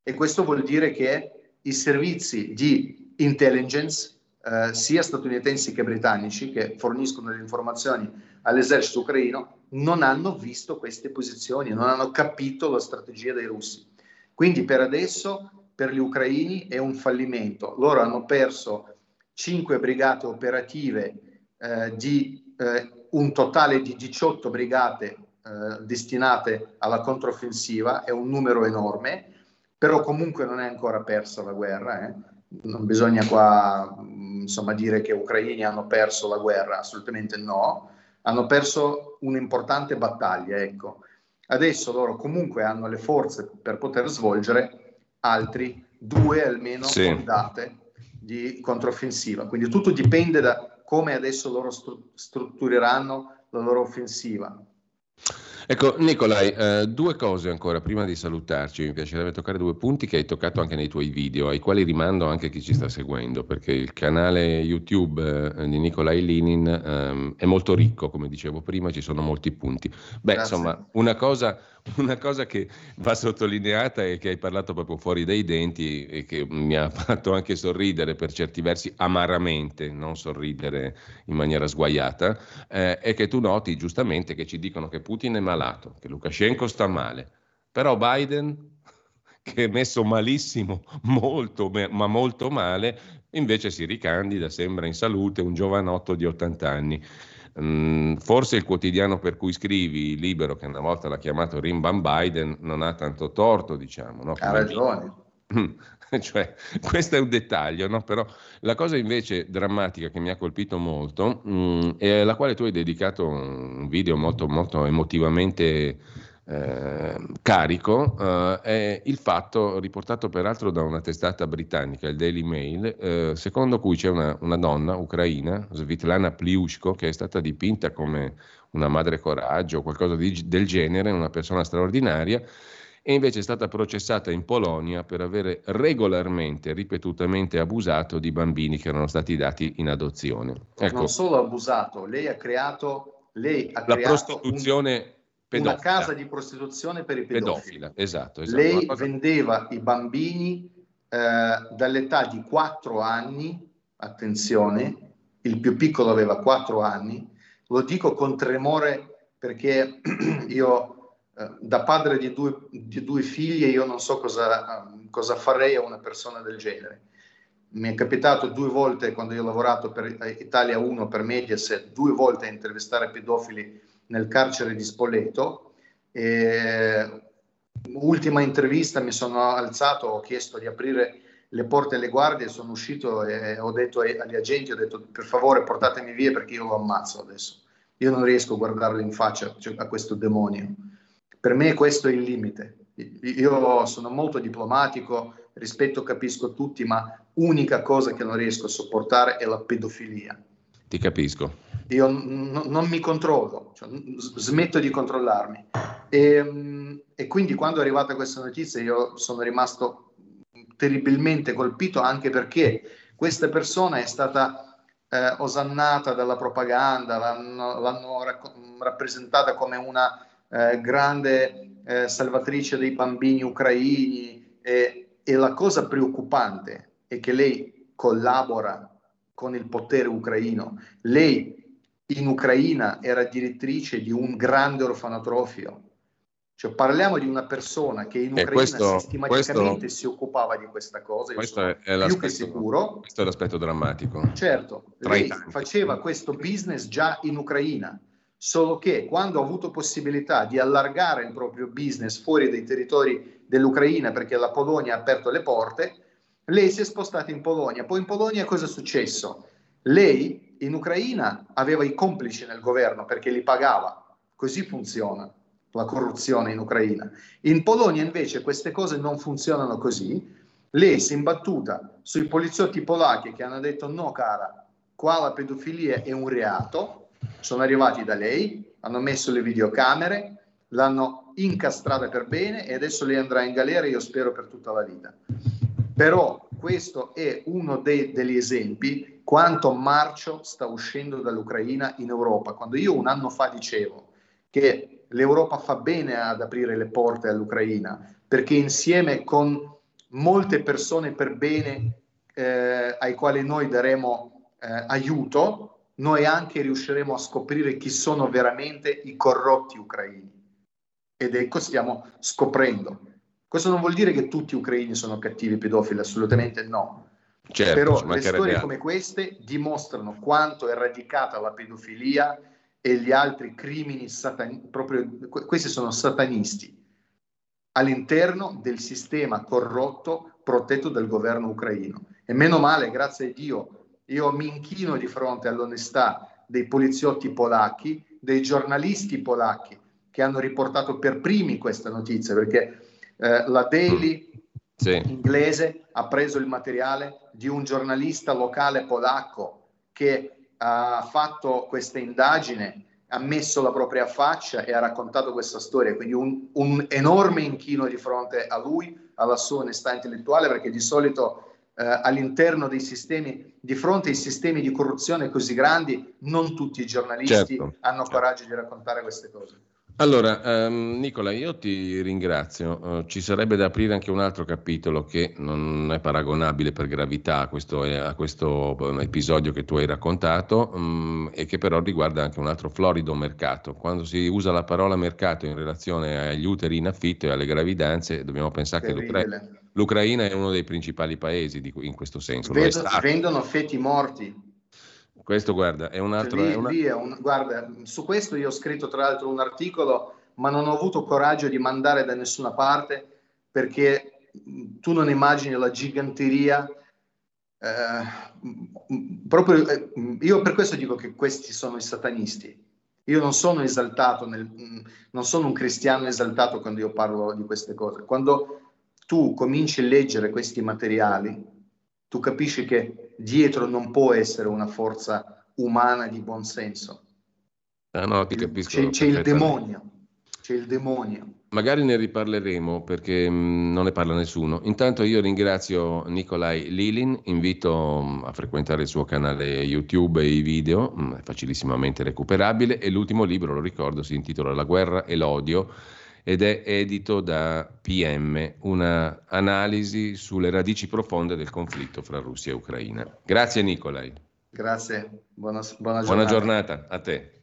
E questo vuol dire che i servizi di intelligence, eh, sia statunitensi che britannici, che forniscono le informazioni all'esercito ucraino non hanno visto queste posizioni, non hanno capito la strategia dei russi. Quindi per adesso per gli ucraini è un fallimento. Loro hanno perso cinque brigate operative eh, di eh, un totale di 18 brigate eh, destinate alla controffensiva, è un numero enorme, però comunque non è ancora persa la guerra. Eh. Non bisogna qua insomma, dire che gli ucraini hanno perso la guerra, assolutamente no hanno perso un'importante battaglia. Ecco. Adesso loro comunque hanno le forze per poter svolgere altri due almeno sì. ondate di controffensiva. Quindi tutto dipende da come adesso loro stru- struttureranno la loro offensiva. Ecco, Nicolai, eh, due cose ancora prima di salutarci. Mi piacerebbe toccare due punti che hai toccato anche nei tuoi video, ai quali rimando anche chi ci sta seguendo, perché il canale YouTube eh, di Nicolai Linin eh, è molto ricco, come dicevo prima, ci sono molti punti. Beh, Grazie. insomma, una cosa una cosa che va sottolineata e che hai parlato proprio fuori dai denti e che mi ha fatto anche sorridere per certi versi amaramente, non sorridere in maniera sguaiata, eh, è che tu noti giustamente che ci dicono che Putin è malato, che Lukashenko sta male, però Biden che è messo malissimo, molto, ma molto male, invece si ricandida, sembra in salute, un giovanotto di 80 anni. Mm, forse il quotidiano per cui scrivi, Libero, che una volta l'ha chiamato Rimban Biden, non ha tanto torto, diciamo. No? Ha ragione. cioè, questo è un dettaglio, no? però la cosa invece drammatica che mi ha colpito molto, mh, mm, e alla quale tu hai dedicato un video molto, molto emotivamente eh, carico eh, è il fatto, riportato peraltro da una testata britannica, il Daily Mail, eh, secondo cui c'è una, una, donna ucraina, Svitlana Pliushko, che è stata dipinta come una madre coraggio o qualcosa di, del genere, una persona straordinaria, e invece è stata processata in Polonia per avere regolarmente, ripetutamente abusato di bambini che erano stati dati in adozione. Ecco. Non solo abusato, lei ha creato, lei ha la prostituzione un pedofila. una casa di prostituzione per i pedofili. Pedofila, esatto. esatto. Lei cosa... vendeva i bambini eh, dall'età di 4 anni, attenzione, il più piccolo aveva 4 anni, lo dico con tremore perché io eh, da padre di due, di due, figlie io non so cosa, cosa farei a una persona del genere. Mi è capitato due volte quando io ho lavorato per Italia 1 per Mediaset, due volte a intervistare pedofili nel carcere di Spoleto. E ultima intervista mi sono alzato, ho chiesto di aprire le porte alle guardie, sono uscito e ho detto agli agenti, ho detto per favore portatemi via perché io lo ammazzo adesso. Io non riesco a guardarlo in faccia cioè, a questo demonio. Per me questo è il limite. Io sono molto diplomatico, rispetto, capisco tutti, ma unica cosa che non riesco a sopportare è la pedofilia. Ti capisco. Io n- non mi controllo, cioè, smetto di controllarmi. E, e quindi quando è arrivata questa notizia io sono rimasto terribilmente colpito anche perché questa persona è stata eh, osannata dalla propaganda, l'hanno, l'hanno rac- rappresentata come una eh, grande eh, salvatrice dei bambini ucraini e, e la cosa preoccupante è che lei collabora con il potere ucraino. Lei in Ucraina era direttrice di un grande orfanotrofio. Cioè, parliamo di una persona che in Ucraina questo, sistematicamente questo, si occupava di questa cosa. Questo è, è più che sicuro. Questo è l'aspetto drammatico. Certo, lei faceva questo business già in Ucraina solo che quando ha avuto possibilità di allargare il proprio business fuori dai territori dell'Ucraina perché la Polonia ha aperto le porte, lei si è spostata in Polonia. Poi in Polonia cosa è successo? Lei in Ucraina aveva i complici nel governo perché li pagava. Così funziona la corruzione in Ucraina. In Polonia invece queste cose non funzionano così. Lei si è imbattuta sui poliziotti polacchi che hanno detto no cara, qua la pedofilia è un reato, sono arrivati da lei, hanno messo le videocamere, l'hanno incastrata per bene e adesso lei andrà in galera, io spero per tutta la vita. Però questo è uno dei, degli esempi quanto marcio sta uscendo dall'Ucraina in Europa. Quando io un anno fa dicevo che l'Europa fa bene ad aprire le porte all'Ucraina, perché insieme con molte persone per bene eh, ai quali noi daremo eh, aiuto, noi anche riusciremo a scoprire chi sono veramente i corrotti ucraini. Ed ecco, stiamo scoprendo. Questo non vuol dire che tutti gli ucraini sono cattivi pedofili, assolutamente no. Certo, Però le storie come queste dimostrano quanto è radicata la pedofilia e gli altri crimini satanisti, proprio questi sono satanisti all'interno del sistema corrotto protetto dal governo ucraino. E meno male, grazie a Dio, io mi inchino di fronte all'onestà dei poliziotti polacchi, dei giornalisti polacchi che hanno riportato per primi questa notizia, perché eh, la Daily sì. inglese ha preso il materiale di un giornalista locale polacco che ha fatto questa indagine, ha messo la propria faccia e ha raccontato questa storia. Quindi un, un enorme inchino di fronte a lui, alla sua onestà intellettuale, perché di solito eh, all'interno dei sistemi, di fronte ai sistemi di corruzione così grandi, non tutti i giornalisti certo, hanno certo. coraggio di raccontare queste cose. Allora, um, Nicola, io ti ringrazio. Uh, ci sarebbe da aprire anche un altro capitolo che non è paragonabile per gravità a questo, a questo episodio che tu hai raccontato um, e che però riguarda anche un altro florido mercato. Quando si usa la parola mercato in relazione agli uteri in affitto e alle gravidanze, dobbiamo pensare Terribile. che l'Ucraina L'Ucraina è uno dei principali paesi di, in questo senso. Vedo, vendono feti morti. Questo, guarda, è un altro... Cioè, lì, è una... lì è un, guarda, su questo io ho scritto tra l'altro un articolo, ma non ho avuto coraggio di mandare da nessuna parte perché tu non immagini la giganteria. Eh, proprio, eh, io per questo dico che questi sono i satanisti. Io non sono esaltato, nel, non sono un cristiano esaltato quando io parlo di queste cose. Quando tu cominci a leggere questi materiali, tu capisci che dietro non può essere una forza umana di buonsenso. Ah, no, ti capisco. C'è, c'è il demonio, c'è il demonio. Magari ne riparleremo perché mh, mm, non ne parla nessuno. Intanto io ringrazio Nikolai Lilin, invito mh, mm, a frequentare il suo canale YouTube e i video, mh, mm, è facilissimamente recuperabile e l'ultimo libro, lo ricordo, si intitola La guerra e l'odio ed è edito da PM, una analisi sulle radici profonde del conflitto fra Russia e Ucraina. Grazie Nicolai. Grazie, buona, buona giornata. Buona giornata a te.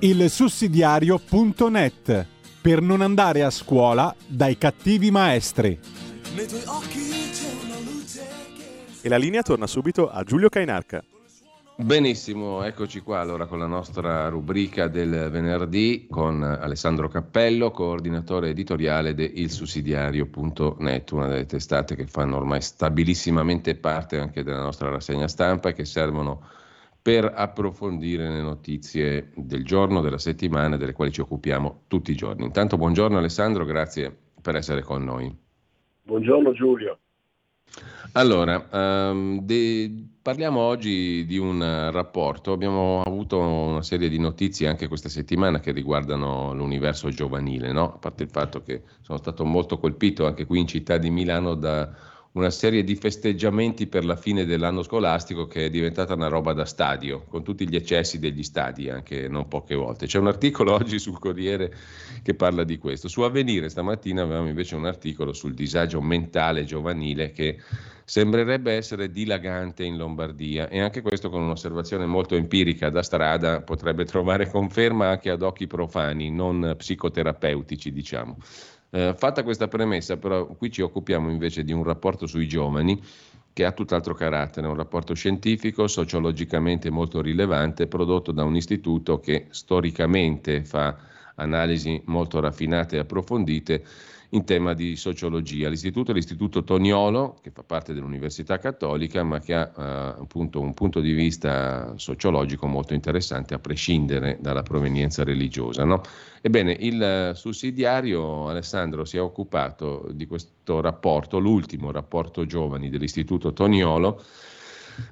Il sussidiario.net per non andare a scuola dai cattivi maestri. E la linea torna subito a Giulio Cainarca. Benissimo, eccoci qua allora con la nostra rubrica del venerdì con Alessandro Cappello, coordinatore editoriale di ilsussidiario.net, una delle testate che fanno ormai stabilissimamente parte anche della nostra rassegna stampa e che servono per approfondire le notizie del giorno, della settimana, delle quali ci occupiamo tutti i giorni. Intanto buongiorno Alessandro, grazie per essere con noi. Buongiorno Giulio. Allora, um, de- parliamo oggi di un rapporto. Abbiamo avuto una serie di notizie anche questa settimana che riguardano l'universo giovanile, no? a parte il fatto che sono stato molto colpito anche qui in città di Milano da una serie di festeggiamenti per la fine dell'anno scolastico che è diventata una roba da stadio, con tutti gli eccessi degli stadi, anche non poche volte. C'è un articolo oggi sul Corriere che parla di questo. Su Avvenire stamattina avevamo invece un articolo sul disagio mentale giovanile che sembrerebbe essere dilagante in Lombardia e anche questo con un'osservazione molto empirica da strada potrebbe trovare conferma anche ad occhi profani, non psicoterapeutici, diciamo. Eh, fatta questa premessa, però, qui ci occupiamo invece di un rapporto sui giovani che ha tutt'altro carattere, un rapporto scientifico, sociologicamente molto rilevante, prodotto da un istituto che storicamente fa analisi molto raffinate e approfondite in tema di sociologia. L'istituto è l'Istituto Toniolo, che fa parte dell'Università Cattolica, ma che ha eh, appunto un punto di vista sociologico molto interessante, a prescindere dalla provenienza religiosa. No? Ebbene, il sussidiario Alessandro si è occupato di questo rapporto, l'ultimo rapporto giovani dell'Istituto Toniolo,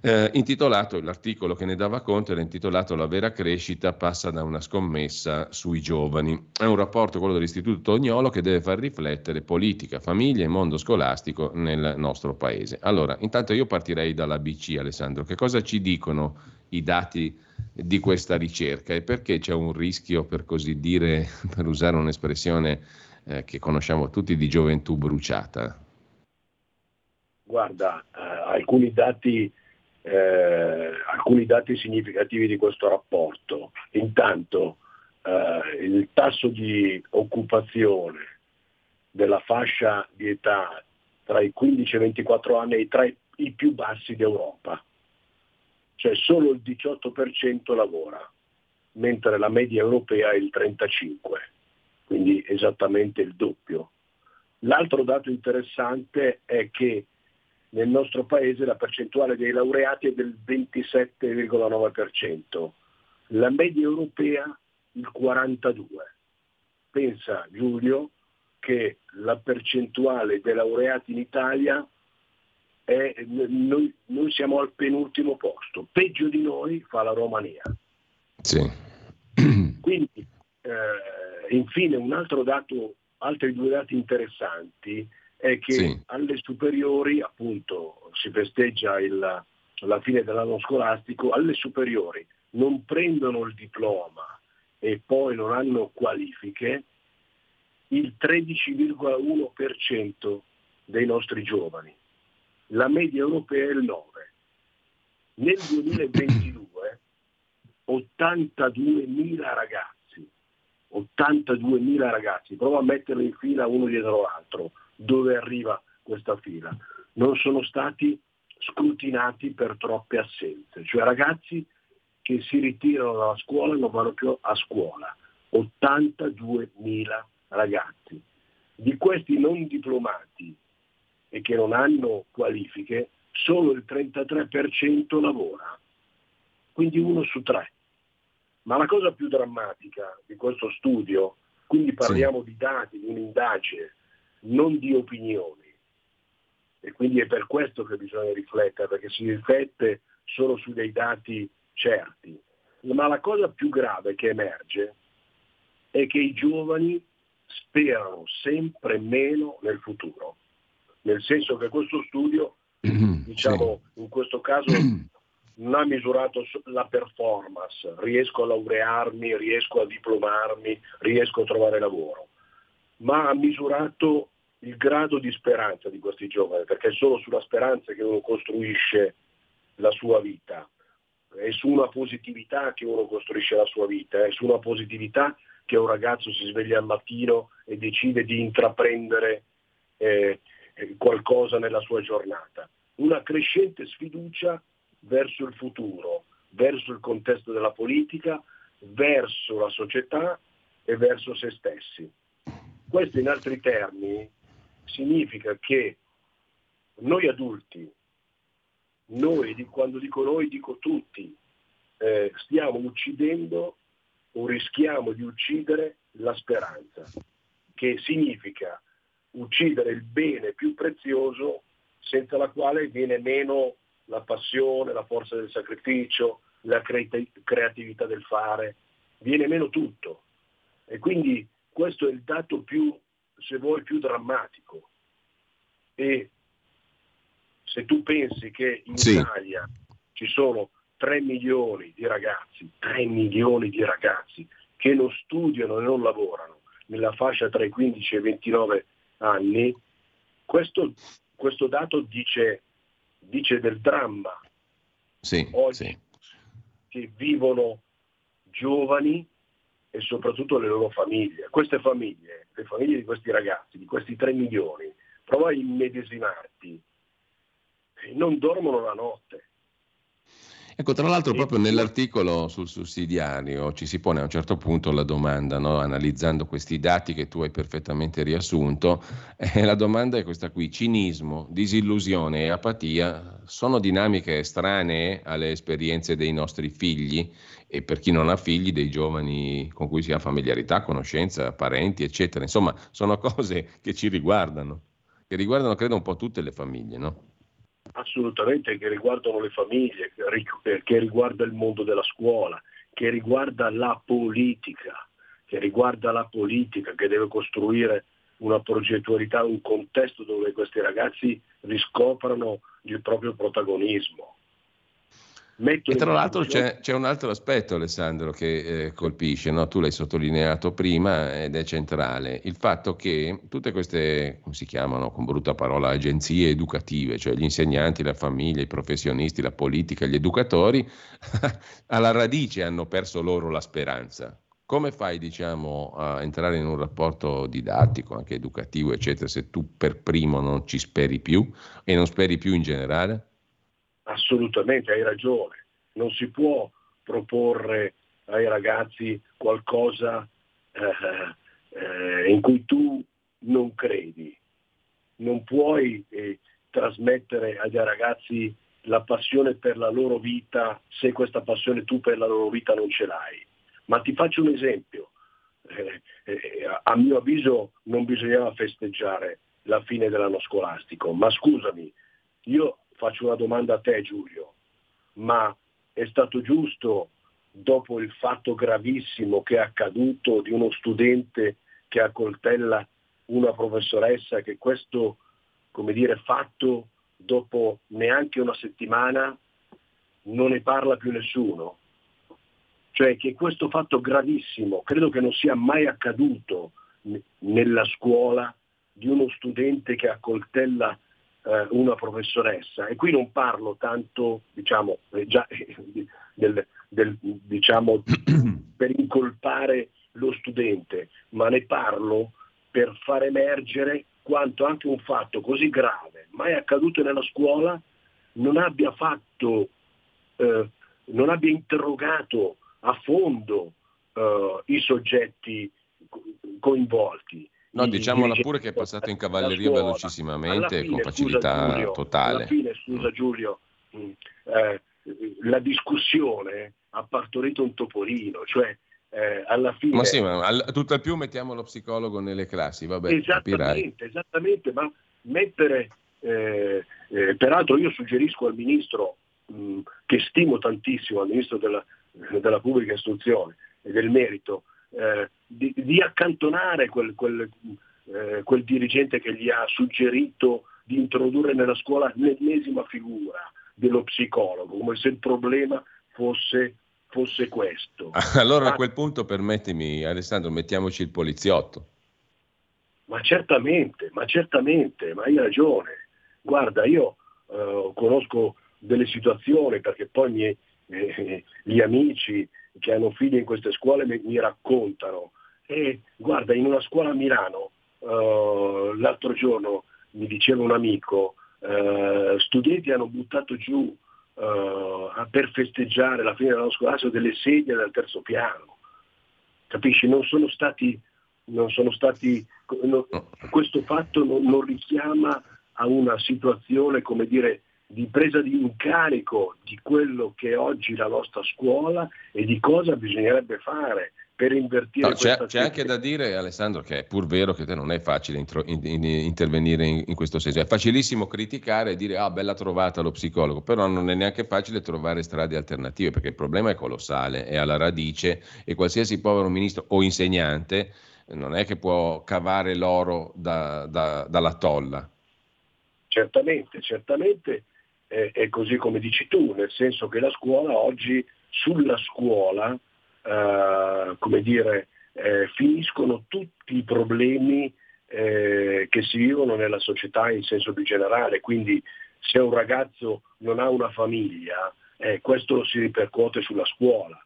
eh, intitolato, l'articolo che ne dava conto era intitolato La vera crescita passa da una scommessa sui giovani. È un rapporto, quello dell'Istituto Tognolo, che deve far riflettere politica, famiglia e mondo scolastico nel nostro paese. Allora, intanto io partirei dalla BC, Alessandro. Che cosa ci dicono i dati di questa ricerca e perché c'è un rischio, per così dire, per usare un'espressione eh, che conosciamo tutti, di gioventù bruciata? Guarda, eh, alcuni dati eh, alcuni dati significativi di questo rapporto. Intanto eh, il tasso di occupazione della fascia di età tra i 15 e i 24 anni è tra i, più bassi d'Europa, cioè solo il 18% lavora, mentre la media europea è il 35%, quindi esattamente il doppio. L'altro dato interessante è che nel nostro paese la percentuale dei laureati è del 27,9%, la media europea il 42%. Pensa Giulio che la percentuale dei laureati in Italia è, noi, noi, siamo al penultimo posto, peggio di noi fa la Romania. Sì. Quindi, eh, infine, un altro dato, altri due dati interessanti è che sì. alle superiori, appunto, si festeggia il, la fine dell'anno scolastico, alle superiori non prendono il diploma e poi non hanno qualifiche il 13,1% dei nostri giovani. La media europea è il 9%. Nel 2022 82.000 ragazzi, 82.000 ragazzi, prova a metterli in fila uno dietro l'altro, dove arriva questa fila. Non sono stati scrutinati per troppe assenze, cioè ragazzi che si ritirano dalla scuola e non vanno più a scuola. 82.000 ragazzi. Di questi non diplomati e che non hanno qualifiche, solo il 33% lavora, quindi uno su tre. Ma la cosa più drammatica di questo studio, quindi parliamo sì. di dati, di un'indagine non di opinioni. E quindi è per questo che bisogna riflettere, perché si riflette solo su dei dati certi. Ma la cosa più grave che emerge è che i giovani sperano sempre meno nel futuro. Nel senso che questo studio, diciamo, sì. in questo caso non ha misurato la performance, riesco a laurearmi, riesco a diplomarmi, riesco a trovare lavoro, ma ha misurato il grado di speranza di questi giovani, perché è solo sulla speranza che uno costruisce la sua vita. è su una positività che uno costruisce la sua vita, è su una positività che un ragazzo si sveglia al mattino e decide di intraprendere eh, qualcosa nella sua giornata. Una crescente sfiducia verso il futuro, verso il contesto della politica, verso la società e verso se stessi. Questo in altri termini significa che noi adulti, noi, quando dico noi dico tutti, eh, stiamo uccidendo o rischiamo di uccidere la speranza, che significa uccidere il bene più prezioso senza la quale viene meno la passione, la forza del sacrificio, la creatività del fare, viene meno tutto. E quindi questo è il dato più, se vuoi, più drammatico. E se tu pensi che in sì. Italia ci sono 3 milioni di ragazzi, 3 milioni di ragazzi che non studiano e non lavorano nella fascia tra i 15 e i 29 anni, questo, questo dato dice, dice, del dramma. Sì, Oggi sì. che vivono giovani e soprattutto le loro famiglie. Queste famiglie, le famiglie di questi ragazzi, di questi 3 milioni, prova a immedesimarti, non dormono la notte Ecco, tra l'altro proprio nell'articolo sul sussidiario ci si pone a un certo punto la domanda, no? analizzando questi dati che tu hai perfettamente riassunto, eh, la domanda è questa qui, cinismo, disillusione e apatia sono dinamiche estranee alle esperienze dei nostri figli e per chi non ha figli dei giovani con cui si ha familiarità, conoscenza, parenti, eccetera. Insomma, sono cose che ci riguardano, che riguardano credo un po' tutte le famiglie, no? Assolutamente che riguardano le famiglie, che riguarda il mondo della scuola, che riguarda la politica, che riguarda la politica che deve costruire una progettualità, un contesto dove questi ragazzi riscoprano il proprio protagonismo. Metto e tra l'altro c'è, c'è, un altro aspetto, Alessandro, che eh, colpisce, no? tu l'hai sottolineato prima ed è centrale, il fatto che tutte queste, come si chiamano con brutta parola, agenzie educative, cioè gli insegnanti, la famiglia, i professionisti, la politica, gli educatori, alla radice hanno perso loro la speranza. Come fai, diciamo, a entrare in un rapporto didattico, anche educativo, eccetera, se tu per primo non ci speri più e non speri più in generale? Assolutamente, hai ragione. Non si può proporre ai ragazzi qualcosa eh, eh, in cui tu non credi. Non puoi eh, trasmettere agli ragazzi la passione per la loro vita se questa passione tu per la loro vita non ce l'hai. Ma ti faccio un esempio. Eh, eh, a mio avviso non bisognava festeggiare la fine dell'anno scolastico, ma scusami, io faccio una domanda a te Giulio, ma è stato giusto dopo il fatto gravissimo che è accaduto di uno studente che accoltella una professoressa che questo come dire, fatto dopo neanche una settimana non ne parla più nessuno. Cioè che questo fatto gravissimo credo che non sia mai accaduto nella scuola di uno studente che accoltella eh, una professoressa e qui non parlo tanto diciamo, eh, già, del, del, diciamo, per incolpare lo studente, ma ne parlo per far emergere quanto anche un fatto così grave, mai accaduto nella scuola, non abbia fatto, eh, non abbia interrogato a fondo eh, i soggetti coinvolti. No, diciamola pure che è passato in cavalleria velocissimamente e con facilità Giulio, totale. Alla fine, scusa Giulio, mm, eh, la discussione ha partorito un topolino, cioè eh, alla fine... Ma sì, ma al, tutt'al più mettiamo lo psicologo nelle classi, vabbè, Esattamente, capirai. esattamente, ma mettere... Eh, eh, peraltro io suggerisco al Ministro, mh, mm, che stimo tantissimo, al Ministro della, della Pubblica Istruzione e del Merito, eh, di, di, accantonare quel, quel, eh, quel, dirigente che gli ha suggerito di introdurre nella scuola l'ennesima figura dello psicologo, come se il problema fosse, fosse questo. Allora a quel punto permettimi Alessandro, mettiamoci il poliziotto. Ma certamente, ma certamente, ma hai ragione. Guarda, io eh, conosco delle situazioni perché poi mi, eh, gli amici che hanno figli in queste scuole mi, mi raccontano. E guarda, in una scuola a Milano, uh, l'altro giorno mi diceva un amico, uh, studenti hanno buttato giù uh, per festeggiare la fine dell'anno scolastico delle sedie dal terzo piano. Capisci? Non sono stati, non sono stati no, questo fatto non, non richiama a una situazione, come dire, di presa di incarico di quello che è oggi la nostra scuola e di cosa bisognerebbe fare per invertire no, c'è, c'è anche da dire Alessandro che è pur vero che non è facile intro, in, in, intervenire in, in, questo senso. È facilissimo criticare e dire ah bella trovata lo psicologo però non è neanche facile trovare strade alternative perché il problema è colossale è alla radice e qualsiasi povero ministro o insegnante non è che può cavare l'oro da, da, dalla tolla. Certamente certamente è, è così come dici tu, nel senso che la scuola oggi, sulla scuola, eh, come dire, eh, finiscono tutti i problemi eh, che si vivono nella società in senso più generale. Quindi se un ragazzo non ha una famiglia, eh, questo si ripercuote sulla scuola.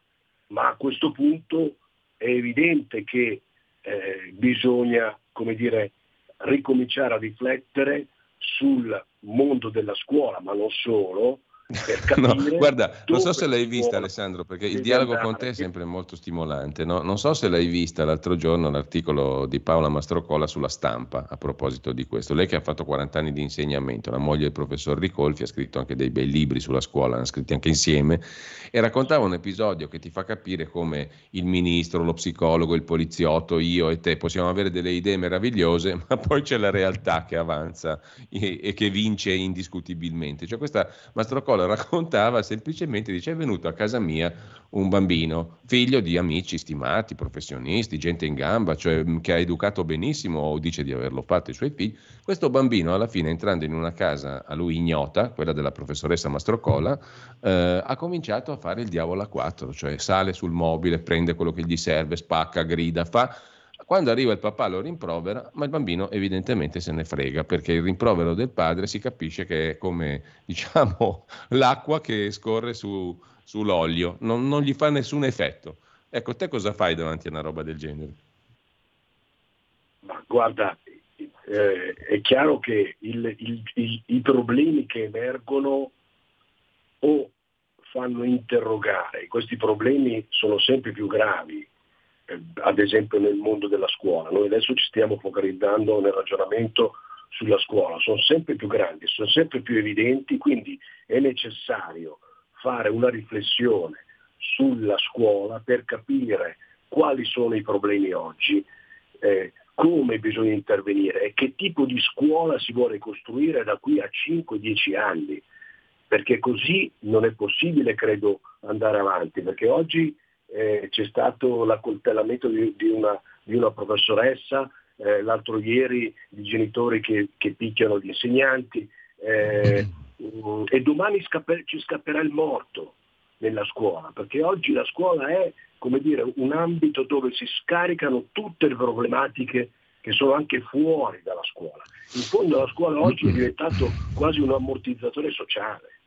Ma a questo punto è evidente che eh, bisogna, come dire, ricominciare a riflettere sul mondo della scuola, ma non solo, no, guarda, non so se l'hai vista Alessandro, perché il dialogo con te è sempre molto stimolante. No? Non so se l'hai vista l'altro giorno l'articolo di Paola Mastrocola sulla stampa a proposito di questo. Lei che ha fatto 40 anni di insegnamento, la moglie del professor Ricolfi, ha scritto anche dei bei libri sulla scuola, hanno scritti anche insieme, e raccontava un episodio che ti fa capire come il ministro, lo psicologo, il poliziotto, io e te possiamo avere delle idee meravigliose, ma poi c'è la realtà che avanza e, e che vince indiscutibilmente. Cioè questa Mastrocola Paolo raccontava semplicemente, dice è venuto a casa mia un bambino, figlio di amici stimati, professionisti, gente in gamba, cioè mm, che ha educato benissimo o dice di averlo fatto i suoi figli. Questo bambino alla fine entrando in una casa a lui ignota, quella della professoressa Mastrocola, eh, ha cominciato a fare il diavolo a quattro, cioè sale sul mobile, prende quello che gli serve, spacca, grida, fa quando arriva il papà lo rimprovera, ma il bambino evidentemente se ne frega, perché il rimprovero del padre si capisce che è come diciamo, l'acqua che scorre su, sull'olio, non, non, gli fa nessun effetto. Ecco, te cosa fai davanti a una roba del genere? Ma guarda, eh, è chiaro che il, il, il, i problemi che emergono o fanno interrogare, questi problemi sono sempre più gravi, ad esempio nel mondo della scuola. Noi adesso ci stiamo focalizzando nel ragionamento sulla scuola, sono sempre più grandi, sono sempre più evidenti, quindi è necessario fare una riflessione sulla scuola per capire quali sono i problemi oggi, eh, come bisogna intervenire e che tipo di scuola si vuole costruire da qui a 5-10 anni, perché così non è possibile, credo, andare avanti, perché oggi eh, c'è stato l'accoltellamento di, di, una, di una, professoressa, eh, l'altro ieri i genitori che, che picchiano gli insegnanti eh, e domani scapper, ci scapperà il morto nella scuola, perché oggi la scuola è dire, un ambito dove si scaricano tutte le problematiche che sono anche fuori dalla scuola. In fondo la scuola oggi è diventato quasi un ammortizzatore sociale.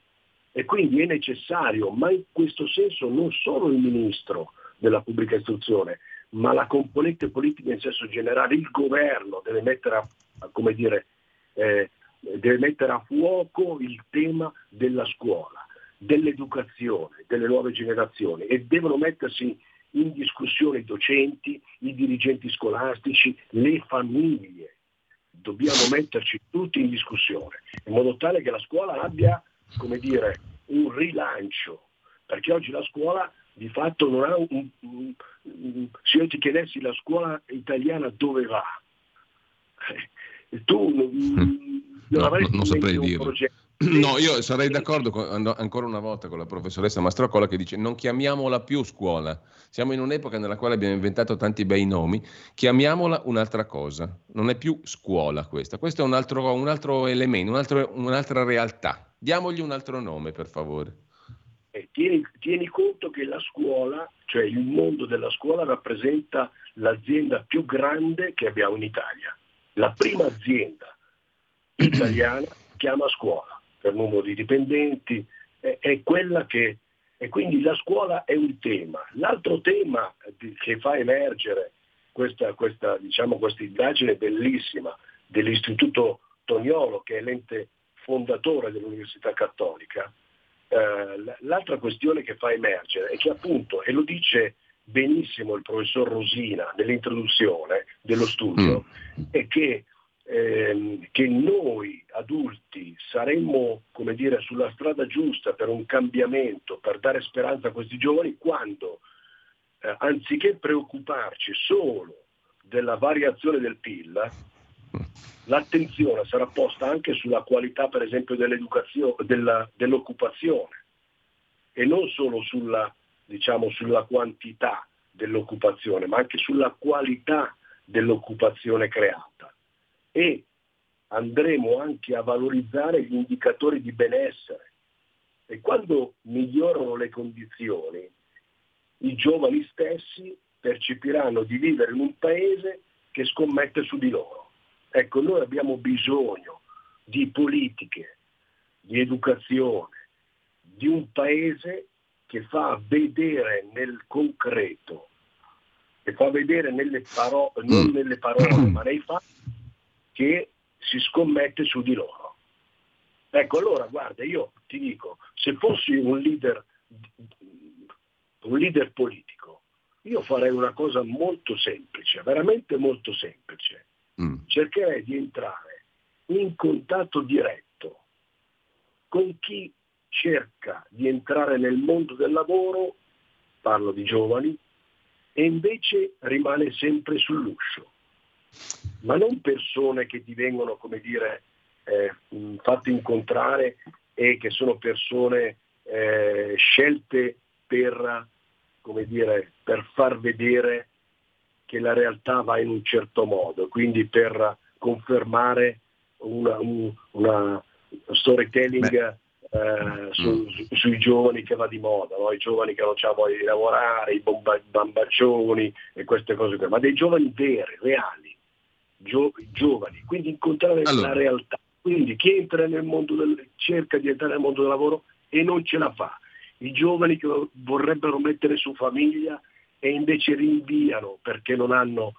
E quindi è necessario, ma in questo senso non solo il ministro della pubblica istruzione, ma la componente politica in senso generale, il governo deve mettere a, dire, eh, deve mettere a fuoco il tema della scuola, dell'educazione, delle nuove generazioni e devono mettersi in discussione i docenti, i dirigenti scolastici, le famiglie. Dobbiamo metterci tutti in discussione, in modo tale che la scuola abbia come dire, un rilancio, perché oggi la scuola di fatto non ha un, un, un se io ti chiedessi la scuola italiana dove va, tu non, non no, avresti non saprei un dire. progetto. No, io sarei d'accordo con, ancora una volta con la professoressa Mastrocola che dice non chiamiamola più scuola. Siamo in un'epoca nella quale abbiamo inventato tanti bei nomi, chiamiamola un'altra cosa. Non è più scuola questa, questo è un altro, un altro elemento, un altro, un'altra realtà. Diamogli un altro nome, per favore. Eh, tieni, tieni, conto che la scuola, cioè il mondo della scuola, rappresenta l'azienda più grande che abbiamo in Italia. La prima azienda italiana chiama scuola per numero di dipendenti, è, è quella che, E quindi la scuola è un tema. L'altro tema che fa emergere questa, questa, diciamo, questa indagine bellissima dell'Istituto Toniolo, che è l'ente fondatore dell'Università Cattolica, eh, l'altra questione che fa emergere è che appunto, e lo dice benissimo il professor Rosina nell'introduzione dello studio, mm. è che, ehm, che, noi adulti saremmo come dire, sulla strada giusta per un cambiamento, per dare speranza a questi giovani, quando eh, anziché preoccuparci solo della variazione del PIL, l'attenzione sarà posta anche sulla qualità per esempio della, dell'occupazione e non solo sulla, diciamo, sulla quantità dell'occupazione, ma anche sulla qualità dell'occupazione creata. E andremo anche a valorizzare gli indicatori di benessere. E quando migliorano le condizioni, i giovani stessi percepiranno di vivere in un paese che scommette su di loro. Ecco, noi abbiamo bisogno di politiche, di educazione, di un paese che fa vedere nel concreto, che fa vedere nelle parole, non mm. nelle parole, ma nei fatti, che si scommette su di loro. Ecco, allora guarda, io ti dico, se fossi un leader, un leader politico, io farei una cosa molto semplice, veramente molto semplice mm. cercherei di entrare in contatto diretto con chi cerca di entrare nel mondo del lavoro, parlo di giovani, e invece rimane sempre sull'uscio. Ma non persone che ti vengono, come dire, eh, fatte incontrare e che sono persone eh, scelte per, come dire, per far vedere che la realtà va in un certo modo, quindi per confermare una, una storytelling eh, su, mm. sui giovani che va di moda, no? i giovani che non hanno voglia di lavorare, i bomba, bambaccioni e queste cose qua, ma dei giovani veri, reali, gio, giovani, quindi incontrare allora. la realtà. Quindi chi entra nel mondo del, cerca di entrare nel mondo del lavoro e non ce la fa. I giovani che vorrebbero mettere su famiglia e invece rinviano perché non hanno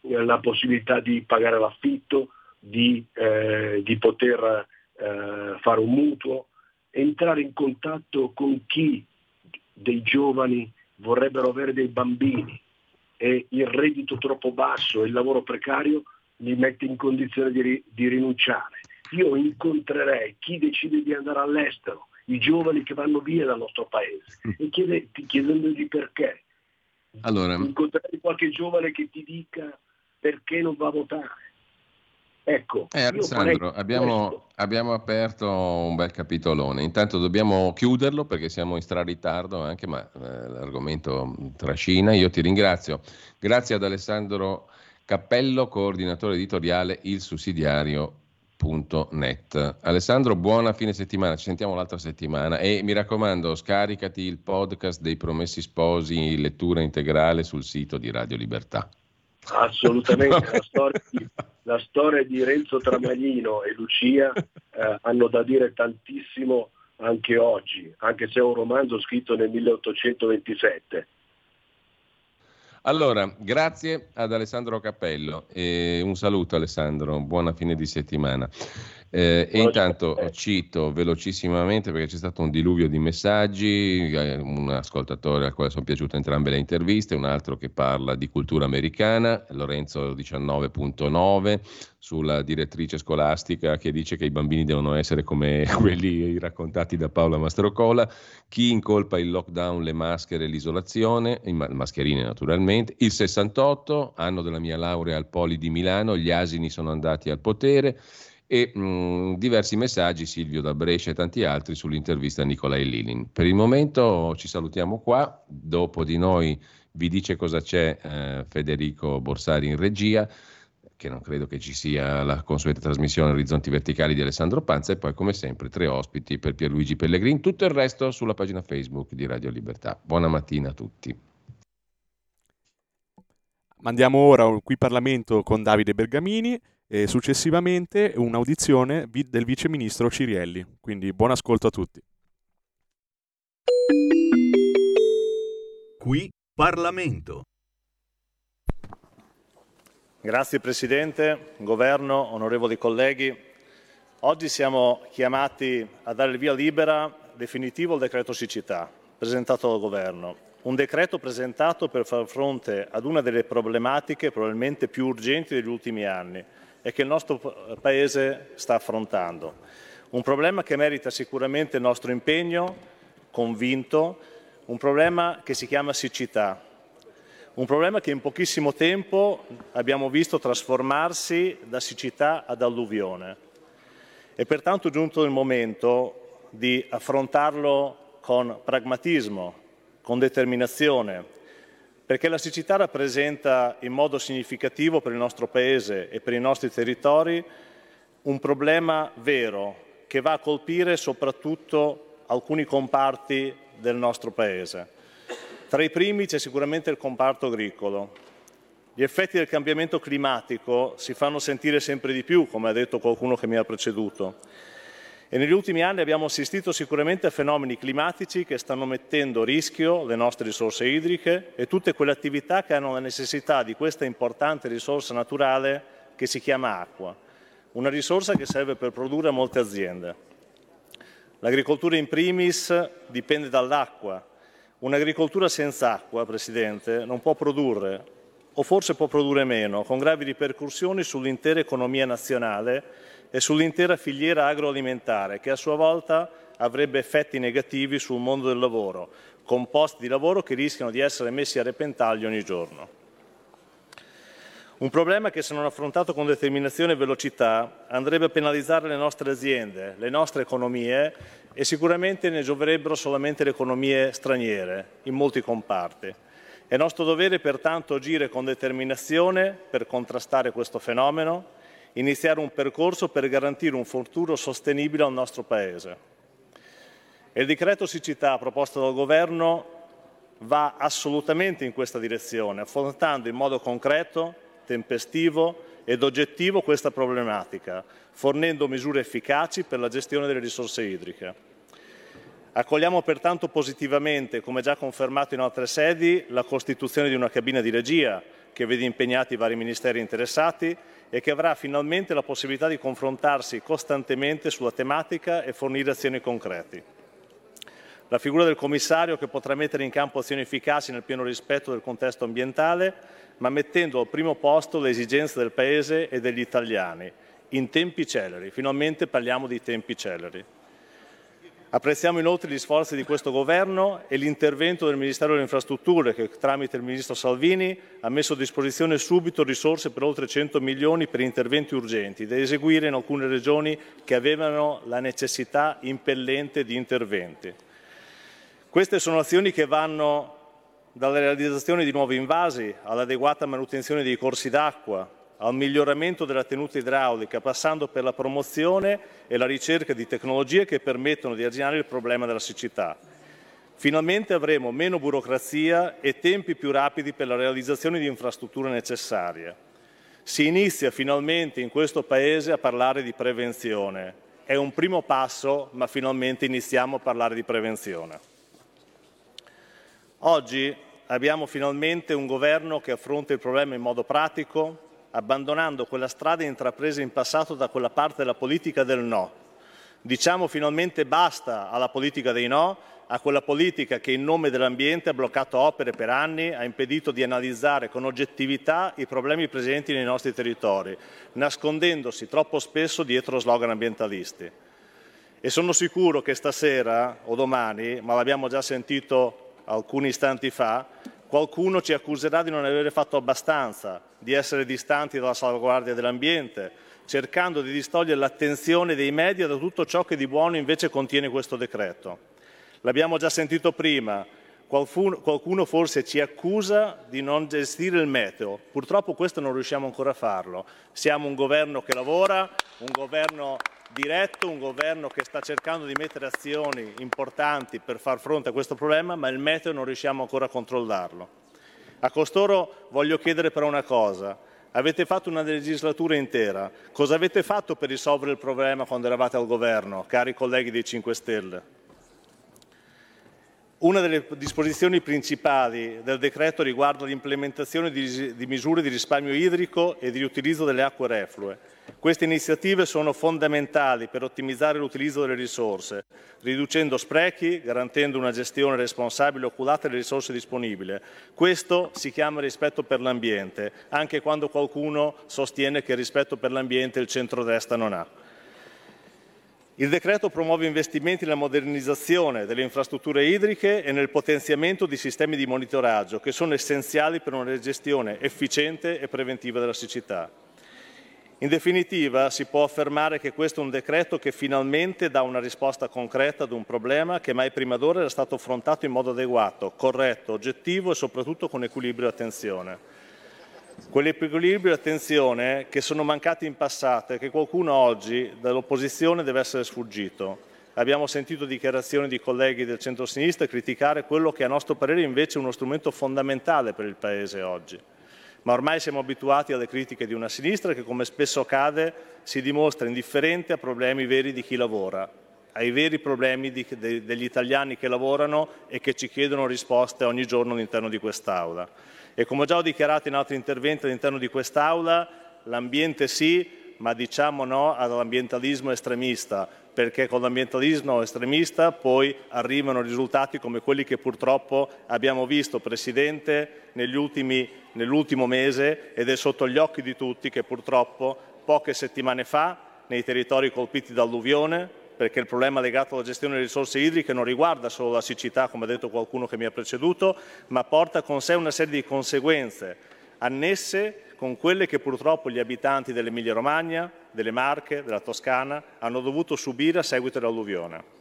eh, la possibilità di pagare l'affitto, di, eh, di poter eh, fare un mutuo, entrare in contatto con chi dei giovani vorrebbero avere dei bambini e il reddito troppo basso e il lavoro precario li mette in condizione di, di rinunciare. Io incontrerei chi decide di andare all'estero, i giovani che vanno via dal nostro paese e chiede, chiedendogli perché allora, incontrare qualche giovane che ti dica perché non va a votare. Ecco, eh, Alessandro, abbiamo, abbiamo, aperto un bel capitolone. Intanto dobbiamo chiuderlo perché siamo in straritardo anche, ma eh, l'argomento trascina. Io ti ringrazio. Grazie ad Alessandro Cappello, coordinatore editoriale Il Sussidiario Net. Alessandro, buona fine settimana, ci sentiamo l'altra settimana e mi raccomando scaricati il podcast dei Promessi Sposi, lettura integrale sul sito di Radio Libertà. Assolutamente, la, storia di, la storia di, Renzo Tramaglino e Lucia eh, hanno da dire tantissimo anche oggi, anche se è un romanzo scritto nel 1827. Allora, grazie ad Alessandro Cappello e un saluto Alessandro, buona fine di settimana. Eh, e intanto cito velocissimamente perché c'è stato un diluvio di messaggi, eh, un ascoltatore al quale sono piaciute entrambe le interviste, un altro che parla di cultura americana, Lorenzo 19.9, sulla direttrice scolastica che dice che i bambini devono essere come quelli raccontati da Paola Mastrocola, chi incolpa il lockdown, le maschere, l'isolazione, mascherine naturalmente, il 68, anno della mia laurea al Poli di Milano, gli asini sono andati al potere, e mh, diversi messaggi, Silvio da Brescia e tanti altri, sull'intervista a Nicolai Lilin. Per il momento ci salutiamo qua, dopo di noi vi dice cosa c'è eh, Federico Borsari in regia, che non credo che ci sia la consueta trasmissione Orizzonti Verticali di Alessandro Panza e poi come sempre tre ospiti per Pierluigi Pellegrini, tutto il resto sulla pagina Facebook di Radio Libertà. Buona mattina a tutti. Mandiamo ora qui Parlamento con Davide Bergamini e successivamente un'audizione del vice ministro Cirielli. Quindi buon ascolto a tutti. Qui Parlamento. Grazie Presidente, Governo, onorevoli colleghi. Oggi siamo chiamati a dare il via libera definitivo al decreto siccità presentato dal Governo. Un decreto presentato per far fronte ad una delle problematiche probabilmente più urgenti degli ultimi anni e che il nostro Paese sta affrontando. Un problema che merita sicuramente il nostro impegno convinto, un problema che si chiama siccità, un problema che in pochissimo tempo abbiamo visto trasformarsi da siccità ad alluvione. È pertanto giunto il momento di affrontarlo con pragmatismo, con determinazione, perché la siccità rappresenta in modo significativo per il nostro Paese e per i nostri territori un problema vero che va a colpire soprattutto alcuni comparti del nostro Paese. Tra i primi c'è sicuramente il comparto agricolo. Gli effetti del cambiamento climatico si fanno sentire sempre di più, come ha detto qualcuno che mi ha preceduto e negli ultimi anni abbiamo assistito sicuramente a fenomeni climatici che stanno mettendo a rischio le nostre risorse idriche e tutte quelle attività che hanno la necessità di questa importante risorsa naturale che si chiama acqua, una risorsa che serve per produrre molte aziende. L'agricoltura in primis dipende dall'acqua. Un'agricoltura senza acqua, Presidente, non può produrre, o forse può produrre meno, con gravi ripercussioni sull'intera economia nazionale e sull'intera filiera agroalimentare, che a sua volta avrebbe effetti negativi sul mondo del lavoro, con posti di lavoro che rischiano di essere messi a repentaglio ogni giorno. Un problema che se non affrontato con determinazione e velocità andrebbe a penalizzare le nostre aziende, le nostre economie e sicuramente ne gioverebbero solamente le economie straniere in molti comparti. È nostro dovere pertanto agire con determinazione per contrastare questo fenomeno iniziare un percorso per garantire un futuro sostenibile al nostro Paese. E il decreto siccità proposto dal Governo va assolutamente in questa direzione, affrontando in modo concreto, tempestivo ed oggettivo questa problematica, fornendo misure efficaci per la gestione delle risorse idriche. Accogliamo pertanto positivamente, come già confermato in altre sedi, la costituzione di una cabina di regia che vede impegnati i vari ministeri interessati e che avrà finalmente la possibilità di confrontarsi costantemente sulla tematica e fornire azioni concrete. La figura del commissario che potrà mettere in campo azioni efficaci nel pieno rispetto del contesto ambientale, ma mettendo al primo posto le esigenze del Paese e degli italiani, in tempi celeri. Finalmente parliamo di tempi celeri. Apprezziamo inoltre gli sforzi di questo Governo e l'intervento del Ministero delle Infrastrutture che tramite il Ministro Salvini ha messo a disposizione subito risorse per oltre 100 milioni per interventi urgenti da eseguire in alcune regioni che avevano la necessità impellente di interventi. Queste sono azioni che vanno dalla realizzazione di nuovi invasi all'adeguata manutenzione dei corsi d'acqua, al miglioramento della tenuta idraulica, passando per la promozione e la ricerca di tecnologie che permettono di arginare il problema della siccità. Finalmente avremo meno burocrazia e tempi più rapidi per la realizzazione di infrastrutture necessarie. Si inizia finalmente in questo Paese a parlare di prevenzione. È un primo passo, ma finalmente iniziamo a parlare di prevenzione. Oggi abbiamo finalmente un governo che affronta il problema in modo pratico, abbandonando quella strada intrapresa in passato da quella parte della politica del no. Diciamo finalmente basta alla politica dei no, a quella politica che in nome dell'ambiente ha bloccato opere per anni, ha impedito di analizzare con oggettività i problemi presenti nei nostri territori, nascondendosi troppo spesso dietro slogan ambientalisti. E sono sicuro che stasera o domani, ma l'abbiamo già sentito alcuni istanti fa, Qualcuno ci accuserà di non avere fatto abbastanza, di essere distanti dalla salvaguardia dell'ambiente, cercando di distogliere l'attenzione dei media da tutto ciò che di buono invece contiene questo decreto. L'abbiamo già sentito prima, qualcuno forse ci accusa di non gestire il meteo, purtroppo questo non riusciamo ancora a farlo. Siamo un governo che lavora, un governo diretto, un governo che sta cercando di mettere azioni importanti per far fronte a questo problema, ma il meteo non riusciamo ancora a controllarlo. A costoro voglio chiedere però una cosa. Avete fatto una legislatura intera. Cosa avete fatto per risolvere il problema quando eravate al governo, cari colleghi dei 5 Stelle? Una delle disposizioni principali del decreto riguarda l'implementazione di, misure di risparmio idrico e di riutilizzo delle acque reflue. Queste iniziative sono fondamentali per ottimizzare l'utilizzo delle risorse, riducendo sprechi, garantendo una gestione responsabile e oculata delle risorse disponibili. Questo si chiama rispetto per l'ambiente, anche quando qualcuno sostiene che il rispetto per l'ambiente il centrodestra non ha. Il decreto promuove investimenti nella modernizzazione delle infrastrutture idriche e nel potenziamento di sistemi di monitoraggio che sono essenziali per una gestione efficiente e preventiva della siccità. In definitiva, si può affermare che questo è un decreto che finalmente dà una risposta concreta ad un problema che mai prima d'ora era stato affrontato in modo adeguato, corretto, oggettivo e soprattutto con equilibrio e attenzione quell'equilibrio e attenzione che sono mancati in passato e che qualcuno oggi dall'opposizione deve essere sfuggito. Abbiamo sentito dichiarazioni di colleghi del centro-sinistra criticare quello che a nostro parere invece è uno strumento fondamentale per il Paese oggi. Ma ormai siamo abituati alle critiche di una sinistra che, come spesso accade, si dimostra indifferente a problemi veri di chi lavora, ai veri problemi di, de, degli italiani che lavorano e che ci chiedono risposte ogni giorno all'interno di quest'Aula. E come ho già dichiarato in altri interventi all'interno di quest'Aula, l'ambiente sì, ma diciamo no all'ambientalismo estremista, perché con l'ambientalismo estremista poi arrivano risultati come quelli che purtroppo abbiamo visto, Presidente, ultimi, nell'ultimo mese ed è sotto gli occhi di tutti che purtroppo poche settimane fa nei territori colpiti da alluvione, perché il problema legato alla gestione delle risorse idriche non riguarda solo la siccità, come ha detto qualcuno che mi ha preceduto, ma porta con sé una serie di conseguenze annesse con quelle che purtroppo gli abitanti dell'Emilia Romagna, delle Marche, della Toscana hanno dovuto subire a seguito dell'alluvione.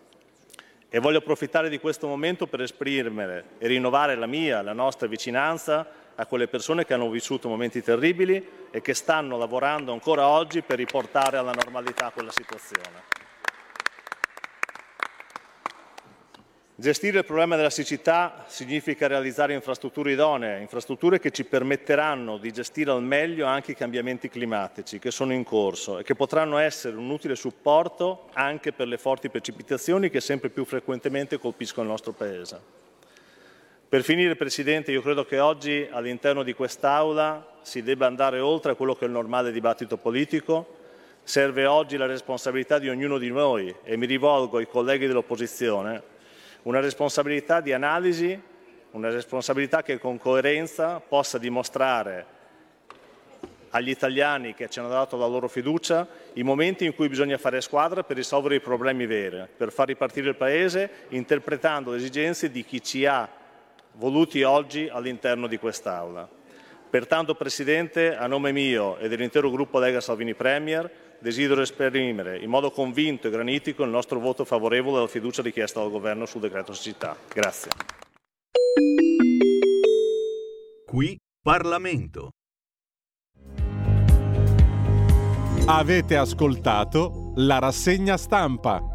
E voglio approfittare di questo momento per esprimere e rinnovare la mia, la nostra vicinanza a quelle persone che hanno vissuto momenti terribili e che stanno lavorando ancora oggi per riportare alla normalità quella situazione. Gestire il problema della siccità significa realizzare infrastrutture idonee, infrastrutture che ci permetteranno di gestire al meglio anche i cambiamenti climatici che sono in corso e che potranno essere un utile supporto anche per le forti precipitazioni che sempre più frequentemente colpiscono il nostro Paese. Per finire, Presidente, io credo che oggi all'interno di quest'Aula si debba andare oltre a quello che è il normale dibattito politico. Serve oggi la responsabilità di ognuno di noi e mi rivolgo ai colleghi dell'opposizione una responsabilità di analisi, una responsabilità che con coerenza possa dimostrare agli italiani che ci hanno dato la loro fiducia i momenti in cui bisogna fare squadra per risolvere i problemi veri, per far ripartire il Paese interpretando le esigenze di chi ci ha voluti oggi all'interno di quest'Aula. Pertanto, Presidente, a nome mio e dell'intero gruppo Lega Salvini Premier, desidero esprimere in modo convinto e granitico il nostro voto favorevole alla fiducia richiesta dal Governo sul decreto siccità. Grazie. Qui Parlamento. Avete ascoltato la rassegna stampa.